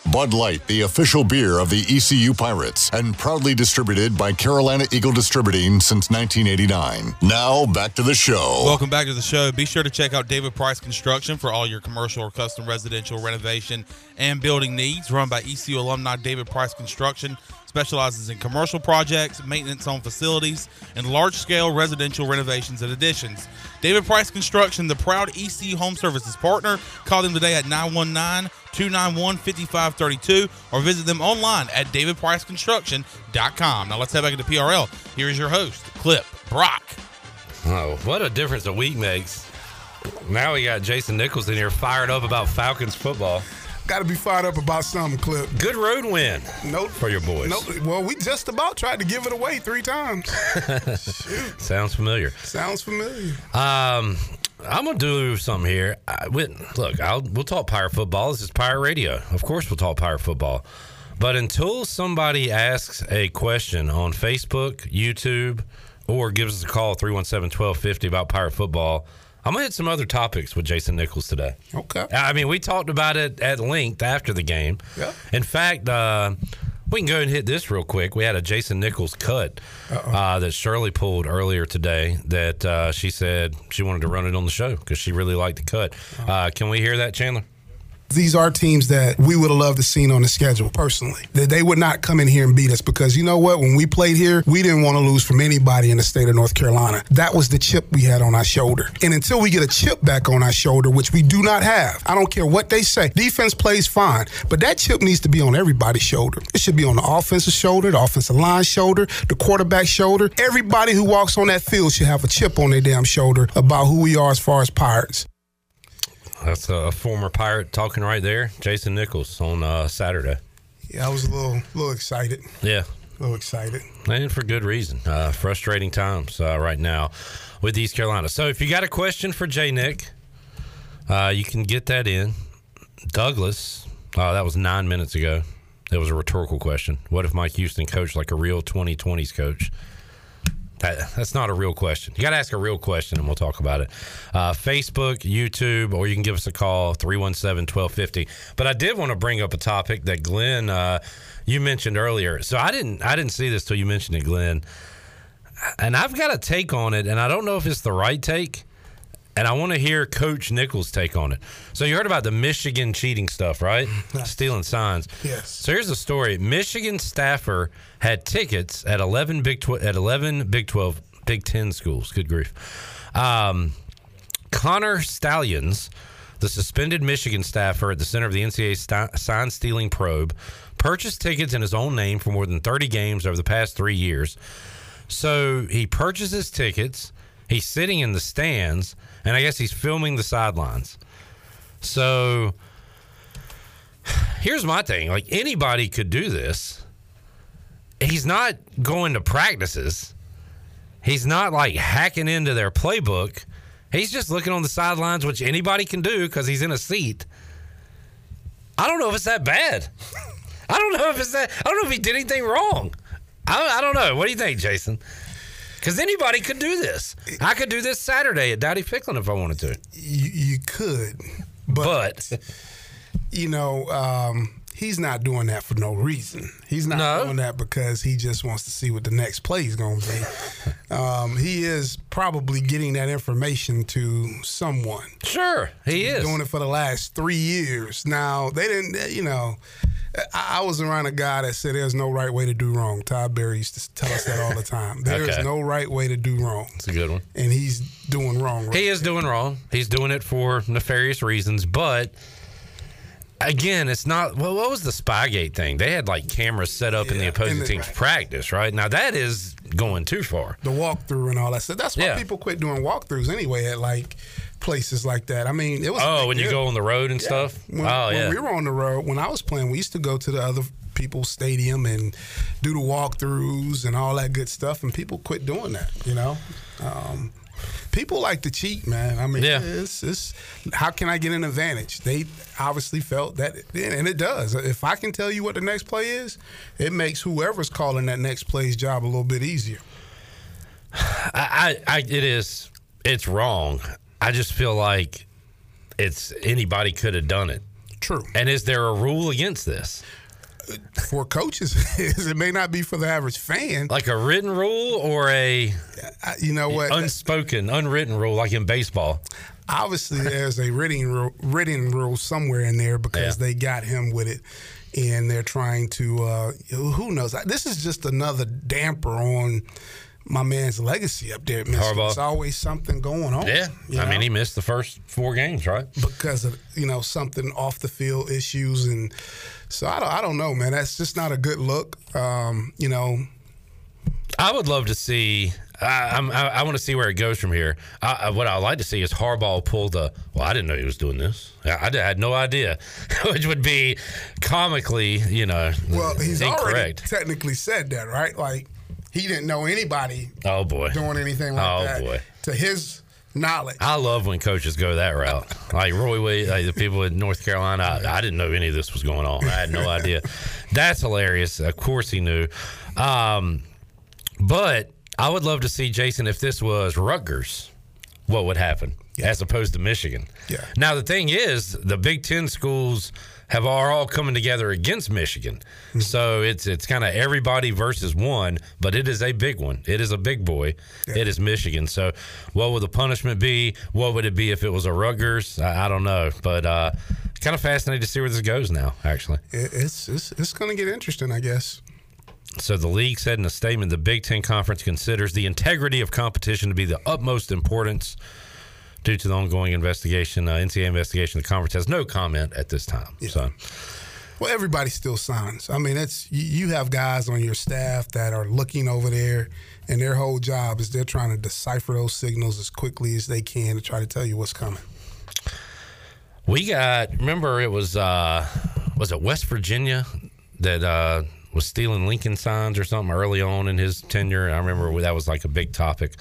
Bud Light, the official beer of the ECU Pirates, and proudly distributed by Carolina Eagle Distributing since 1989. Now, back to the show. Welcome back to the show. Be sure to check out David Price Construction for all your commercial or custom residential renovation and building needs. Run by ECU alumni David Price Construction. Specializes in commercial projects, maintenance on facilities, and large scale residential renovations and additions. David Price Construction, the proud ECU Home Services partner. Call them today at 919 291 5532 or visit them online at davidpriceconstruction.com. Now let's head back into PRL. Here is your host, Clip Brock. Oh, what a difference a week makes. Now we got Jason Nichols in here fired up about Falcons football. Got to be fired up about something, Clip. Good road win. Nope. For your boys. Nope. Well, we just about tried to give it away three times. Sounds familiar. Sounds familiar. Um, I'm gonna do something here. I, we- look, I'll, we'll talk pirate football. This is pirate radio. Of course, we'll talk pirate football. But until somebody asks a question on Facebook, YouTube, or gives us a call 317-1250 about pirate football, I'm gonna hit some other topics with Jason Nichols today. Okay. I mean, we talked about it at length after the game. Yeah. In fact, uh, we can go and hit this real quick. We had a Jason Nichols cut uh, that Shirley pulled earlier today that uh, she said she wanted to run it on the show because she really liked the cut. Uh, can we hear that, Chandler? These are teams that we would have loved to seen on the schedule personally. That they would not come in here and beat us because you know what? When we played here, we didn't want to lose from anybody in the state of North Carolina. That was the chip we had on our shoulder. And until we get a chip back on our shoulder, which we do not have, I don't care what they say. Defense plays fine, but that chip needs to be on everybody's shoulder. It should be on the offensive shoulder, the offensive line shoulder, the quarterback shoulder. Everybody who walks on that field should have a chip on their damn shoulder about who we are as far as pirates. That's a former pirate talking right there, Jason Nichols on uh, Saturday. Yeah, I was a little, little excited. Yeah. A little excited. And for good reason. Uh, frustrating times uh, right now with East Carolina. So if you got a question for J Nick, uh, you can get that in. Douglas, uh, that was nine minutes ago. That was a rhetorical question. What if Mike Houston coached like a real 2020s coach? That, that's not a real question. You got to ask a real question and we'll talk about it. Uh, Facebook, YouTube, or you can give us a call, 317 1250. But I did want to bring up a topic that Glenn, uh, you mentioned earlier. So I didn't, I didn't see this till you mentioned it, Glenn. And I've got a take on it, and I don't know if it's the right take. And I want to hear Coach Nichols' take on it. So you heard about the Michigan cheating stuff, right? Stealing signs. Yes. So here's the story: Michigan staffer had tickets at eleven Big Tw- at eleven Big Twelve Big Ten schools. Good grief. Um, Connor Stalions, the suspended Michigan staffer at the center of the NCAA sti- sign stealing probe, purchased tickets in his own name for more than 30 games over the past three years. So he purchases tickets. He's sitting in the stands, and I guess he's filming the sidelines. So here's my thing: like anybody could do this. He's not going to practices. He's not like hacking into their playbook. He's just looking on the sidelines, which anybody can do because he's in a seat. I don't know if it's that bad. I don't know if it's that. I don't know if he did anything wrong. I, I don't know. What do you think, Jason? Because anybody could do this. I could do this Saturday at Dowdy Ficklen if I wanted to. You, you could, but, you know, um, he's not doing that for no reason. He's not doing that because he just wants to see what the next play is going to be. um, he is probably getting that information to someone. Sure, he He's is. doing it for the last three years. Now they didn't, you know. I I was around a guy that said there's no right way to do wrong. Todd Berry used to tell us that all the time. There is Okay. no right way to do wrong, It's a good one. and he's doing wrong. Right He is doing wrong. He's doing it for nefarious reasons. But again, it's not. Well, what was the Spygate thing? They had like cameras set up in the opposing and the- team's practice, right? Now that is going too far. the walkthrough and all that stuff. That's why Yeah. people quit doing walkthroughs anyway at like places like that. I mean, it was. Oh, when you deal. go on the road and Yeah. stuff. When, oh when yeah. we were on the road, when I was playing, we used to go to the other people's stadium and do the walkthroughs and all that good stuff, and people quit doing that. You know, um, people like to cheat, man. I mean, Yeah. it's, it's how can I get an advantage? They obviously felt that, and it does. If I can tell you what the next play is, it makes whoever's calling that next play's job a little bit easier. I, I, I it is it's wrong. I just feel like it's anybody could have done it. True. And is there a rule against this? For coaches, it may not be for the average fan. Like a written rule or a you know what unspoken, unwritten rule, like in baseball. Obviously, there's a written rule, written rule somewhere in there because they got him with it, and they're trying to. Uh, who knows? This is just another damper on my man's legacy up there at Michigan. Harbaugh. There's always something going on. Yeah, you I mean he missed the first four games, right? because of you know something off the field issues and so I don't, I don't know man that's just not a good look um, you know I would love to see. I, I'm, I, I want to see where it goes from here. I, I, what I'd like to see is Harbaugh pull the. Well, I didn't know he was doing this. I, I had no idea, which would be comically, you know, well he's already incorrect. technically said that right like he didn't know anybody Oh boy, doing anything like Oh, that boy. to his knowledge I love when coaches go that route. Like Roy Williams, like the people in North Carolina, I, I didn't know any of this was going on. I had no idea. That's hilarious. Of course he knew. Um, but I would love to see Jason if this was Rutgers, what would happen as opposed to Michigan. Yeah. Now the thing is, the Big Ten schools have are all coming together against Michigan, so it's it's kind of everybody versus one. But it is a big one. It is a big boy. It is Michigan. So what would the punishment be? What would it be if it was a Rutgers? I, I don't know, but uh, kind of fascinated to see where this goes now. Actually. It's it's, it's going to get interesting I guess So the league said in a statement the Big Ten Conference considers the integrity of competition to be the utmost importance due to the ongoing investigation, uh, NCAA investigation. The conference has no comment at this time. So Well, everybody still signs. I mean, it's you, you have guys on your staff that are looking over there, and their whole job is they're trying to decipher those signals as quickly as they can to try to tell you what's coming. we got. Remember, it was uh, was it West Virginia that uh, was stealing Lincoln signs or something early on in his tenure. I remember that was like a big topic.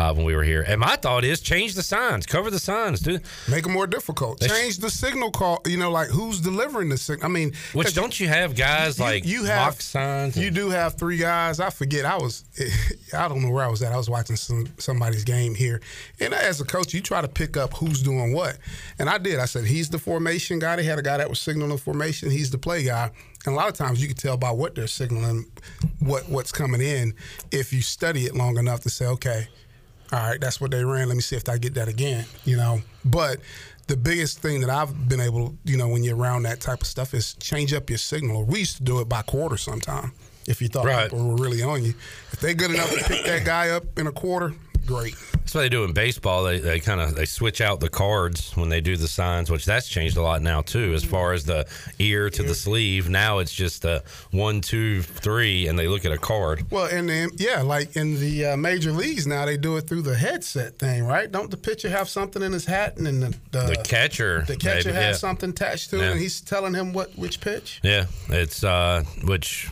Uh, when we were here, and my thought is change the signs, cover the signs, dude. Make them more difficult. Change the signal call. You know, like who's delivering the signal. I mean, Which don't you have guys you- like you have mock signs? You do have three guys. I forget. I was. I don't know where I was at. I was watching some somebody's game here, and as a coach, you try to pick up who's doing what. And I did. I said he's the formation guy. They had a guy that was signaling formation. He's the play guy. And a lot of times you can tell by what they're signaling, what what's coming in, if you study it long enough to say, okay, all right, that's what they ran. Let me see if I get that again. You know, but the biggest thing that I've been able, you know, when you're around that type of stuff is change up your signal. We used to do it by quarter sometime. If you thought Right. people were really on you, if they're good enough to pick that guy up in a quarter, great. That's what they do in baseball. They, they kind of they switch out the cards when they do the signs, which that's changed a lot now too. As far as the ear to the sleeve, now it's just a one, two, three, and they look at a card. Well, and then yeah, like in the uh, major leagues now, they do it through the headset thing, right? Don't the pitcher have something in his hat, and then the the, The catcher, the catcher maybe, has yeah. something attached to it, and he's telling him what which pitch. Yeah, it's uh, which,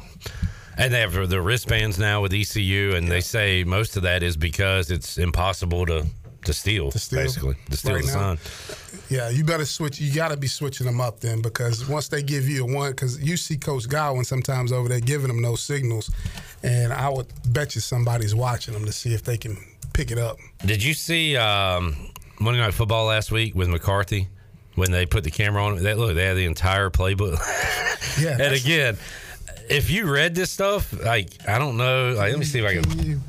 and they have the wristbands now with ECU, and they say most of that is because it's impossible to to steal, steal. basically to steal Right the now. sign. Yeah, you better switch. You got to be switching them up then, because once they give you a one, because you see Coach Godwin sometimes over there giving them no signals, and I would bet you somebody's watching them to see if they can pick it up. Did you see um, Monday Night Football last week with McCarthy when they put the camera on? That look, they had the entire playbook. Yeah, and again, if you read this stuff, like I don't know, like let me see if I can.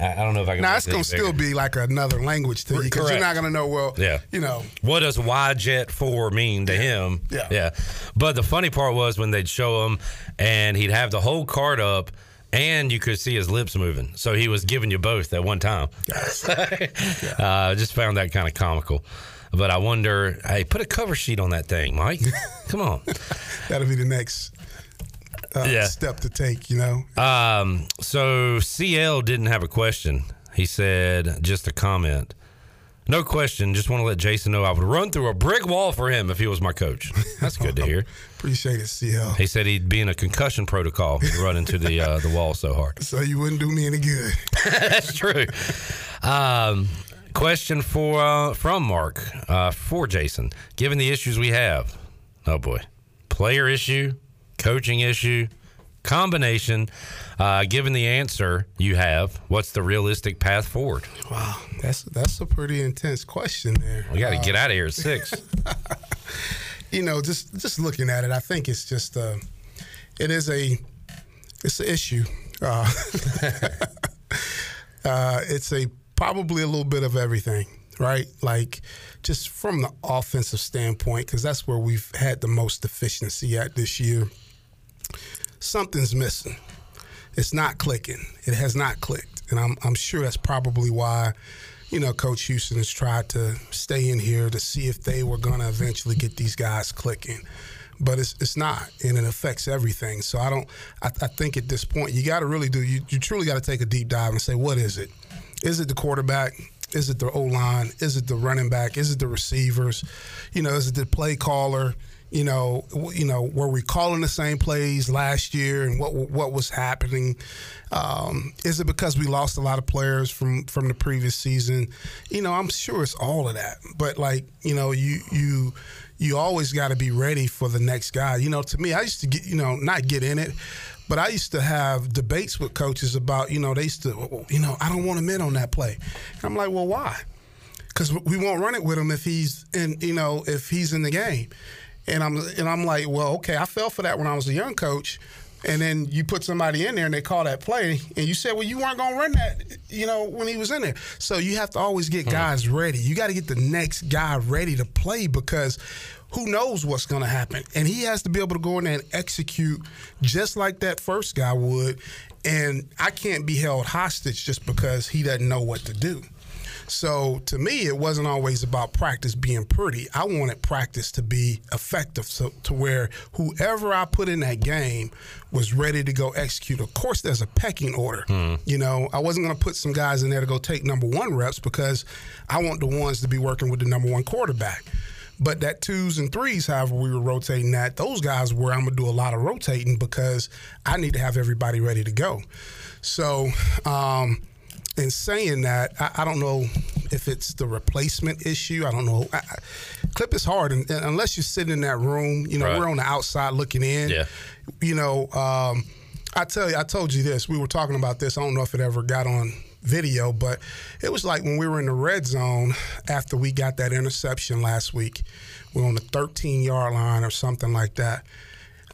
I I don't know if I can. Now it's gonna bigger. still be like another language to you because you're not gonna know. Well, Yeah. you know, What does YJet 4 mean to him? Yeah. Yeah. But the funny part was when they'd show him and he'd have the whole card up and you could see his lips moving. So he was giving you both at one time. uh, I just found that kind of comical. But I wonder, hey, put a cover sheet on that thing, Mike. Come on. that'll be the next uh, Yeah. step to take. You know, Um, so CL didn't have a question. He said just a comment. No question. Just want to let Jason know I would run through a brick wall for him if he was my coach. That's good to hear. appreciate it, CL. He said he'd be in a concussion protocol. He'd run into the uh, the wall so hard. So you wouldn't do me any good. That's true. Um, Question for uh, from Mark uh, for Jason. Given the issues we have, oh boy, player issue, coaching issue, combination. Uh, given the answer you have, what's the realistic path forward? Wow, that's that's a pretty intense question there. We got to Uh, get out of here at six. you know, just just looking at it, I think it's just uh, it is a it's an issue. Uh, uh, it's a probably a little bit of everything, right? Like just from the offensive standpoint, because that's where we've had the most deficiency at this year. Something's missing. It's not clicking. It has not clicked, and I'm I'm sure that's probably why. You know, Coach Houston has tried to stay in here to see if they were going to eventually get these guys clicking but it's it's not, and it affects everything. So I don't. I, I think at this point, you got to really do. You, you truly got to take a deep dive and say, what is it? Is it the quarterback? Is it the O line? Is it the running back? Is it the receivers? You know, is it the play caller? You know, you know, were we calling the same plays last year, and what what was happening? Um, is it because we lost a lot of players from from the previous season? You know, I'm sure it's all of that. But like, you know, you you you always got to be ready for the next guy. You know, to me, I used to get, you know, not get in it, but I used to have debates with coaches about, you know, they used to, you know, I don't want him in on that play. And I'm like, well, why? Because we won't run it with him if he's in, you know, if he's in the game. And I'm and I'm like, well, okay, I fell for that when I was a young coach. And then you put somebody in there and they call that play, and you said, well, you weren't gonna run that, you know, when he was in there. So you have to always get hmm. guys ready. You got to get the next guy ready to play because who knows what's going to happen. And he has to be able to go in there and execute just like that first guy would. And I can't be held hostage just because he doesn't know what to do. So to me, it wasn't always about practice being pretty. I wanted practice to be effective, so to where whoever I put in that game was ready to go execute. Of course, there's a pecking order. You know, I wasn't going to put some guys in there to go take number one reps because I want the ones to be working with the number one quarterback. But that twos and threes, however, we were rotating that, those guys were, I'm gonna do a lot of rotating because I need to have everybody ready to go. So, um, in saying that, I, I don't know if it's the replacement issue. I don't know. I, I, clip is hard, and, and unless you're sitting in that room, you know, Right. we're on the outside looking in. Yeah. You know, um, I tell you, I told you this. We were talking about this. I don't know if it ever got on video, but it was like when we were in the red zone after we got that interception last week. We were on the 13 yard line or something like that.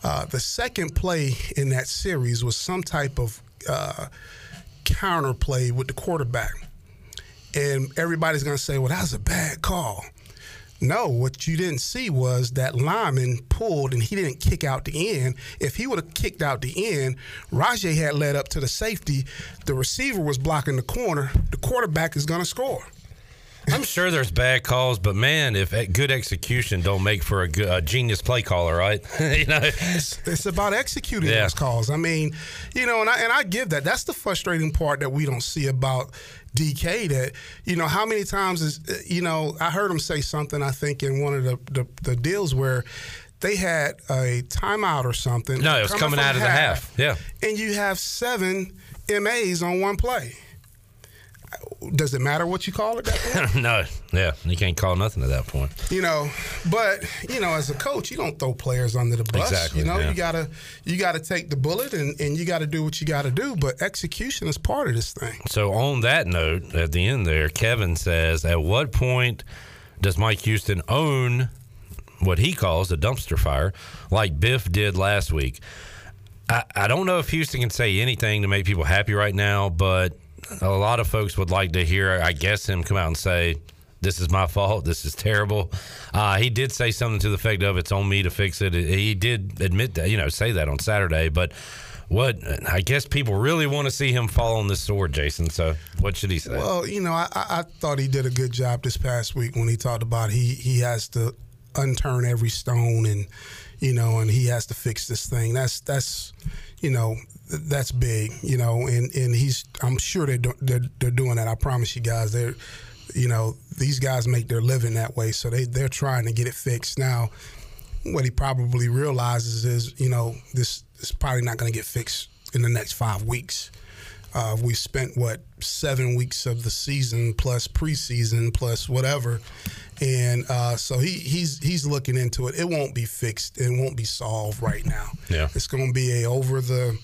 Uh, the second play in that series was some type of uh, counter play with the quarterback. And everybody's going to say, well, that was a bad call. No, what you didn't see was that lineman pulled and he didn't kick out the end. If he would have kicked out the end, Rahjai had led up to the safety. The receiver was blocking the corner. The quarterback is going to score. I'm sure there's bad calls, but man, if good execution don't make for a, good, a genius play caller, right? you know, it's, it's about executing Yeah. those calls. I mean, you know, and I and I give that. That's the frustrating part that we don't see about DK. That you know, how many times is uh, you know, I heard him say something. I think in one of the the, the deals where. They had a timeout or something. no, it was coming from out of the half. Yeah. and you have seven MAs on one play. Does it matter what you call it? That no, yeah, you can't call nothing at that point. you know, but you know, as a coach, you don't throw players under the bus. Exactly, You know, yeah. you gotta you gotta take the bullet and, and you gotta do what you gotta do. But execution is part of this thing. So on that note, at the end there, Kevin says, "At what point does Mike Houston own what he calls a dumpster fire, like Biff did last week?" I, I don't know if Houston can say anything to make people happy right now, but a lot of folks would like to hear, I guess, him come out and say, "This is my fault. This is terrible." Uh, he did say something to the effect of, "It's on me to fix it." He did admit that, you know, say that on Saturday, but. What I guess people really want to see him fall on the sword, Jason. So, what should he say? Well, you know, I, I thought he did a good job this past week when he talked about he he has to unturn every stone and you know, and he has to fix this thing. That's that's you know that's big, you know, and and he's I'm sure they do, they're they're doing that. I promise you guys, they're you know these guys make their living that way, so they they're trying to get it fixed now. What he probably realizes is, you know, this is probably not going to get fixed in the next five weeks. Uh, we spent what seven weeks of the season plus preseason plus whatever, and uh, so he he's he's looking into it. It won't be fixed. It won't be solved right now. Yeah. It's going to be a over the,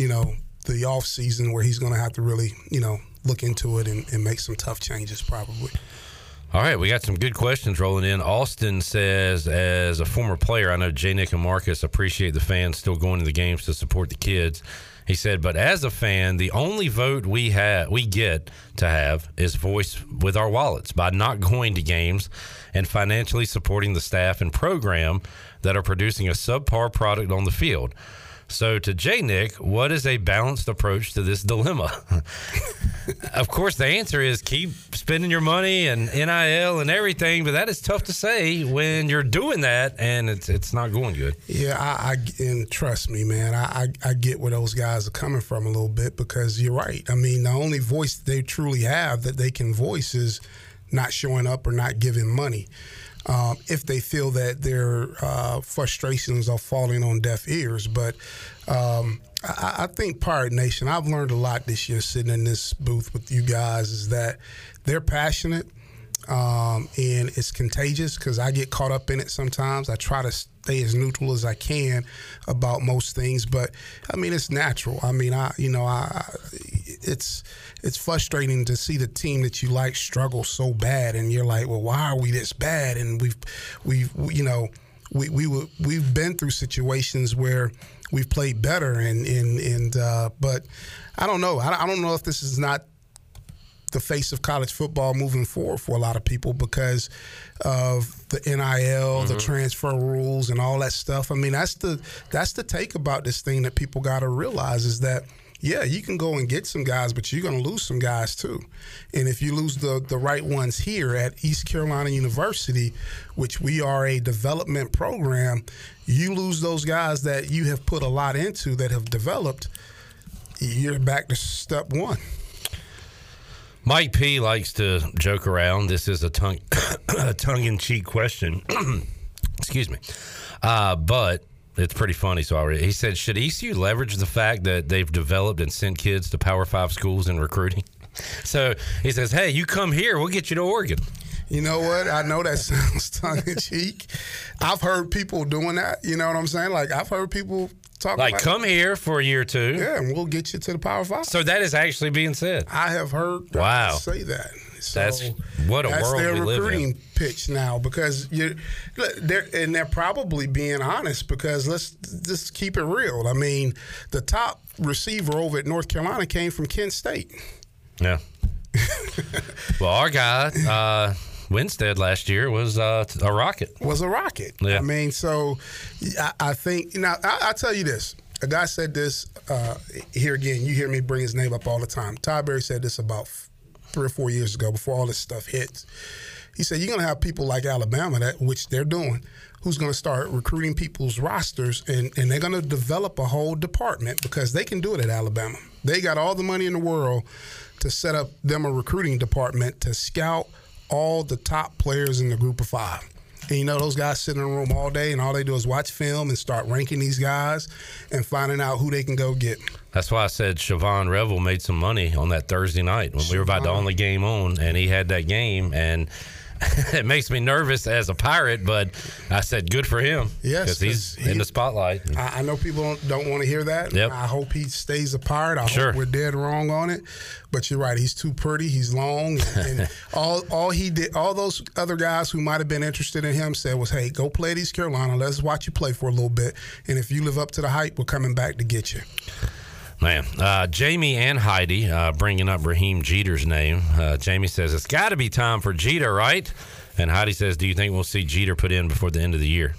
you know, the off season where he's going to have to really you know look into it and, and make some tough changes probably. All right, we got some good questions rolling in. Austin says, as a former player, I know Jay Nick and Marcus appreciate the fans still going to the games to support the kids. He said, but as a fan, the only vote we have we get to have is voice with our wallets by not going to games and financially supporting the staff and program that are producing a subpar product on the field. So, to J Nick, what is a balanced approach to this dilemma? of course, the answer is keep spending your money and NIL and everything, but that is tough to say when you're doing that and it's it's not going good. Yeah, I, I and trust me, man, I, I I get where those guys are coming from a little bit because you're right. I mean, the only voice they truly have that they can voice is not showing up or not giving money. Um, if they feel that their uh, frustrations are falling on deaf ears, but um, I, I think Pirate Nation. I've learned a lot this year sitting in this booth with you guys. Is that they're passionate um, and it's contagious because I get caught up in it sometimes. I try to stay as neutral as I can about most things, but I mean it's natural. I mean I you know I it's it's frustrating to see the team that you like struggle so bad, and you're like, well, why are we this bad? And we've we've you know we we were, we've been through situations where we've played better, and and and uh, but I don't know. I, I don't know if this is not the face of college football moving forward for a lot of people because of the NIL, the mm-hmm. transfer rules, and all that stuff. I mean, that's the that's the take about this thing that people got to realize is that yeah, you can go and get some guys, but you're going to lose some guys too. And if you lose the the right ones here at East Carolina University, which we are a development program, you lose those guys that you have put a lot into that have developed. You're back to step one. Mike P likes to joke around. This is a tongue a tongue in cheek question. Excuse me, uh, but it's pretty funny. So he said, should ECU leverage the fact that they've developed and sent kids to Power Five schools in recruiting? So he says, hey, you come here, we'll get you to Oregon. You know what? I know that sounds tongue in cheek. I've heard people doing that. You know what I'm saying? Like I've heard people talk Like, come here for a year or two. Yeah, and we'll get you to the Power Five. So that is actually being said. I have heard Wow. say that. So That's what a that's world their we live in. recruiting pitch now because you, they're and they're probably being honest because let's just keep it real. I mean, the top receiver over at North Carolina came from Kent State. Yeah. well, our guy, uh, Winstead last year was uh, a rocket. was a rocket. Yeah. I mean, so I, I think now I, I tell you this. A guy said this uh, here again. You hear me bring his name up all the time. Todd Berry said this about f- three or four years ago, before all this stuff hits. He said you're going to have people like Alabama, that which they're doing, who's going to start recruiting people's rosters, and, and they're going to develop a whole department because they can do it at Alabama. They got all the money in the world to set up them a recruiting department to scout all the top players in the group of five. And you know, those guys sit in a room all day and all they do is watch film and start ranking these guys and finding out who they can go get. That's why I said Shavon Revel made some money on that Thursday night when we were about the only game on, and he had that game, and it makes me nervous as a pirate. But I said, good for him, Yes, because he's, he- in the spotlight. I, I know people don't, don't want to hear that. Yep. I hope he stays apart. I Sure. hope we're dead wrong on it. But you're right. He's too pretty. He's long. And, and all all he did, all those other guys who might have been interested in him said was, "Hey, go play at East Carolina. Let's watch you play for a little bit. And if you live up to the hype, we're coming back to get you." Man, uh, Jamie and Heidi uh, bringing up Raheem Jeter's name. Uh, Jamie says it's got to be time for Jeter, right? And Heidi says, "Do you think we'll see Jeter put in before the end of the year?"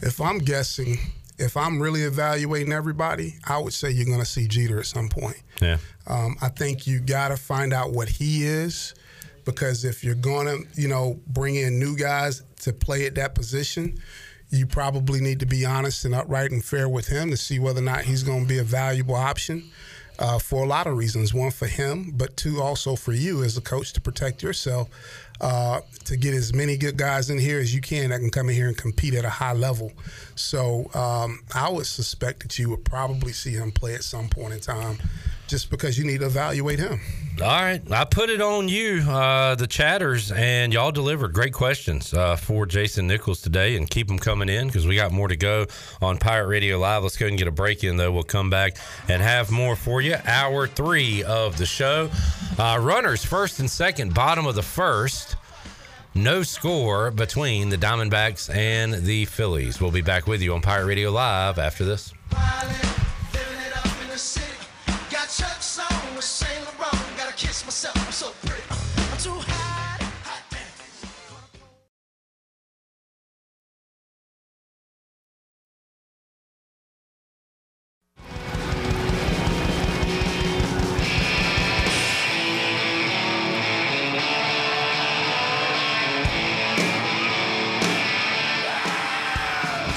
If I'm guessing, if I'm really evaluating everybody, I would say you're going to see Jeter at some point. Yeah. Um, I think you got to find out what he is, because if you're going to, you know, bring in new guys to play at that position, you probably need to be honest and upright and fair with him to see whether or not he's going to be a valuable option. Uh, for a lot of reasons. One for him, but two also for you as a coach to protect yourself, uh, to get as many good guys in here as you can that can come in here and compete at a high level. So um, I would suspect that you would probably see him play at some point in time, just because you need to evaluate him. All right, I put it on you, uh, the chatters, and y'all delivered great questions uh, for Jason Nichols today, and keep them coming in because we got more to go on Pirate Radio Live. Let's go and get a break in though. We'll come back and have more for you. Hour three of the show. Uh, runners first and second, bottom of the first. No score between the Diamondbacks and the Phillies. We'll be back with you on Pirate Radio Live after this.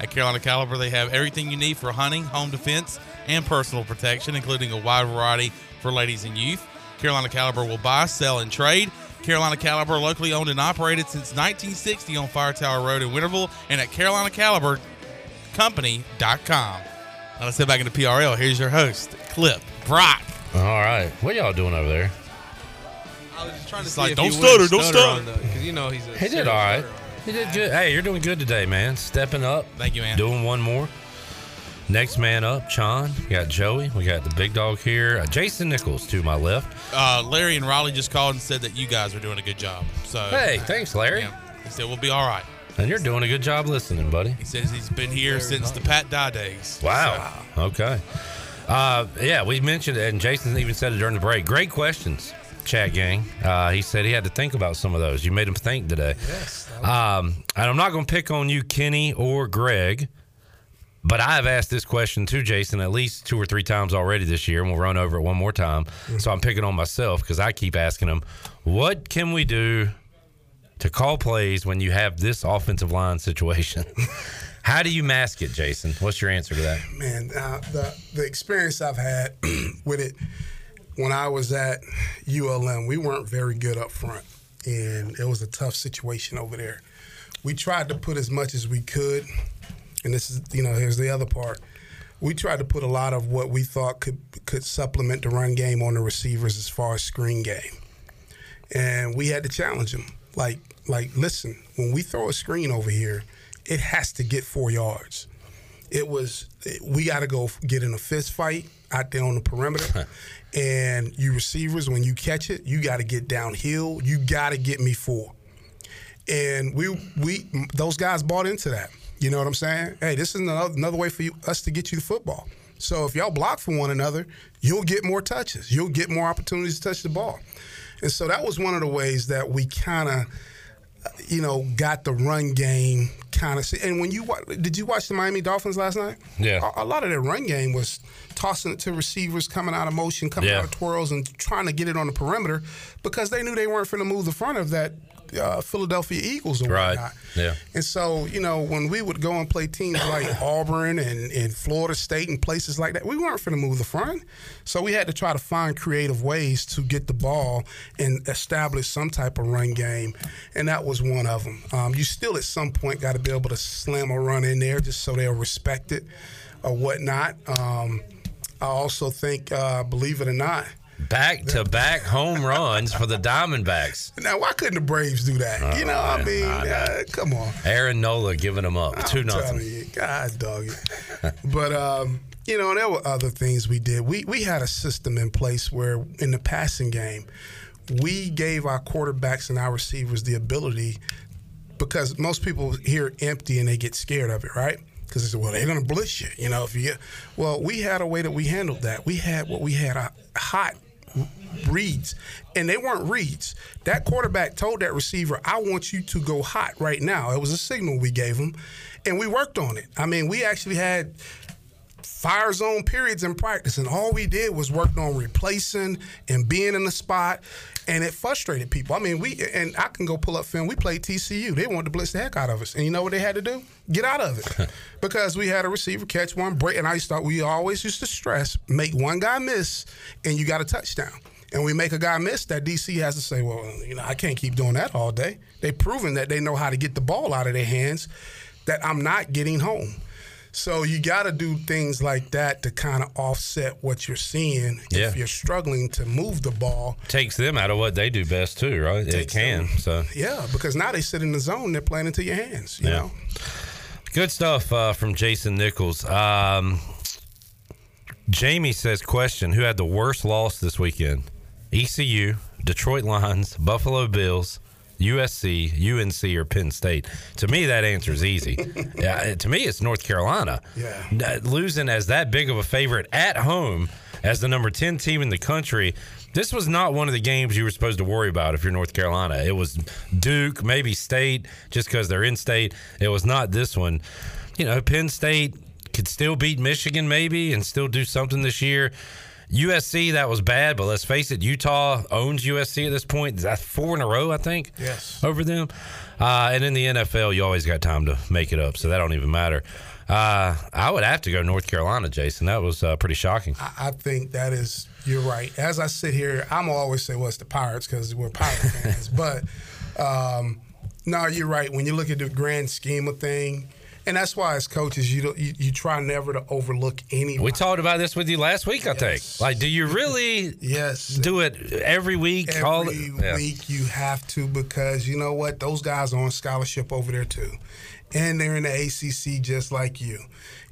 At Carolina Caliber, they have everything you need for hunting, home defense, and personal protection, including a wide variety for ladies and youth. Carolina Caliber will buy, sell, and trade. Carolina Caliber, locally owned and operated since 1960 on Fire Tower Road in Winterville and at CarolinaCaliberCompany.com. Now let's head back into PRL. Here's your host, Clip Brock. All right, what y'all doing over there? I was just trying to It's see like, if don't he wouldn't stutter, don't stutter. Because you know he's a He did all right. stutterer. He did good. Hey, you're doing good today, man. Stepping up. Thank you, man. Doing one more. Next man up, Chon. We got Joey. We got the big dog here. Uh, Jason Nichols to my left. Uh, Larry and Raleigh just called and said that you guys are doing a good job. So Hey, thanks, Larry. Yeah. He said we'll be all right. And you're doing a good job listening, buddy. He says he's been here since the Pat Dye days. Wow. Okay. Uh, yeah, we mentioned it, and Jason even said it during the break. Great questions, chat gang. Uh, he said he had to think about some of those. You made him think today. Yes. Um, and I'm not going to pick on you, Kenny or Greg, but I have asked this question to Jason at least two or three times already this year, and we'll run over it one more time. So I'm picking on myself because I keep asking him, what can we do to call plays when you have this offensive line situation? How do you mask it, Jason? What's your answer to that? man, uh, the the experience I've had with it when I was at ULM, we weren't very good up front, and it was a tough situation over there. We tried to put as much as we could, and this is you know here's the other part. We tried to put a lot of what we thought could could supplement the run game on the receivers as far as screen game, and we had to challenge them. Like like listen, when we throw a screen over here, it has to get four yards it was we got to go get in a fist fight out there on the perimeter and you receivers when you catch it you got to get downhill. You got to get me four. And we we those guys bought into that. You know what i'm saying? Hey this is another, another way for you, us to get you the football. So if y'all block for one another you'll get more touches. You'll get more opportunities to touch the ball. And so that was one of the ways that we kind of you know, got the run game kind of. And when you did you watch the Miami Dolphins last night? Yeah. A, a lot of their run game was tossing it to receivers, coming out of motion, coming Yeah. out of twirls, and trying to get it on the perimeter because they knew they weren't going to move the front of that uh, Philadelphia Eagles or Right. whatnot. Yeah. And so, you know, when we would go and play teams like Auburn and, and Florida State and places like that, we weren't going to move the front. So we had to try to find creative ways to get the ball and establish some type of run game. And that was one of them. Um, you still, at some point, got to be able to slam a run in there just so they'll respect it or whatnot. Um, I also think, uh, believe it or not, Back to back home runs for the Diamondbacks. now why couldn't the Braves do that? you know, I mean, I know. uh, come on. Aaron Nola giving them up. 2 I'm nothing. you, God dog it. but um, you know, there were other things we did. We we had a system in place where in the passing game, we gave our quarterbacks and our receivers the ability because most people hear empty and they get scared of it, right? Because they say, well, they're going to blitz you, you know. If you get, well, we had a way that we handled that. We had what we had a hot reads, and they weren't reads. That quarterback told that receiver, "I want you to go hot right now." It was a signal we gave him, and we worked on it. I mean, we actually had fire zone periods in practice, and all we did was work on replacing and being in the spot, and it frustrated people. I mean, we and I can go pull up film. We played TCU. They wanted to blitz the heck out of us, and you know what they had to do? Get out of it, because we had a receiver catch one break, and I used to, we always used to stress make one guy miss, and you got a touchdown. And we make a guy miss that DC has to say, well, you know, I can't keep doing that all day. They've proven that they know how to get the ball out of their hands that I'm not getting home. So you got to do things like that to kind of offset what you're seeing Yeah. if you're struggling to move the ball. Takes them out of what they do best too, right? It can. So Yeah, because now they sit in the zone, they're playing into your hands. You Yeah. know, Good stuff uh, from Jason Nichols. Um, Jamie says, question: Who had the worst loss this weekend? ECU, Detroit Lions, Buffalo Bills, USC, UNC, or Penn State? To me, that answer is easy. yeah, to me, it's North Carolina. Yeah. Uh, losing as that big of a favorite at home as the number 10 team in the country. This was not one of the games you were supposed to worry about if you're North Carolina. It was Duke, maybe State, just because they're in state. It was not this one. You know, Penn State could still beat Michigan, maybe, and still do something this year. USC, that was bad, but let's face it, Utah owns USC at this point. That's four in a row, I think yes. over them. Uh, and in the NFL, you always got time to make it up, so that don't even matter. Uh, I would have to go North Carolina, Jason. That was uh, pretty shocking. I, I think that is you're right. As I sit here, I'm always say, "Well, it's the Pirates" because we're Pirate fans. But um, no, you're right. When you look at the grand scheme of thing, and that's why as coaches, you don't you, you try never to overlook any. We talked about this with you last week, I think. Like, do you really yes do it every week? Every it, yeah. week you have to because you know what? Those guys are on scholarship over there too. And they're in the ACC just like you.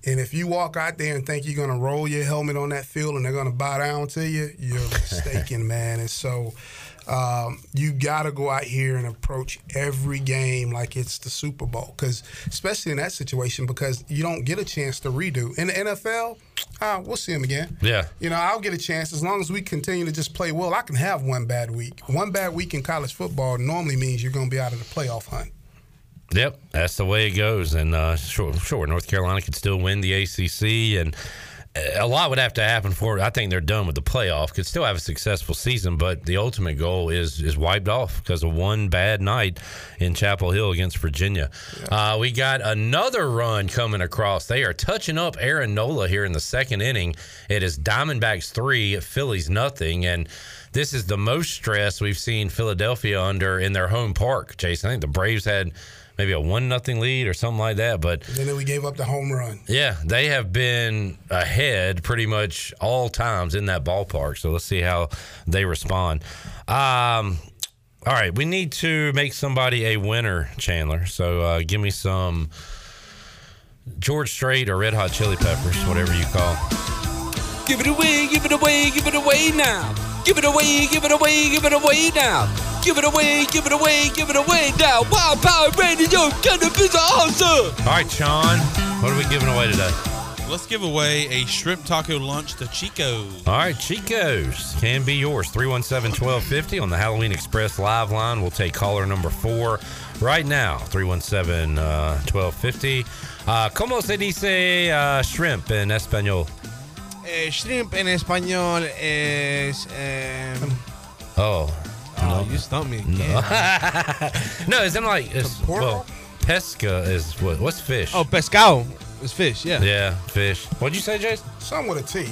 And if you walk out there and think you're going to roll your helmet on that field and they're going to bow down to you, you're mistaken, man. And so um, you got to go out here and approach every game like it's the Super Bowl. Because, especially in that situation, because you don't get a chance to redo. In the NFL, uh, we'll see them again. Yeah. You know, I'll get a chance as long as we continue to just play well. I can have one bad week. One bad week in college football normally means you're going to be out of the playoff hunt. Yep, that's the way it goes. And uh, sure, sure, North Carolina could still win the ACC, and a lot would have to happen for it. I think they're done with the playoff. Could still have a successful season, but the ultimate goal is is wiped off because of one bad night in Chapel Hill against Virginia. Uh, we got another run coming across. They are touching up Aaron Nola here in the second inning. It is Diamondbacks three, Phillies nothing, and. This is the most stress we've seen Philadelphia under in their home park, Jason. I think the Braves had maybe a one nothing lead or something like that, but And then we gave up the home run. yeah, they have been ahead pretty much all times in that ballpark. So let's see how they respond. Um, all right, we need to make somebody a winner, Chandler. So uh, give me some George Strait or Red Hot Chili Peppers, whatever you call. Give it away, give it away, give it away now. Give it away, give it away, give it away now. Give it away, give it away, give it away now. Wild Power Radio, cannabis awesome. All right, Sean, what are we giving away today? Let's give away a shrimp taco lunch to Chico's. All right, Chico's can be yours. 317 1250 on the Halloween Express live line. We'll take caller number four right now. 317 uh, 1250. Uh, ¿Cómo se dice uh, shrimp in Espanol? Eh, shrimp en español es. em, Oh. Oh, you stumped me again. no, isn't like. It's, well, pesca is what? What's fish? Oh, pescado is fish. Yeah. Yeah, fish. What'd you say, Jason? Something with a T.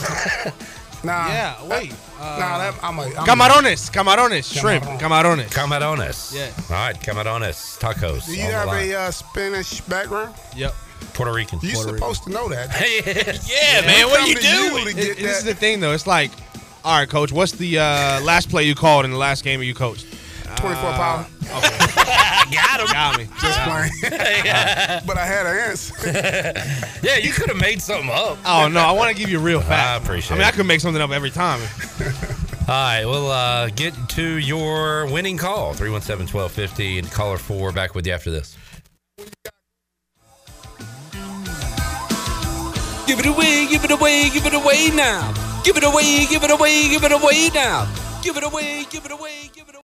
nah. Yeah, wait. nah, that, I'm a, I'm Camarones, camarones, shrimp, camarones. Camarones. Yeah. All right, camarones, tacos. Do you have a uh, Spanish background? Yep. Puerto Rican. You're supposed to know that. Yeah, man, what are you Come you doing? It- this is the thing, though. It's like, all right, coach, what's the uh, last play you called in the last game of you coached? 24 power. Got him. Got me. Just playing. but I had an answer. yeah, you could have made something up. Oh no, I want to give you a real fact. I appreciate I mean, I could make something up every time. All right, we'll uh, get to your winning call 317 1250 and caller four back with you after this. Give it away, give it away, give it away now. Give it away, give it away, give it away now. Give it away, give it away, give it away.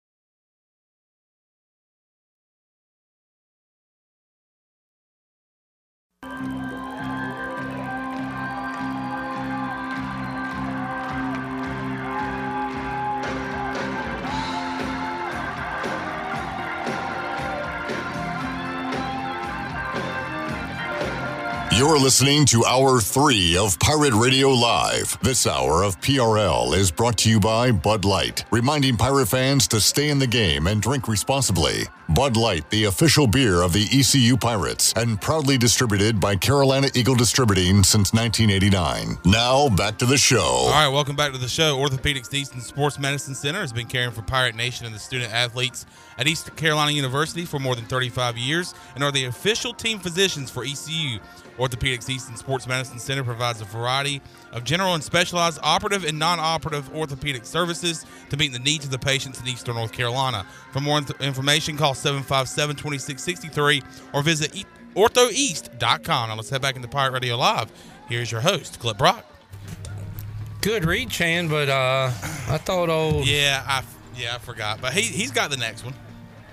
You're listening to Hour 3 of Pirate Radio Live. This hour of PRL is brought to you by Bud Light, reminding Pirate fans to stay in the game and drink responsibly. Bud Light, the official beer of the ECU Pirates, and proudly distributed by Carolina Eagle Distributing since 1989. Now, back to the show. All right, welcome back to the show. Orthopedics Easton Sports Medicine Center has been caring for Pirate Nation and the student athletes at East Carolina University for more than 35 years and are the official team physicians for ECU. Orthopedics Easton Sports Medicine Center provides a variety of general and specialized operative and non-operative orthopedic services to meet the needs of the patients in Eastern North Carolina. For more inf- information, call 757-2663 or visit e- orthoeast.com. Now let's head back into Pirate Radio Live. Here's your host, Clip Brock. Good read, Chan, but uh, I thought old. Yeah, I yeah I forgot, but he he's got the next one.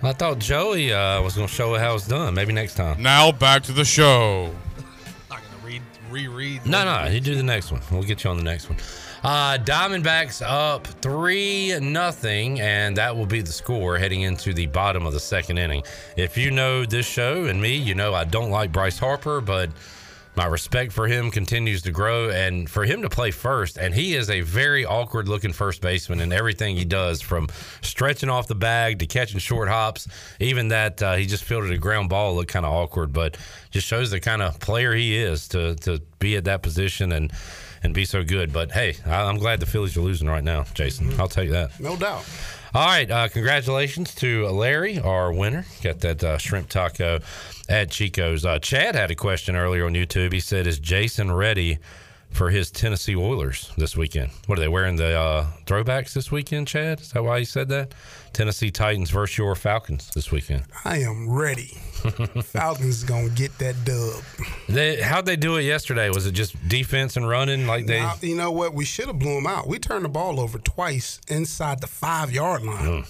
I thought Joey uh, was going to show how it's done. Maybe next time. Now back to the show. Not gonna read reread. No, no, you do the next one. We'll get you on the next one. Uh, Diamondbacks up three nothing, and that will be the score heading into the bottom of the second inning. If you know this show and me, you know I don't like Bryce Harper, but my respect for him continues to grow, and for him to play first, and he is a very awkward looking first baseman in everything he does, from stretching off the bag to catching short hops. Even that uh, he just fielded a ground ball looked kind of awkward, but just shows the kind of player he is to to be at that position and and be so good. But hey, I'm glad the Phillies are losing right now, Jason. I'll tell you that. No doubt. All right, uh, congratulations to Larry, our winner. Got that uh, shrimp taco at Chico's. Uh, Chad had a question earlier on YouTube. He said, "Is Jason ready for his Tennessee Oilers this weekend? What are they wearing the uh, throwbacks this weekend?" Chad, is that why he said that? Tennessee Titans versus your Falcons this weekend. I am ready. Falcons is gonna get that dub. They, how'd they do it yesterday? Was it just defense and running like they? Now, you know what? We should have blew them out. We turned the ball over twice inside the five yard line. Mm.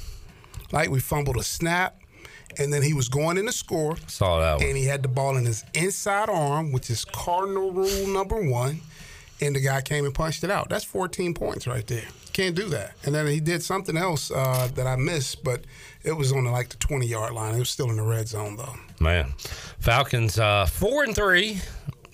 Like we fumbled a snap, and then he was going in to score. Saw that one. And he had the ball in his inside arm, which is cardinal rule number one. And the guy came and punched it out. That's 14 points right there. Can't do that. And then he did something else uh, that I missed, but it was on the, like the 20 yard line. It was still in the red zone though. Man, Falcons uh, four and three,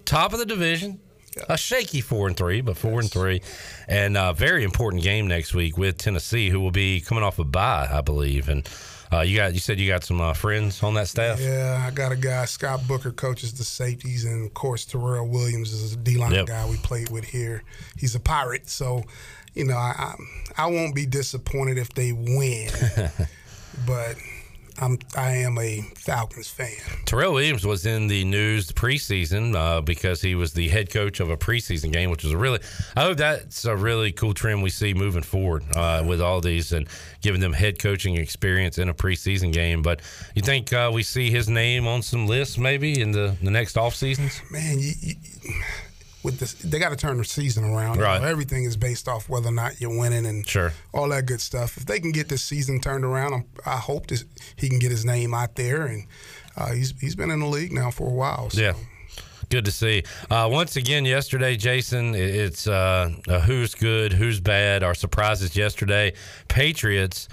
top of the division. A shaky four and three, but four and three, and a very important game next week with Tennessee, who will be coming off a bye, I believe. And uh, you got you said you got some uh, friends on that staff. Yeah, I got a guy, Scott Booker, coaches the safeties, and of course Terrell Williams is a D line Yep. guy we played with here. He's a pirate, so you know I I, I won't be disappointed if they win, but I'm I am a Falcons fan. Terrell Williams was in the news preseason uh, because he was the head coach of a preseason game, which was a really. I hope that's a really cool trend we see moving forward uh, with all these and giving them head coaching experience in a preseason game. But you think uh, we see his name on some lists maybe in the, the next off seasons? Man, you, you, with this, they got to turn the season around. You Right. know, everything is based off whether or not you're winning and Sure. all that good stuff. If they can get this season turned around, I'm, I hope this, he can get his name out there. And uh, he's he's been in the league now for a while. So. Yeah. Good to see. Uh, once again, yesterday, Jason, it's uh, who's good, who's bad. Our surprises yesterday. Patriots.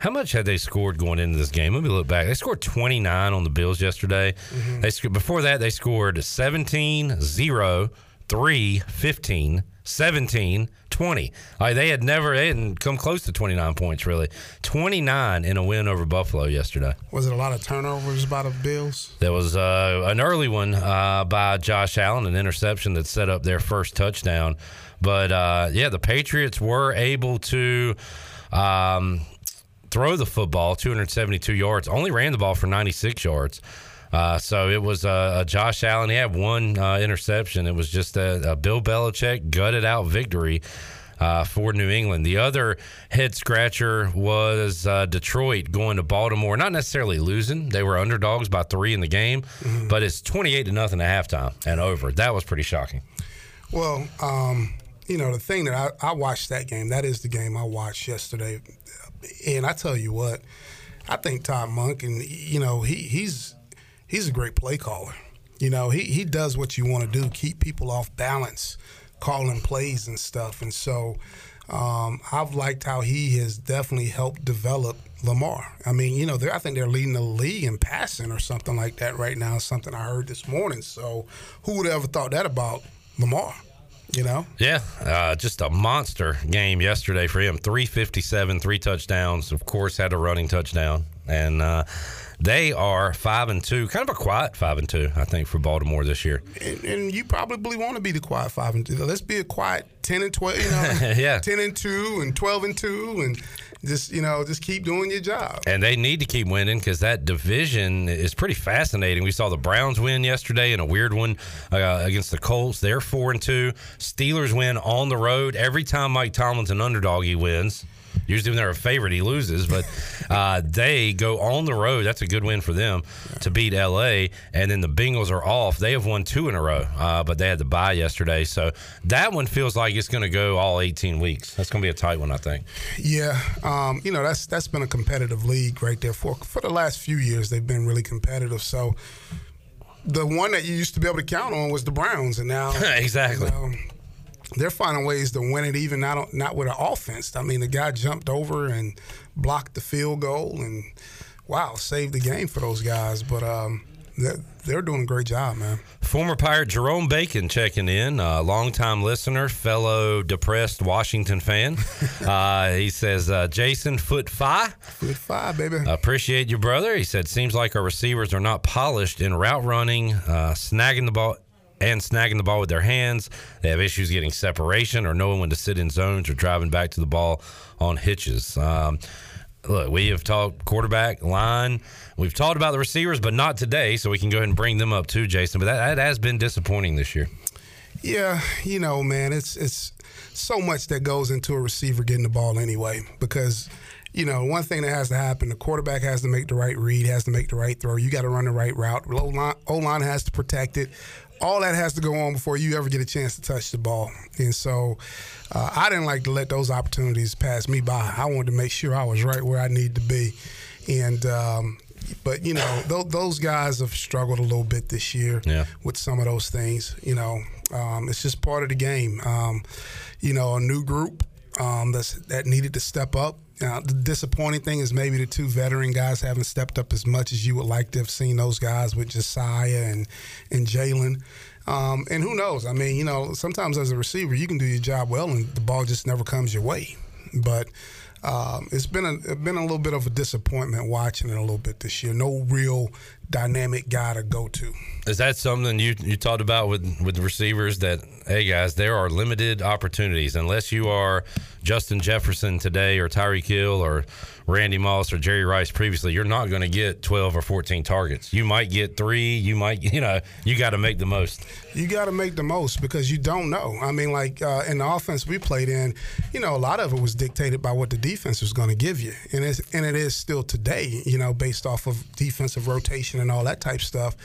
How much had they scored going into this game? Let me look back. They scored 29 on the Bills yesterday. They sc- Before that, they scored 17, 0, 3, 15, 17, 20. Like, they had never, they hadn't come close to 29 points, really. 29 in a win over Buffalo yesterday. Was it a lot of turnovers by the Bills? There was uh, an early one uh, by Josh Allen, an interception that set up their first touchdown. But uh, yeah, the Patriots were able to um, throw the football 272 yards, only ran the ball for 96 yards. Uh, so it was uh, a Josh Allen. He had one uh, interception. It was just a, a Bill Belichick gutted out victory uh, for New England. The other head scratcher was uh, Detroit going to Baltimore, not necessarily losing. They were underdogs by three in the game, but it's 28 to nothing at halftime and over. That was pretty shocking. Well, um, you know, the thing that I, I watched that game, that is the game I watched yesterday. And I tell you what, I think Todd Monken, and, you know, he, he's he's a great play caller. You know, he, he does what you want to do, keep people off balance, calling plays and stuff. And so um, I've liked how he has definitely helped develop Lamar. I mean, you know, I think they're leading the league in passing or something like that right now. Something I heard this morning. So who would have ever thought that about Lamar? You know, Yeah, uh, just a monster game yesterday for him. 357, three touchdowns. Of course, had a running touchdown. And uh, they are five and two, kind of a quiet five and two, I think, for Baltimore this year. and, and you probably want to be the quiet five and two. Let's be a quiet ten and twelve. You know, Yeah. ten and two and twelve and two, and just you know, just keep doing your job. And they need to keep winning because that division is pretty fascinating. We saw the Browns win yesterday in a weird one uh, against the Colts. They're four and two. Steelers win on the road. Every time Mike Tomlin's an underdog, he wins. Usually when they're a favorite, he loses. But uh, they go on the road. That's a good win for them to beat LA. And then the Bengals are off. They have won two in a row, uh, but they had to bye yesterday. So that one feels like it's going to go all 18 weeks. That's going to be a tight one, I think. Yeah, um, you know that's that's been a competitive league right there for for the last few years. They've been really competitive. So the one that you used to be able to count on was the Browns, and now Exactly. you know, they're finding ways to win it, even not not with an offense. I mean, the guy jumped over and blocked the field goal, and wow, saved the game for those guys. But um, they're, they're doing a great job, man. Former Pirate Jerome Bacon checking in, uh, longtime listener, fellow depressed Washington fan. uh, he says, uh, Jason, foot five. Foot five, baby. Appreciate you, brother. He said, seems like our receivers are not polished in route running, uh, snagging the ball. And snagging the ball with their hands. They have issues getting separation or knowing when to sit in zones or driving back to the ball on hitches. Um, look, we have talked quarterback, line. We've talked about the receivers, but not today. So we can go ahead and bring them up too, Jason. But that, that has been disappointing this year. Yeah, you know, man, it's it's so much that goes into a receiver getting the ball anyway. Because, you know, one thing that has to happen, the quarterback has to make the right read, has to make the right throw. You got to run the right route. O line, has to protect it. All that has to go on before you ever get a chance to touch the ball. And so, uh, I didn't like to let those opportunities pass me by. I wanted to make sure I was right where I needed to be. And um, but you know, th- those guys have struggled a little bit this year Yeah. with some of those things. You know, um, it's just part of the game. Um, you know, a new group um, that needed to step up. Uh, the disappointing thing is maybe the two veteran guys haven't stepped up as much as you would like to have seen those guys with Josiah and and Jalen. Um, and who knows? I mean, you know, sometimes as a receiver, you can do your job well, and the ball just never comes your way. But um, it's been a been a little bit of a disappointment watching it a little bit this year. No real dynamic guy to go to. Is that something you you talked about with with receivers that hey guys there are limited opportunities unless you are Justin Jefferson today or Tyreek Hill or Randy Moss or Jerry Rice previously you're not going to get 12 or 14 targets you might get 3 you might you know you got to make the most You got to make the most because you don't know. I mean, like uh, in the offense we played in, you know, a lot of it was dictated by what the defense was going to give you, and it's and it is still today. You know, based off of defensive rotation and all that type stuff,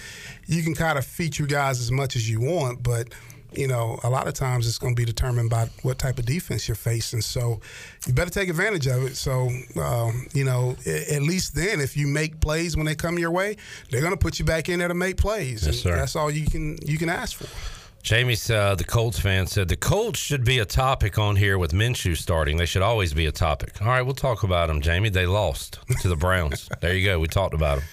you can kind of feature guys as much as you want, but you know, a lot of times it's going to be determined by what type of defense you're facing. So you better take advantage of it. So, um, you know, at least then, if you make plays when they come your way, they're going to put you back in there to make plays. Yes, sir. That's all you can you can ask for. Jamie, uh, the Colts fan, said the Colts should be a topic on here with Minshew starting. They should always be a topic. All right, we'll talk about them, Jamie. They lost to the Browns. there you go. We talked about them.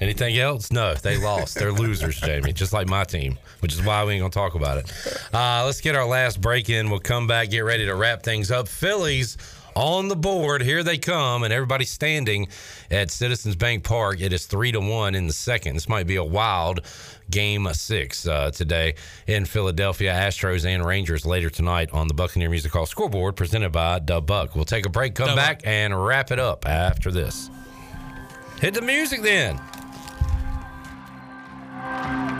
Anything else? No, they lost. They're losers, Jamie, just like my team, which is why we ain't going to talk about it. Uh, let's get our last break in. We'll come back, get ready to wrap things up. Phillies on the board. Here they come, and everybody's standing at Citizens Bank Park. It is three to one in the second. This might be a wild game six uh, today in Philadelphia. Astros and Rangers later tonight on the Buccaneer Music Hall scoreboard presented by Dub Buck. We'll take a break, come back, and wrap it up after this. Hit the music then. Thank you.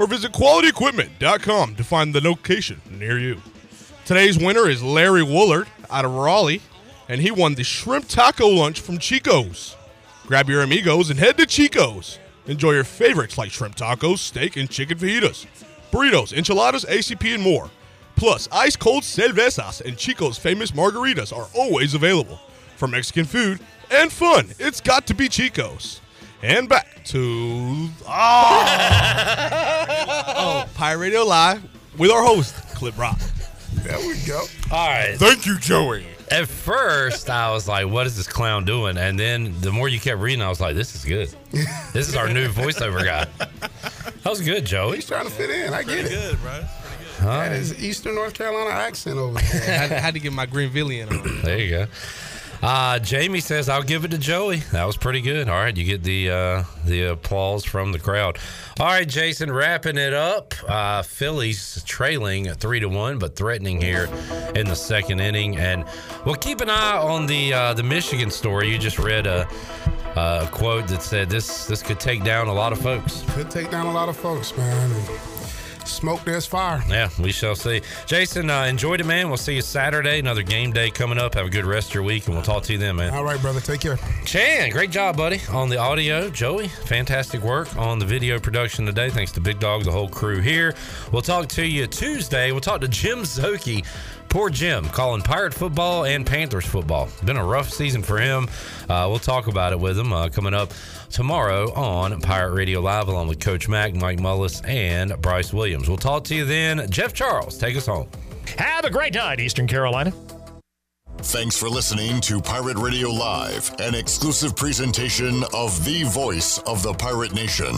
or visit qualityequipment.com to find the location near you. Today's winner is Larry Woolard out of Raleigh, and he won the shrimp taco lunch from Chico's. Grab your amigos and head to Chico's. Enjoy your favorites like shrimp tacos, steak, and chicken fajitas, burritos, enchiladas, ACP, and more. Plus, ice cold cervezas and Chico's famous margaritas are always available. For Mexican food and fun, it's got to be Chico's. And back to oh, Pirate Radio Live with our host Clip Brock. There we go. All right. Thank you, Joey. At first, I was like, "What is this clown doing?" And then the more you kept reading, I was like, "This is good. This is our new voiceover guy." That was good, Joey. He's trying to fit in. I get it. Pretty good, bro. That is Eastern North Carolina accent over there. I had to get my Greenvillian on. There you go. Uh, Jamie says, "I'll give it to Joey." That was pretty good. All right, you get the uh, the applause from the crowd. All right, Jason, wrapping it up. Uh, Phillies trailing three to one, but threatening here in the second inning. And we'll keep an eye on the uh, the Michigan story. You just read a, a quote that said this this could take down a lot of folks. Could take down a lot of folks, man. Smoke, there's fire. Yeah, we shall see. Jason, uh, enjoyed it, man. We'll see you Saturday. Another game day coming up. Have a good rest of your week, and we'll talk to you then, man. All right, brother. Take care. Chan, great job, buddy, on the audio. Joey, fantastic work on the video production today. Thanks to Big Dog, the whole crew here. We'll talk to you Tuesday. We'll talk to Jim Szoke. Poor Jim, calling Pirate football and Panthers football. Been a rough season for him. Uh, we'll talk about it with him uh, coming up tomorrow on Pirate Radio Live, along with Coach Mack, Mike Mullis, and Bryce Williams. We'll talk to you then. Jeff Charles, take us home. Have a great night, Eastern Carolina. Thanks for listening to Pirate Radio Live, an exclusive presentation of the voice of the pirate nation.